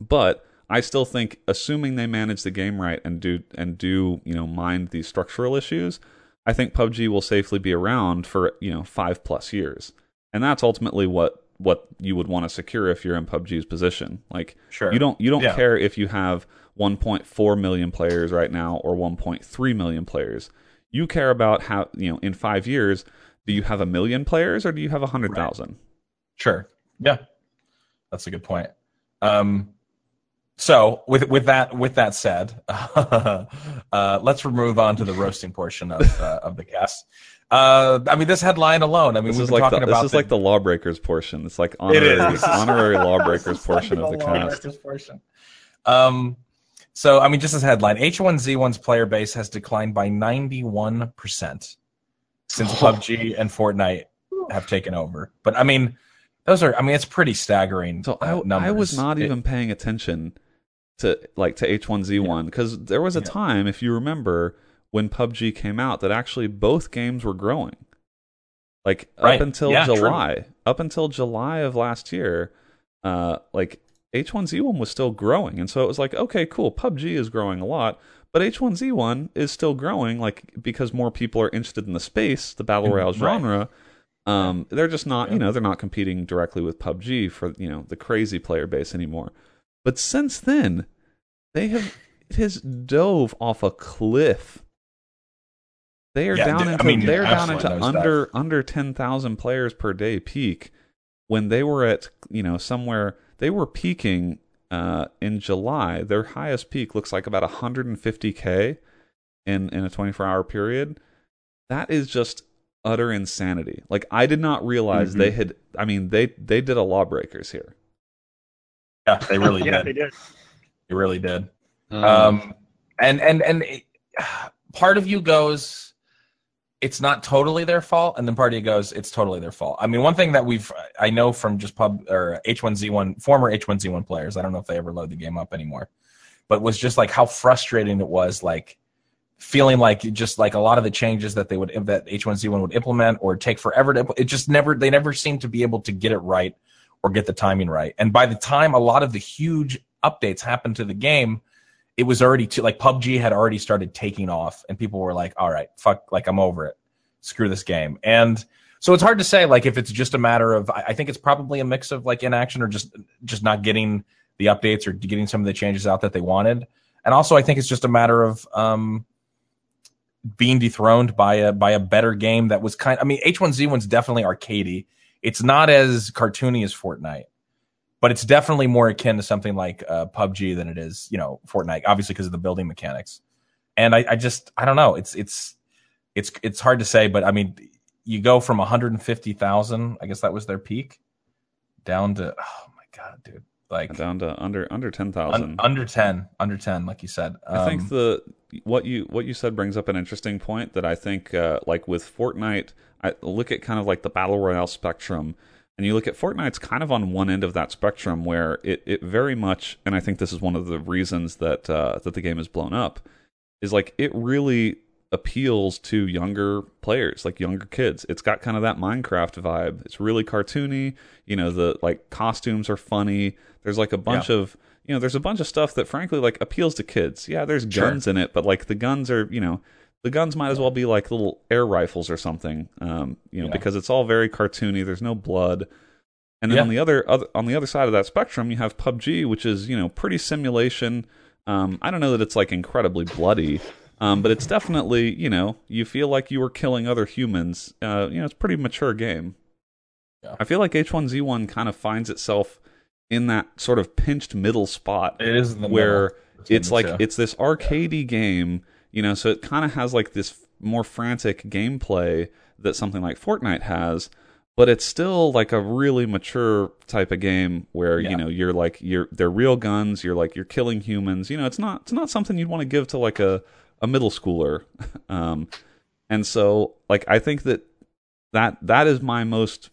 but I still think assuming they manage the game right and do and do you know mind these structural issues I think PUBG will safely be around for you know 5 plus years and that's ultimately what what you would want to secure if you're in PUBG's position like Sure. you don't you don't Yeah. care if you have 1.4 million players right now or 1.3 million players. You care about how you know in five years, do you have a million players or do you have a hundred thousand? Sure. Yeah. That's a good point. Um, so with with that with that said, uh, let's move on to the roasting portion of uh, of the cast. Uh, I mean, this headline alone. I mean, This is like the, this is like the lawbreakers portion. It's like honorary honorary lawbreakers portion of the cast. Portion. Um, so I mean, just as headline, H1Z1's player base has declined by 91 percent since PUBG and Fortnite have taken over. But I mean, those are I mean, it's pretty staggering. So I, uh, numbers. I was not It- even paying attention to like to H1Z1 because there was a Yeah. time, if you remember, when PUBG came out that actually both games were growing. Like Right. up until Yeah, true. July, up until July of last year, uh, like H1Z1 was still growing, and so it was like, okay, cool, PUBG is growing a lot, but H1Z1 is still growing, like because more people are interested in the space, the battle Mm, royale right. genre. Um, they're just not, Yeah. you know, they're not competing directly with PUBG for you know the crazy player base anymore. But since then, they have it has dove off a cliff. They are Yeah, down I into mean, they're down into under under ten thousand players per day peak. When they were at you know somewhere they were peaking uh, in July. Their highest peak looks like about 150k in in a 24 hour period. That is just utter insanity. Like I did not realize Mm-hmm. they had. I mean they they did a lawbreakers here. Yeah, they really yeah, did. they did. They really did. Um, Um, and and and it, part of you goes, it's not totally their fault, and then part of you goes, it's totally their fault. I mean, one thing that we've I know from just pub or H1Z1 former H1Z1 players, I don't know if they ever load the game up anymore, but was just like how frustrating it was, like feeling like just like a lot of the changes that they would that H1Z1 would implement or take forever to it just never they never seemed to be able to get it right or get the timing right. And by the time a lot of the huge updates happened to the game, it was already too like PUBG had already started taking off, and people were like, "All right, fuck, like I'm over it, screw this game." And so it's hard to say like if it's just a matter of I I think it's probably a mix of like inaction or just just not getting the updates or getting some of the changes out that they wanted, and also I think it's just a matter of um being dethroned by a by a better game that was kind. I mean, H1Z1's definitely arcadey. It's not as cartoony as Fortnite but it's definitely more akin to something like uh, PUBG than it is, you know, Fortnite. Obviously, because of the building mechanics. And I, I just, I don't know. It's, it's, it's, it's hard to say. But I mean, you go from 150,000. I guess that was their peak, down to oh my god, dude, like Down to under under ten thousand. un- under 10, under 10, like you said. I think Um, the what you what you said brings up an interesting point that I think uh, like with Fortnite, I look at kind of like the battle royale spectrum, and you look at Fortnite's kind of on one end of that spectrum where it, it very much, and I think this is one of the reasons that uh, that the game is blown up, is like it really appeals to younger players, like younger kids. It's got kind of that Minecraft vibe. It's really cartoony. You know, the like costumes are funny. There's like a bunch of you know, there's a bunch of stuff that frankly like appeals to kids. Yeah, there's Sure. guns in it, but like the guns are, you know, the guns might as well be like little air rifles or something. Um, you know, Yeah. because it's all very cartoony. There's no blood. And then Yeah. on the other, other on the other side of that spectrum, you have PUBG, which is you know pretty simulation. Um, I don't know that it's like incredibly bloody, um, but it's definitely you know you feel like you were killing other humans. Uh, you know, it's a pretty mature game. Yeah. I feel like H1Z1 kind of finds itself in that sort of pinched middle spot it is where middle. it's the like it's this arcadey game, you know, so it kind of has like this more frantic gameplay that something like Fortnite has, but it's still like a really mature type of game where Yeah. you know you're like you're they're real guns, you're like you're killing humans, you know, it's not it's not something you'd want to give to like a a middle schooler. um and so like I think that that that is my most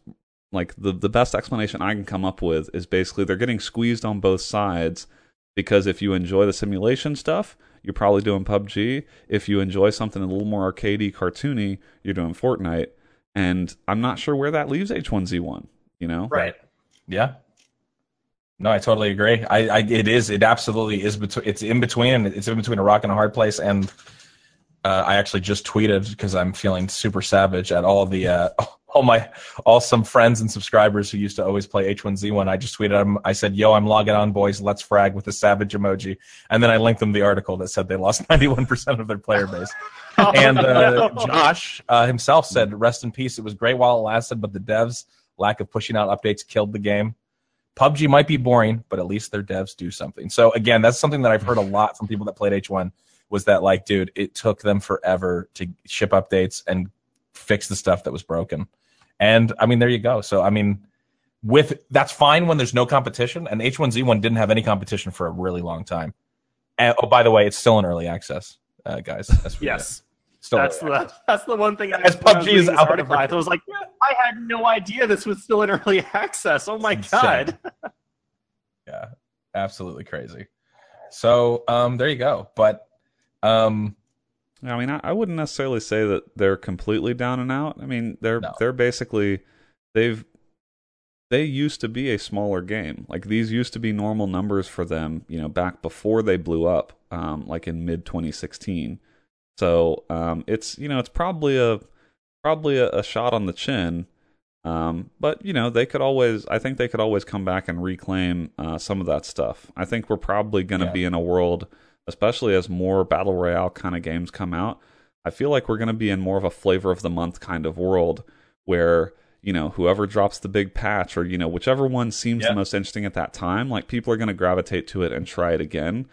like the the best explanation I can come up with is basically they're getting squeezed on both sides because if you enjoy the simulation stuff, you're probably doing PUBG. If you enjoy something a little more arcadey, cartoony, you're doing Fortnite. And I'm not sure where that leaves H1Z1. You know, Right. Yeah. No, I totally agree. I, I it is it absolutely is between it's in between and it's in between a rock and a hard place and uh, I actually just tweeted because I'm feeling super savage at all the uh, all my awesome friends and subscribers who used to always play H1Z1. I just tweeted them. I said, "Yo, I'm logging on, boys. Let's frag with the savage emoji." And then I linked them the article that said they lost 91 percent of their player base. and uh, No. Josh uh, himself said, "Rest in peace. It was great while it lasted, but the devs' lack of pushing out updates killed the game. PUBG might be boring, but at least their devs do something." So again, that's something that I've heard a lot from people that played H1 was that like, dude, it took them forever to ship updates and fix the stuff that was broken. And I mean, there you go. So I mean, with that's fine when there's no competition, and H1Z1 didn't have any competition for a really long time. And, oh, by the way, it's still in early access, uh, guys. That's for you. Yes. still That's the that's the one thing. I, As when I was PUBG is out of- I was like, I had no idea this was still in early access. Oh my god! yeah absolutely crazy so um there you go but um I mean, I, I wouldn't necessarily say that they're completely down and out. I mean, they're No. they're basically they've they used to be a smaller game. Like these used to be normal numbers for them, you know, back before they blew up, um, like in mid 2016. So um, it's you know it's probably a probably a, a shot on the chin. Um, but you know they could always I think they could always come back and reclaim uh, some of that stuff. I think we're probably going to Yeah. be in a world, especially as more battle royale kind of games come out. I feel like we're going to be in more of a flavor of the month kind of world where you know whoever drops the big patch or you know whichever one seems Yeah. the most interesting at that time like people are going to gravitate to it and try it again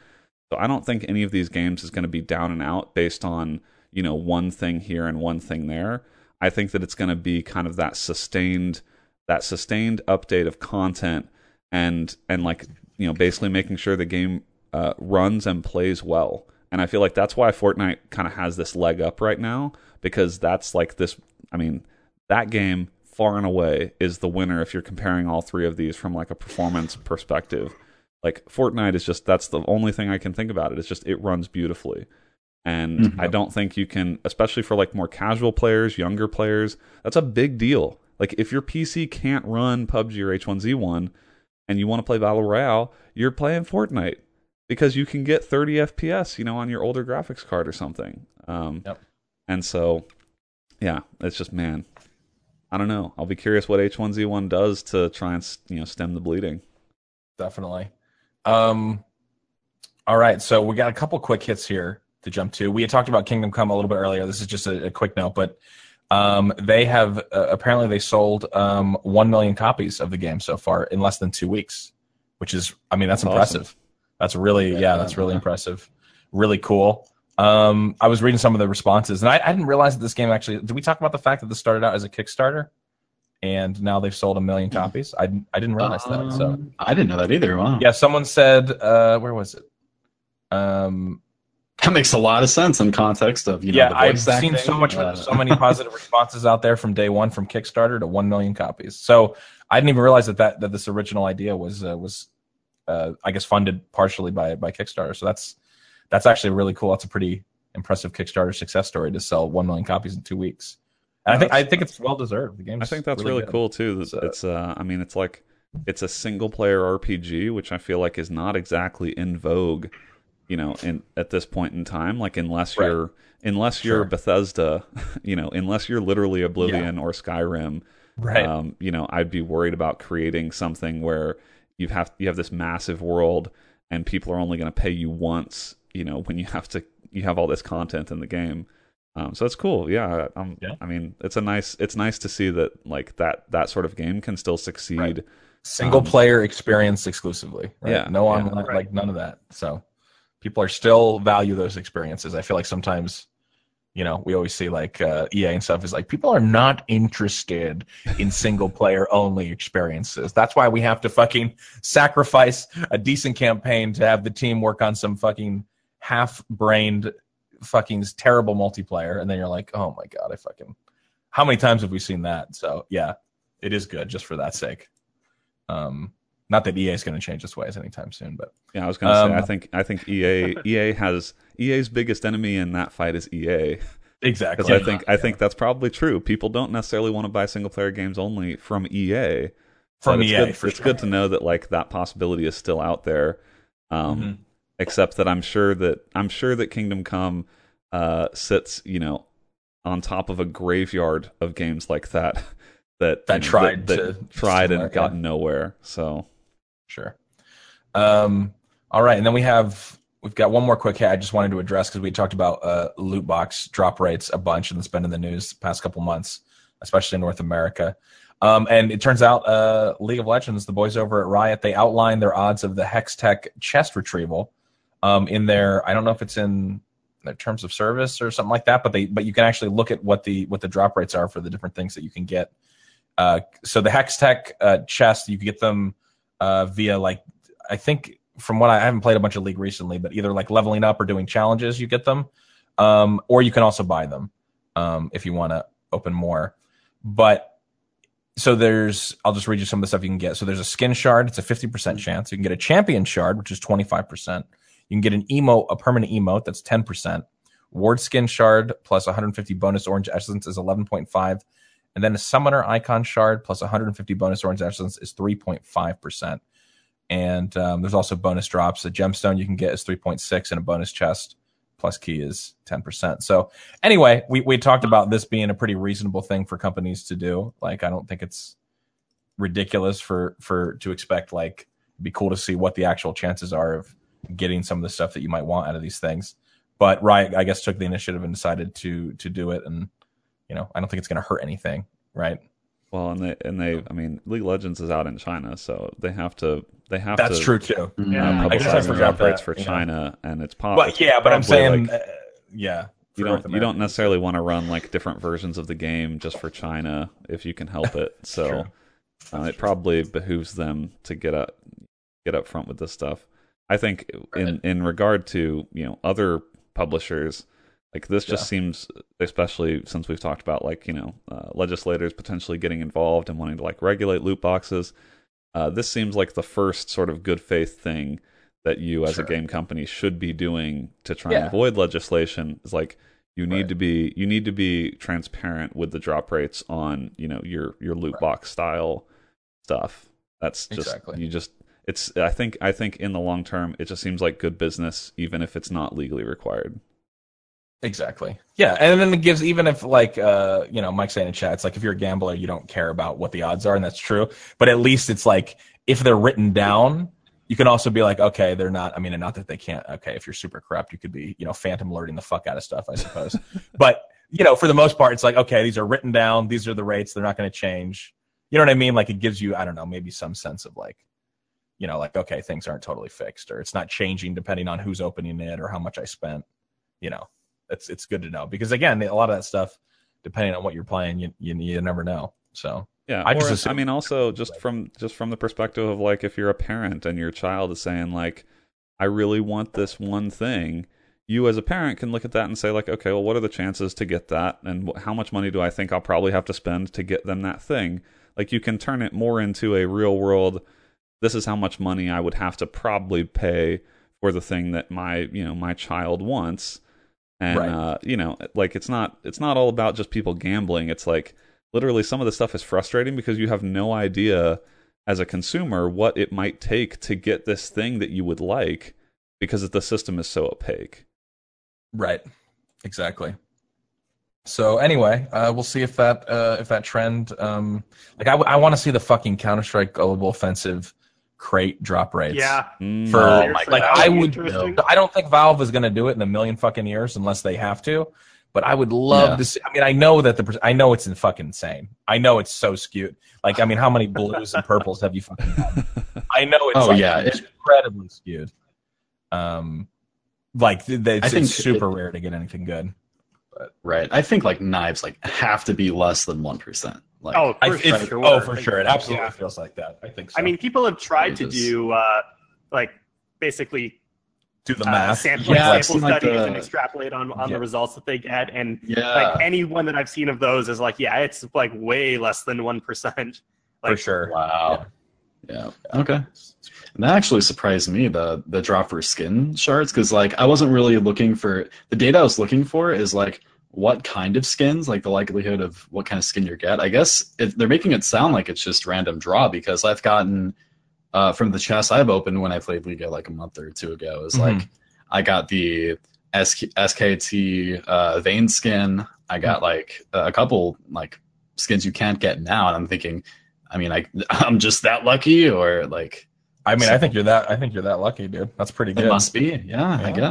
so i don't think any of these games is going to be down and out based on you know one thing here and one thing there i think that it's going to be kind of that sustained that sustained update of content and and like you know basically making sure the game uh, runs and plays well. And i feel like that's why fortnite kind of has this leg up right now because that's like this i mean that game far and away is the winner if you're comparing all three of these from like a performance perspective. Like fortnite is just that's the only thing i can think about it it's just it runs beautifully. And Mhm. i don't think you can especially for like more casual players younger players that's a big deal. Like if your pc can't run pubg or h1z1 and you want to play battle royale you're playing fortnite because you can get 30 fps you know on your older graphics card or something um, Yep. and so yeah it's just man I don't know. I'll be curious what H1Z1 does to try and you know stem the bleeding. definitely. Um, all right, so we got a couple quick hits here to jump to. We had talked about Kingdom Come a little bit earlier. This is just a, a quick note, but um, they have uh, apparently they sold um, one million copies of the game so far in less than two weeks, which is, I mean, that's That's impressive. That's really, yeah, that's really impressive. Really cool. Um, I was reading some of the responses, and I, I didn't realize that this game actually. Did we talk about the fact that this started out as a Kickstarter, and now they've sold a million copies? I I didn't realize that. So Um, I didn't know that either. Wow. yeah, someone said, uh, where was it? Um, That makes a lot of sense in context of you know. yeah, the I've seen so much, uh, so many positive responses out there from day one from Kickstarter to one million copies. So I didn't even realize that that, that this original idea was uh, was, uh, I guess, funded partially by by Kickstarter. So that's that's actually really cool. That's a pretty impressive Kickstarter success story to sell one million copies in two weeks. And I think I think it's well deserved. The game. I think that's really, good. cool too. So- It's uh, I mean, it's like it's a single player RPG, which I feel like is not exactly in vogue, you know, in at this point in time. Like unless Right. you're unless you're Bethesda, you know, unless you're literally Oblivion or Skyrim, Right. um, you know, I'd be worried about creating something where you have you have this massive world and people are only going to pay you once, you know, when you have to you have all this content in the game. Um, so that's cool. Yeah, um, Yeah. I mean, it's a nice it's nice to see that like that that sort of game can still succeed. Right. Single Um, player experience exclusively. Right? Yeah, No yeah. online, Right. like none of that. So people are still value those experiences. I feel like sometimes, you know, we always see like uh, EA and stuff is like people are not interested in single player only experiences. That's why we have to fucking sacrifice a decent campaign to have the team work on some fucking half brained fucking terrible multiplayer. And then you're like, oh my God, I fucking, how many times have we seen that? So yeah, it is good just for that sake. Um, not that EA is going to change its ways anytime soon, but Yeah, I was gonna say I Um, think I think EA EA has EA's biggest enemy in that fight is EA exactly. because I think I think that's probably true. People don't necessarily want to buy single player games only from EA. from it's EA good, for it's sure. good to know that like that possibility is still out there. Um, Mhm. Except that I'm sure that I'm sure that Kingdom Come uh, sits you know on top of a graveyard of games like that that That you know, tried that, to- that tried and got nowhere. So Sure. Um, all right, and then we have we've got one more quick hit I just wanted to address because we talked about uh, loot box drop rates a bunch and it's been in the news the past couple months, especially in North America. Um, and it turns out uh, League of Legends, the boys over at Riot, they outlined their odds of the Hextech chest retrieval um, in their. I don't know if it's in their terms of service or something like that, but they but you can actually look at what the what the drop rates are for the different things that you can get. Uh, so the Hextech uh, chest, you can get them uh, via like I think from what I, I haven't played a bunch of League recently, but either like leveling up or doing challenges, you get them, um, or you can also buy them um, if you want to open more. But so there's I'll just read you some of the stuff you can get. So there's a skin shard, it's a 50% chance. You can get a champion shard, which is 25%. You can get an emote, a permanent emote, that's 10%. Ward skin shard plus 150 bonus orange essence is 11.5. And then a summoner icon shard plus 150 bonus orange essence is 3.5%. And um, there's also bonus drops. A gemstone you can get is 3.6 and a bonus chest plus key is 10%. So anyway, we, we talked about this being a pretty reasonable thing for companies to do. Like, I don't think it's ridiculous for, for, to expect like, it'd be cool to see what the actual chances are of getting some of the stuff that you might want out of these things. but Riot, I guess, took the initiative and decided to to do it, and you know, I don't think it's going to hurt anything, right? Well, and they and they, I mean, League of Legends is out in China, so they have to they have That's to true too. uh, Yeah, I guess I publicize the forgot that, for yeah. China, and it's pop. But yeah, but I'm saying, like, uh, yeah, you don't you don't necessarily want to run like different versions of the game just for China if you can help it. So True. uh, it true. probably behooves them to get up get up front with this stuff. I think in in regard to you know other publishers, like this just Yeah. seems, especially since we've talked about like you know uh, legislators potentially getting involved and wanting to like regulate loot boxes. Uh, this seems like the first sort of good faith thing that you as Sure. a game company should be doing to try Yeah. and avoid legislation. Is like you need Right. to be you need to be transparent with the drop rates on you know your your loot Right. box style stuff. That's just Exactly. you just it's I think I think in the long term it just seems like good business even if it's not legally required. Exactly. Yeah, and then it gives even if like uh you know Mike's saying in chat, it's like if you're a gambler, you don't care about what the odds are, and that's true. But at least it's like if they're written down, you can also be like, okay, they're not. I mean, and not that they can't. Okay, if you're super corrupt, you could be you know phantom alerting the fuck out of stuff, I suppose. but you know, for the most part, it's like okay, these are written down. These are the rates. They're not going to change. You know what I mean? Like it gives you, I don't know, maybe some sense of like, you know, like okay, things aren't totally fixed, or it's not changing depending on who's opening it or how much I spent. You know, it's it's good to know because again, a lot of that stuff, depending on what you're playing, you you, you never know. So Yeah, I just I mean, also just from just from the perspective of like if you're a parent and your child is saying like, I really want this one thing, you as a parent can look at that and say like, okay, well, what are the chances to get that, and how much money do I think I'll probably have to spend to get them that thing? Like you can turn it more into a real world. This is how much money I would have to probably pay for the thing that my you know my child wants and Right. uh, you know like it's not it's not all about just people gambling it's like literally some of the stuff is frustrating because you have no idea as a consumer what it might take to get this thing that you would like because the system is so opaque Right. Exactly. So anyway, uh, we'll see if that uh, if that trend um, like I, w- I want to see the fucking Counter Strike Global Offensive crate drop rates. Yeah. Mm. For Oh, like, like I would would. I don't think Valve is going to do it in a million fucking years unless they have to. But I would love Yeah. to see. I mean, I know that the I know it's in fucking insane. I know it's so skewed. Like, I mean, how many blues and purples have you fucking had? I know it's Oh, like, yeah, it- incredibly skewed. Um, like th- th- I it's, think it's super rare to get anything good. Right. I think like knives like have to be less than one percent. Like Oh, I, for it's- sure. oh, for sure. It absolutely Yeah. feels like that. I think so. I mean, people have tried to do uh, like basically do the uh, math. sample, Yeah, sample it's like the- and extrapolate on, on Yeah. the results that they get. And yeah. like any one that I've seen of those is like, yeah, it's like way less than one percent. for sure. wow. Yeah. Okay. And that actually surprised me the the drop for skin shards because like I wasn't really looking for the data I was looking for is like what kind of skins like the likelihood of what kind of skin you get. I guess if they're making it sound like it's just random draw because I've gotten uh, from the chests I've opened when I played League like a month or two ago is like I got the SK, SKT uh, Vayne skin. I got like a couple like skins you can't get now, and I'm thinking, I mean, I I'm just that lucky, or like I mean, I think you're that. I think you're that lucky, dude. That's pretty good. It must be, yeah, I think you're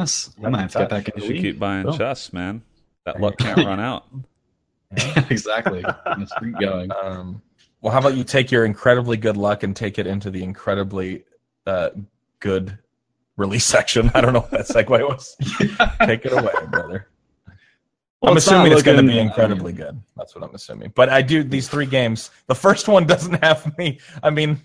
that lucky, dude. That's pretty it good. must be. Yeah, I Yeah. guess I might have to get back in you the should league. keep buying Cool. chests man that There luck can't run out exactly. Let's keep going. Um, well, how about you take your incredibly good luck and take it into the incredibly uh, good release section? I don't know what that segue was. take it away, brother. Well, I'm it's assuming it's going to be incredibly good. That's what I'm assuming. But I do these three games. The first one doesn't have me. I mean,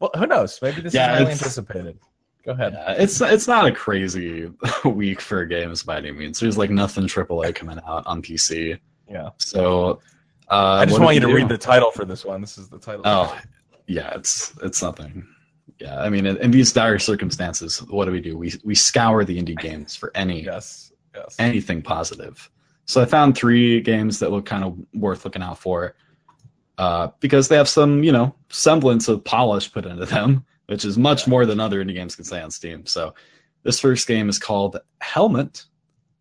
well, who knows? Maybe this Yeah, is highly it's- anticipated. Go ahead. Yeah, it's it's not a crazy week for games by any means. There's like nothing AAA coming out on PC. Yeah. So uh, I just want you to we read the title for this one. This is the title. Oh, yeah, it's it's nothing. Yeah, I mean, in, in these dire circumstances, what do we do? We we scour the indie games for any yes. Yes. anything positive. So I found three games that look kind of worth looking out for, uh, because they have some you know semblance of polish put into them, which is much more than other indie games can say on Steam. So this first game is called Helmet.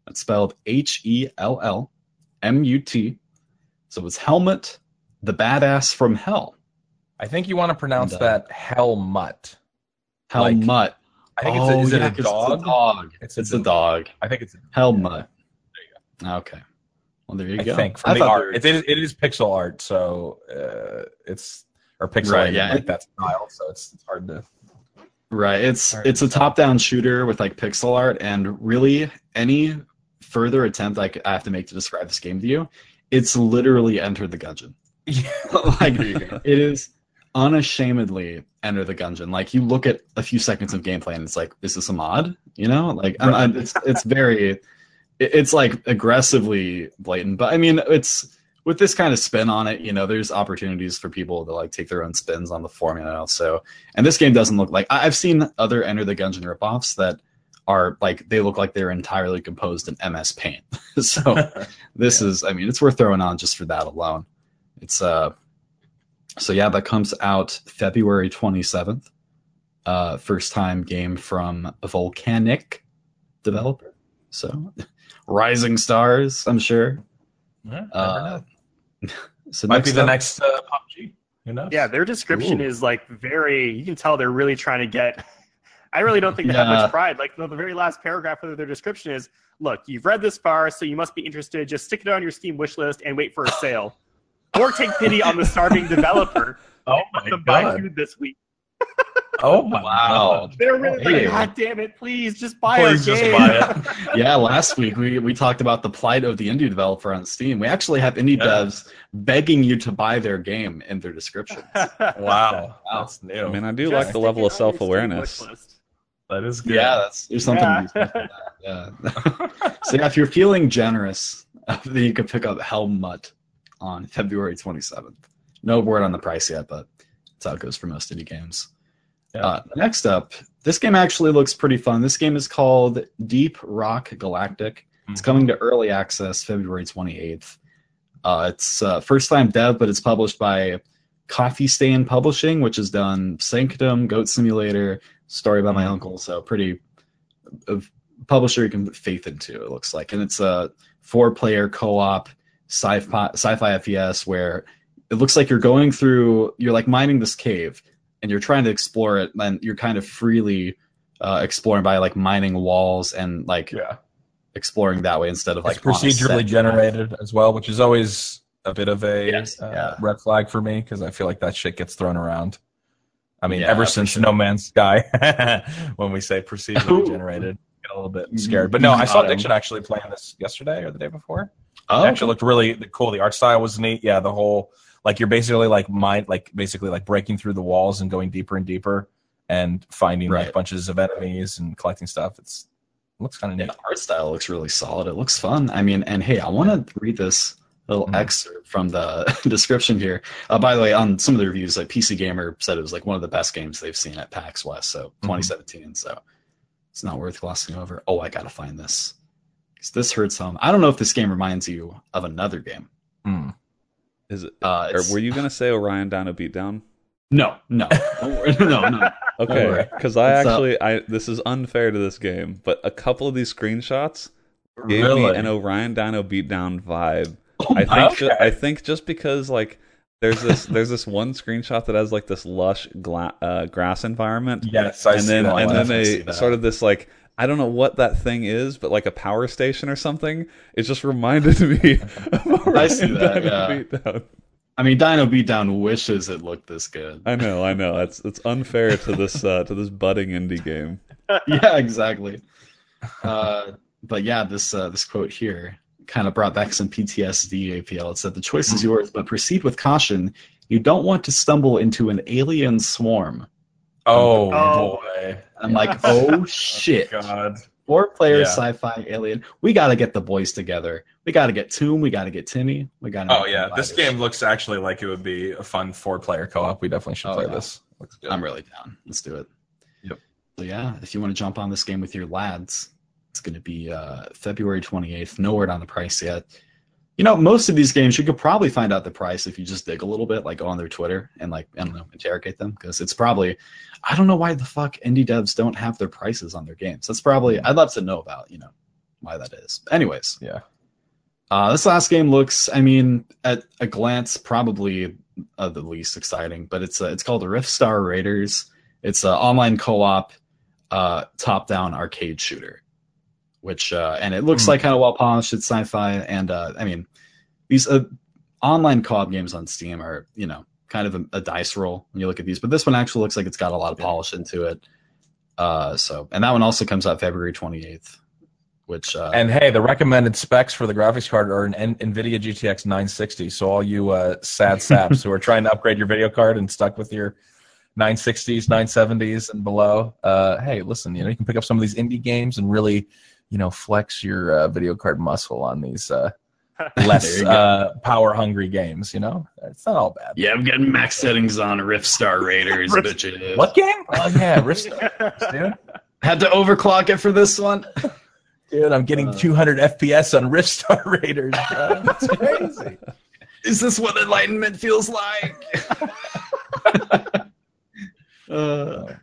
It's spelled H E L L M U T. So it's Helmet, the badass from hell. I think you want to pronounce And, uh, that Helmut. Like- I think oh, it's a, is yeah, it a dog? It's a dog. It's It's, a a dog. I think it's. Helmut. There you go. Okay. Well, there you I go. think I from the thought art, they it is, it is pixel art, so uh, it's or pixel Right, art, yeah. like that style. So it's, it's hard to. Right. It's Hard it's to a top-down shooter with like pixel art, and really any further attempt i have to make to describe this game to you, it's literally Enter the Gungeon. like There you go. it is unashamedly Enter the Gungeon. Like you look at a few seconds of gameplay, and it's like, is this a mod? You know, like I'm- I'm- it's it's very, it's like aggressively blatant. But I mean, it's with this kind of spin on it. You know, there's opportunities for people to like take their own spins on the formula. So, and this game doesn't look like I- I've seen other Enter the Gungeon ripoffs that are like they look like they're entirely composed in MS Paint. so this is, I mean, it's worth throwing on just for that alone. It's uh, so yeah, that comes out February 27th. Uh, first time game from Volcanic developer. So rising stars, I'm sure. Yeah, Uh. So Might be the up- next uh, PUBG. Who knows? Yeah, their description Ooh. is like very. You can tell they're really trying to get. I really don't think they have much pride. Like the, the very last paragraph of their description is, "Look, you've read this far, so you must be interested. Just stick it on your Steam wish list and wait for a sale, or take pity on the starving developer Oh and my let them buy god. food this week." Oh my Wow. god. They're really Hey. like, "God damn it, please just buy Please our just game." buy it. yeah, last week we, we talked about the plight of the indie developer on Steam. We actually have indie Yeah. devs begging you to buy their game in their description. Wow. That's new. I mean, I do Just like the level of on your Steam self awareness. that is good. Yeah, that's there's something Yeah. to be said for that. Yeah. so yeah, if you're feeling generous, then you could pick up Helmut on February 27th. No word on the price yet, but that's how it goes for most indie games. Yeah. Uh, next up, this game actually looks pretty fun. This game is called Deep Rock Galactic. It's Mhm. coming to early access February 28th. Uh, it's uh, first time dev, but it's published by Coffee Stain Publishing, which has done Sanctum, Goat Simulator, Story about My Mhm. Uncle. So pretty a publisher you can put faith into. It looks like, and it's a four player co op sci-fi sci-fi FPS where it looks like you're going through. You're like mining this cave, and you're trying to explore it, and you're kind of freely uh, exploring by like mining walls and like Yeah. exploring that way instead of like it's on a procedurally generated as well, which is always a bit of a Yes, uh, yeah. red flag for me because I feel like that shit gets thrown around. I mean, Yeah, ever since sure. No Man's Sky, when we say procedurally Ooh. generated, get a little bit scared. But no, I saw Got him. Diction actually playing this yesterday or the day before. Oh, It actually looked really cool. The art style was neat. Yeah, the whole like you're basically like mind like basically like breaking through the walls and going deeper and deeper and finding Right. like bunches of enemies and collecting stuff. It's it looks kind of neat. the art style looks really solid. It looks fun. I mean, and hey, I want to read this little Mhm. excerpt from the description here. Uh, by the way, on some of the reviews, like PC Gamer said it was like one of the best games they've seen at PAX West, so 2017. So it's not worth glossing over. Oh, I gotta find this. This hurts home. I don't know if this game reminds you of another game. Hmm. Is it? Uh, Or were you gonna say Orion Dino Beatdown? No, no, no, no. Okay, because I It's, uh, actually, I this is unfair to this game, but a couple of these screenshots gave me an Orion Dino Beatdown vibe. Oh I my- think, ju- I think just because like there's this there's this one screenshot that has like this lush gla- uh, grass environment, Yes, I and see then that and one. then definitely a sort of this like I don't know what that thing is, but like a power station or something. It just reminded me. Of I see that, Dino yeah. Beatdown. I mean, Dino Beatdown wishes it looked this good. I know, I know. It's it's unfair to this uh, to this budding indie game. yeah, exactly. Uh, but yeah, this uh, this quote here kind of brought back some PTSD. APL. It said, "The choice is yours, but proceed with caution. You don't want to stumble into an alien swarm." Oh, Oh. boy. I'm like, oh shit! God. Four player Yeah. sci-fi alien. We got to get the boys together. We got to get Tomb. We got to get Timmy. We got. To Oh yeah, this game looks actually like it would be a fun four player co op. We definitely should Oh, play yeah. this. Looks good. I'm really down. Let's do it. Yep. So yeah, if you want to jump on this game with your lads, it's going to be uh, February 28th. No word on the price yet. You know, most of these games you could probably find out the price if you just dig a little bit, like go on their Twitter and like I don't know, interrogate them because it's probably. I don't know why the fuck indie devs don't have their prices on their games. That's probably I'd love to know about. You know, why that is. Anyways, Yeah. uh, this last game looks, I mean, at a glance, probably uh, the least exciting, but it's uh, it's called Rift Star Raiders. It's an online co-op. uh, top-down arcade shooter, which uh, and it looks Hmm. like kind of well polished. It's sci-fi, and uh, I mean, these uh, online co-op games on Steam are you know kind of a, a dice roll when you look at these, but this one actually looks like it's got a lot of polish into it. Uh, so and that one also comes out February 28th, which uh, And hey, the recommended specs for the graphics card are an N- NVIDIA GTX 960. So all you uh, sad saps who are trying to upgrade your video card and stuck with your 960s, 970s, and below, uh, hey, listen, you know you can pick up some of these indie games and really, you know, flex your uh, video card muscle on these uh, less uh, power hungry games. You know, it's not all bad. yeah, I'm getting max settings on Rift Star Raiders, Rift- bitches. What game? Oh yeah, Rift dude. Had to overclock it for this one. Dude, I'm getting Uh, 200 FPS on Rift Star Raiders. Bro. That's crazy. Is this what enlightenment feels like? uh,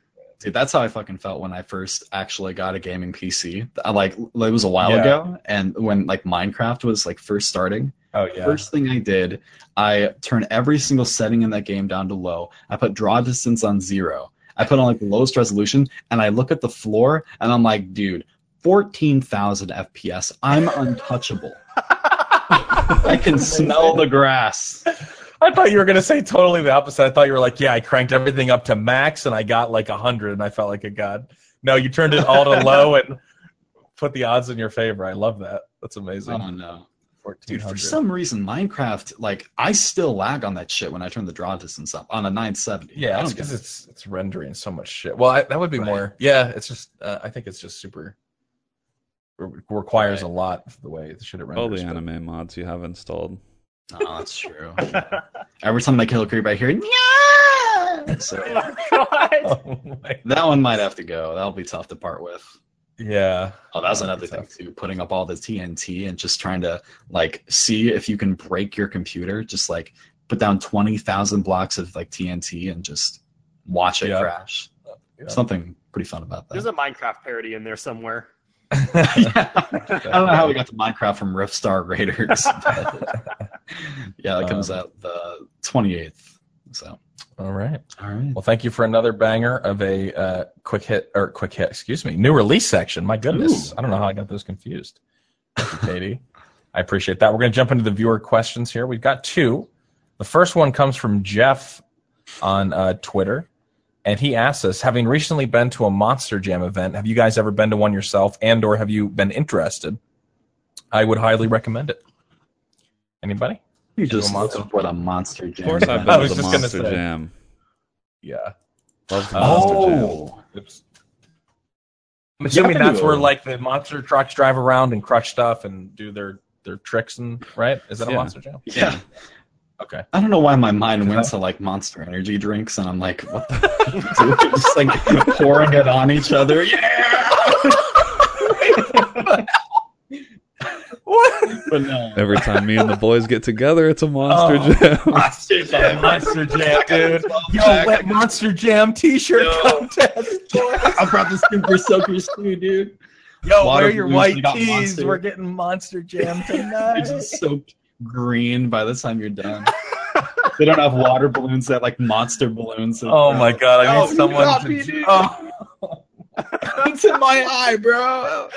dude, that's how I fucking felt when I first actually got a gaming PC. I, like it was a while Yeah. ago, and when like Minecraft was like first starting, Oh yeah. first thing I did, I turned every single setting in that game down to low. I put draw distance on zero. I put on like the lowest resolution, and I look at the floor, and I'm like, dude, fourteen thousand FPS. I'm untouchable. I can smell the grass. I thought you were going to say totally the opposite. I thought you were like, yeah, I cranked everything up to max and I got like 100 and I felt like a god. No, you turned it all to low and put the odds in your favor. I love that. That's amazing. Oh no. Dude, for some reason, Minecraft, like, I still lag on that shit when I turn the draw distance up on a 970. Yeah, don't it's because it. it's it's rendering so much shit. Well, I, that would be Right. more. Yeah, it's just uh, I think it's just super requires Right. a lot of the way the shit it renders. All renders. the but- anime mods you have installed. Oh, that's true. Every time I kill a creep, I hear, yeah! So oh God. Oh my- that one might have to go. That'll be tough to part with. yeah. Oh, that's another thing too. Putting up all the TNT and just trying to like see if you can break your computer. Just like put down twenty thousand blocks of like TNT and just watch it Yeah. crash. Yeah. Something pretty fun about that. There's a Minecraft parody in there somewhere. Yeah. I don't know how we got to Minecraft from Rift Star Raiders. but- yeah, it comes Um, out the 28th. So, All right. all right. Well, thank you for another banger of a uh, quick hit or quick hit. Excuse me, new release section. My goodness, Ooh. I don't know how I got those confused. Thank you, KD. I appreciate that. We're going to jump into the viewer questions here. We've got two. The first one comes from Jeff on uh, Twitter, and he asks us: Having recently been to a Monster Jam event, have you guys ever been to one yourself, and/or have you been interested? I would highly recommend it. Anybody? You Do a just monster. looked what a monster jam. Of course, I've been to the just Monster. Jam. Yeah. Love the Monster oh. Jam. Oh, Oops. I'm assuming Yeah, that's where like the monster trucks drive around and crush stuff and do their their tricks and right? Is that a Yeah. monster jam? yeah. Okay. I don't know why my mind went to like monster energy drinks, and I'm like, what the fuck are you? Just like pouring it on each other. Yeah. What? But no. Every time me and the boys get together, it's a Monster Oh. Jam. Monster jam. monster jam, dude. Yo, Back. let Monster Jam T-shirt Yo. contest. I brought the super soakers too, dude. Yo, Water wear your balloons, white they tees. Monster. We're getting Monster Jam It's tonight. just soaked green by the time you're done. they don't have water balloons; they have like monster balloons. oh my god, I Oh, need you someone to. oh. It's in my eye, bro.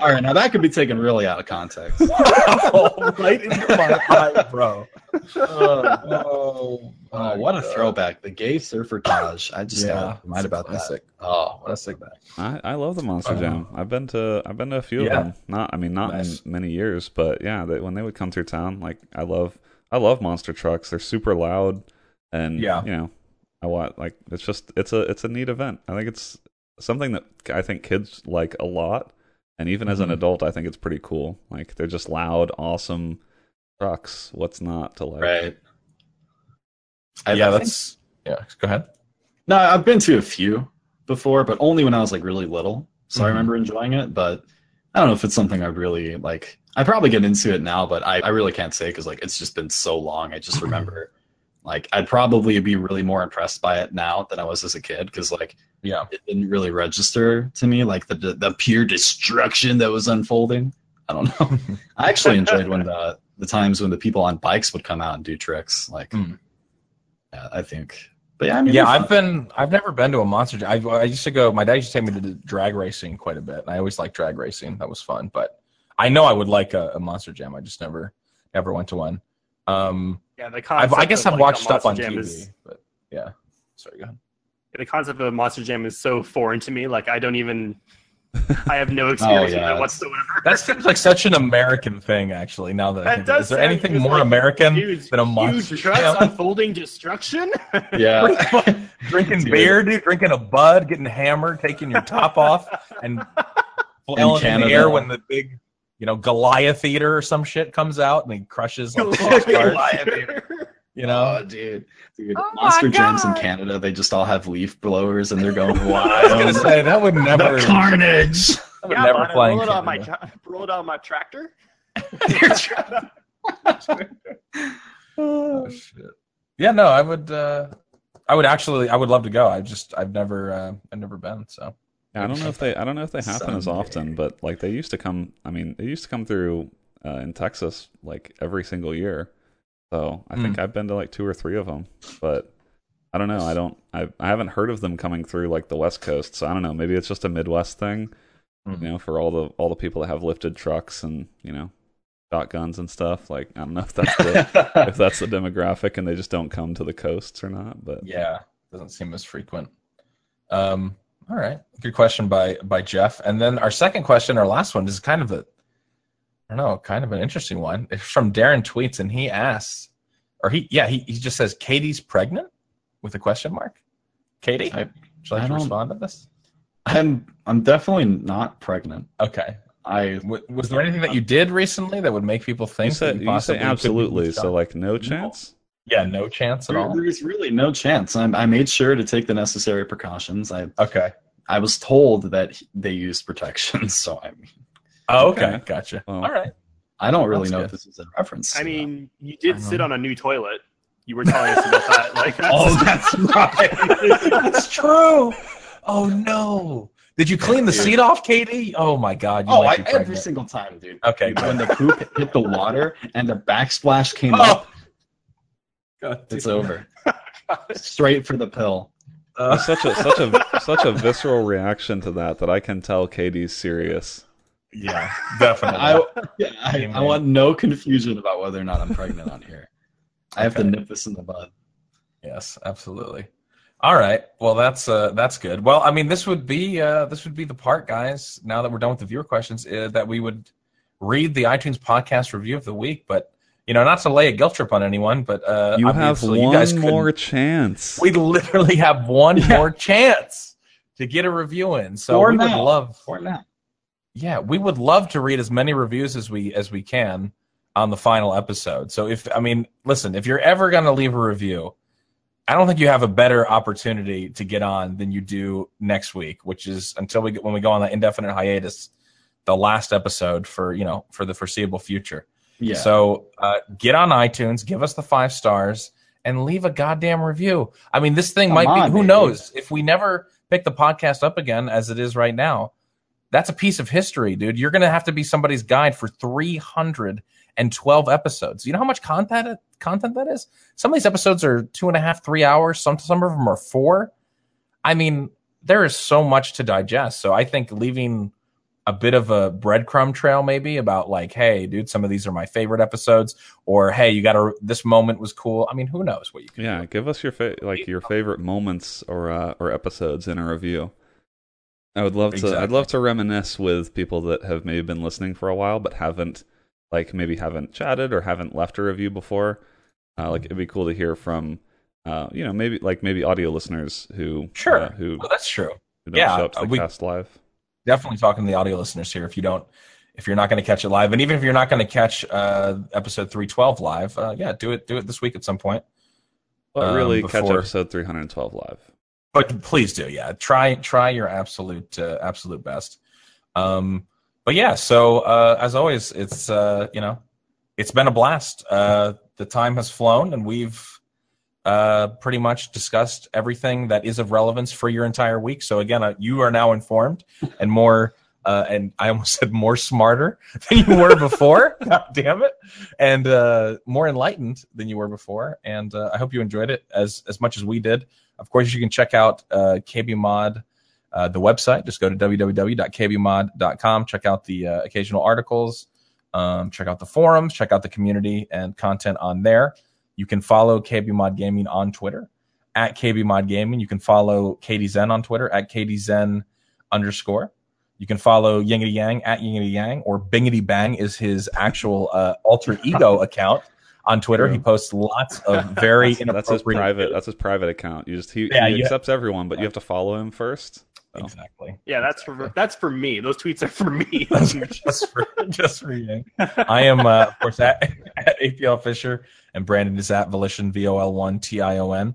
All right, now that could be taken really out of context. oh, right into my eye, bro. Oh, oh, what a throwback! The gay surfer Taj. I just Yeah, got reminded about that. Oh, what a Classic. throwback! I, I love the Monster Uh, Jam. I've been to I've been to a few Yeah. of them. Not I mean not Nice. in many years, but yeah, they, when they would come through town, like I love I love monster trucks. They're super loud, and Yeah. you know, I want like it's just it's a it's a neat event. I think it's something that I think kids like a lot, and even as an Mhm. adult, I think it's pretty cool. Like they're just loud, awesome trucks. What's not to like? Right. I- yeah, I think- that's yeah. Go ahead. No, I've been to a few before, but only when I was like really little. So I Mhm. remember enjoying it, but I don't know if it's something I really like. I probably get into it now, but I, I really can't say because like it's just been so long. I just remember like I'd probably be really more impressed by it now than I was as a kid because like Yeah. it didn't really register to me like the the, pure destruction that was unfolding. I don't know. I actually enjoyed when the the times when the people on bikes would come out and do tricks. Like, Mm. yeah, I think But yeah, I mean, yeah, I've fun. been. I've never been to a monster. Jam. I, I used to go. My dad used to take me to drag racing quite a bit. And I always liked drag racing. That was fun. But I know I would like a, a monster jam. I just never, never went to one. Um, Yeah, the I've, concept I guess of, I've like, watched stuff on Monster TV. Is- But yeah, sorry, go ahead. the concept of a monster jam is so foreign to me. Like I don't even. I have no experience Oh, yeah. with it whatsoever. That seems like such an American thing, actually. Now that, I That think, does is there anything more like American huge, than a monster huge trucks jam? unfolding destruction. yeah. drinking Dude. beer, dude, drinking a bud, getting hammered, taking your top off, and flailing in, the air when the big, you know, Goliath Eater or some shit comes out and he crushes all the cars, you know. Oh, dude, dude. Oh my Monster jams in Canada, they just all have leaf blowers and they're going wild. I was gonna say that would never, the carnage. that would Yeah, never but fly in roll it on my Canada. roll it on my tractor. Oh, shit. Yeah, no, I would. uh I would actually. I would love to go. I just. I've never. uh I've never been. So. Yeah, I don't know if they I don't know if they happen as often, but like they used to come. I mean, they used to come through uh, in Texas like every single year. So I think I've been to like two or three of them, but I don't know. I don't. I I haven't heard of them coming through like the West Coast. So I don't know. Maybe it's just a Midwest thing, Mhm. you know, for all the all the people that have lifted trucks and you know shotguns and stuff. Like I don't know if that's the if that's the demographic and they just don't come to the coasts or not. But Yeah, doesn't seem as frequent. Um, all right, good question by by Jeff. And then our second question, our last one, is kind of a, I don't know, kind of an interesting one. It's from Darren tweets, and he asks, or he, yeah, he, he just says, "KD's pregnant?" with a question mark. Katie, I- would you like I to respond to this? I'm I'm definitely not pregnant. Okay. I W- was there anything that you did recently that would make people you think said that you possibly say could absolutely. So like no chance. Yeah, no chance at there, all. there's really no chance. I, I made sure to take the necessary precautions. I Okay. I was told that they use protection, so I mean, Oh, okay, Okay. gotcha. Well, all right. I don't really That's know good. if this is a reference. I to that. mean, you I did know. sit on a new toilet. You were telling us about that. Like, oh, that's right. That's true. Oh no! Did you clean the seat off, KD? Oh my God! You oh, I, every single time, dude. Okay, When the poop hit the water and the backsplash came Oh. up, God, it's over. Straight for the pill. Uh, such a such a such a visceral reaction to that that I can tell KD's serious. yeah, definitely. I, yeah, I, I want no confusion about whether or not I'm pregnant on here. I have to nip this in the bud. yes, absolutely. All right. Well, that's uh, that's good. Well, I mean, this would be uh, this would be the part, guys. Now that we're done with the viewer questions, uh, that we would read the iTunes podcast review of the week. But you know, not to lay a guilt trip on anyone, but uh, You have obviously one you guys couldn't- more chance. We literally have one Yeah. more chance to get a review in. So For we would love For now. yeah, we would love to read as many reviews as we as we can on the final episode. So if I mean, listen, if you're ever going to leave a review, I don't think you have a better opportunity to get on than you do next week, which is until we get when we go on that indefinite hiatus, the last episode for, you know, for the foreseeable future. Yeah. So uh, get on iTunes, give us the five stars, and leave a goddamn review. I mean, this thing Come might on, be. Who baby. knows if we never pick the podcast up again as it is right now? That's a piece of history, dude. You're going to have to be somebody's guide for 312 episodes. You know how much content content that is? Some of these episodes are two and a half, three hours. Some some of them are four. I mean, there is so much to digest. So I think leaving a bit of a breadcrumb trail maybe about like hey dude some of these are my favorite episodes or hey you got to this moment was cool i mean who knows what you can yeah, do. give us your fa- like your favorite moments or uh, or episodes in a review. I would love to. I'd love to reminisce with people that have maybe been listening for a while but haven't, like maybe haven't chatted or haven't left a review before. Uh, like it'd be cool to hear from, uh, you know, maybe like maybe audio listeners who Sure. uh, who, oh, that's true who don't Yeah, show up to the we- cast live. Definitely talking to the audio listeners here if you don't if you're not going to catch it live. And even if you're not going to catch uh episode 312 live uh yeah do it do it this week at some point. But um, really, catch episode 312 live. but please do yeah. Try try your absolute uh, absolute best. Um but yeah so uh as always it's uh you know it's been a blast. Uh the time has flown and we've uh pretty much discussed everything that is of relevance for your entire week so again uh, you are now informed and more uh, and I almost said more smarter than you were before. God damn it! And uh, more enlightened than you were before. And uh, I hope you enjoyed it as as much as we did. of course, you can check out uh, KBMOD, uh, the website. Just go to www.kbmod.com. Check out the uh, occasional articles. Um, check out the forums. Check out the community and content on there. You can follow KBMOD Gaming on Twitter at KBMOD Gaming. You can follow KDZen on Twitter at KDZen underscore. You can follow Yingity Yang at Yingity Yang or Bingity Bang is his actual uh, alter ego account on Twitter. He posts lots of very That's, that's his inappropriate. private. That's his private account. You just he, Yeah, he accepts everyone, but you have to follow him first. So. Exactly. Yeah, that's for that's for me. Those tweets are for me. Those are just for just for you. I am, uh, of course, at, at APL Fisher, and Brandon is at Volition V O L one T I O N.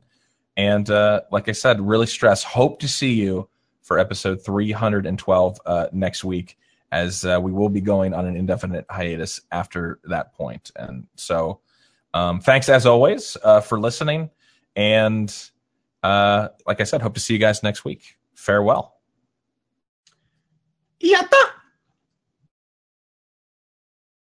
And uh, like I said, really stress. Hope to see you for episode three hundred and twelve uh, next week, as uh, we will be going on an indefinite hiatus after that point. And so, um, thanks as always uh, for listening. And uh, like I said, hope to see you guys next week. Farewell. Yatta!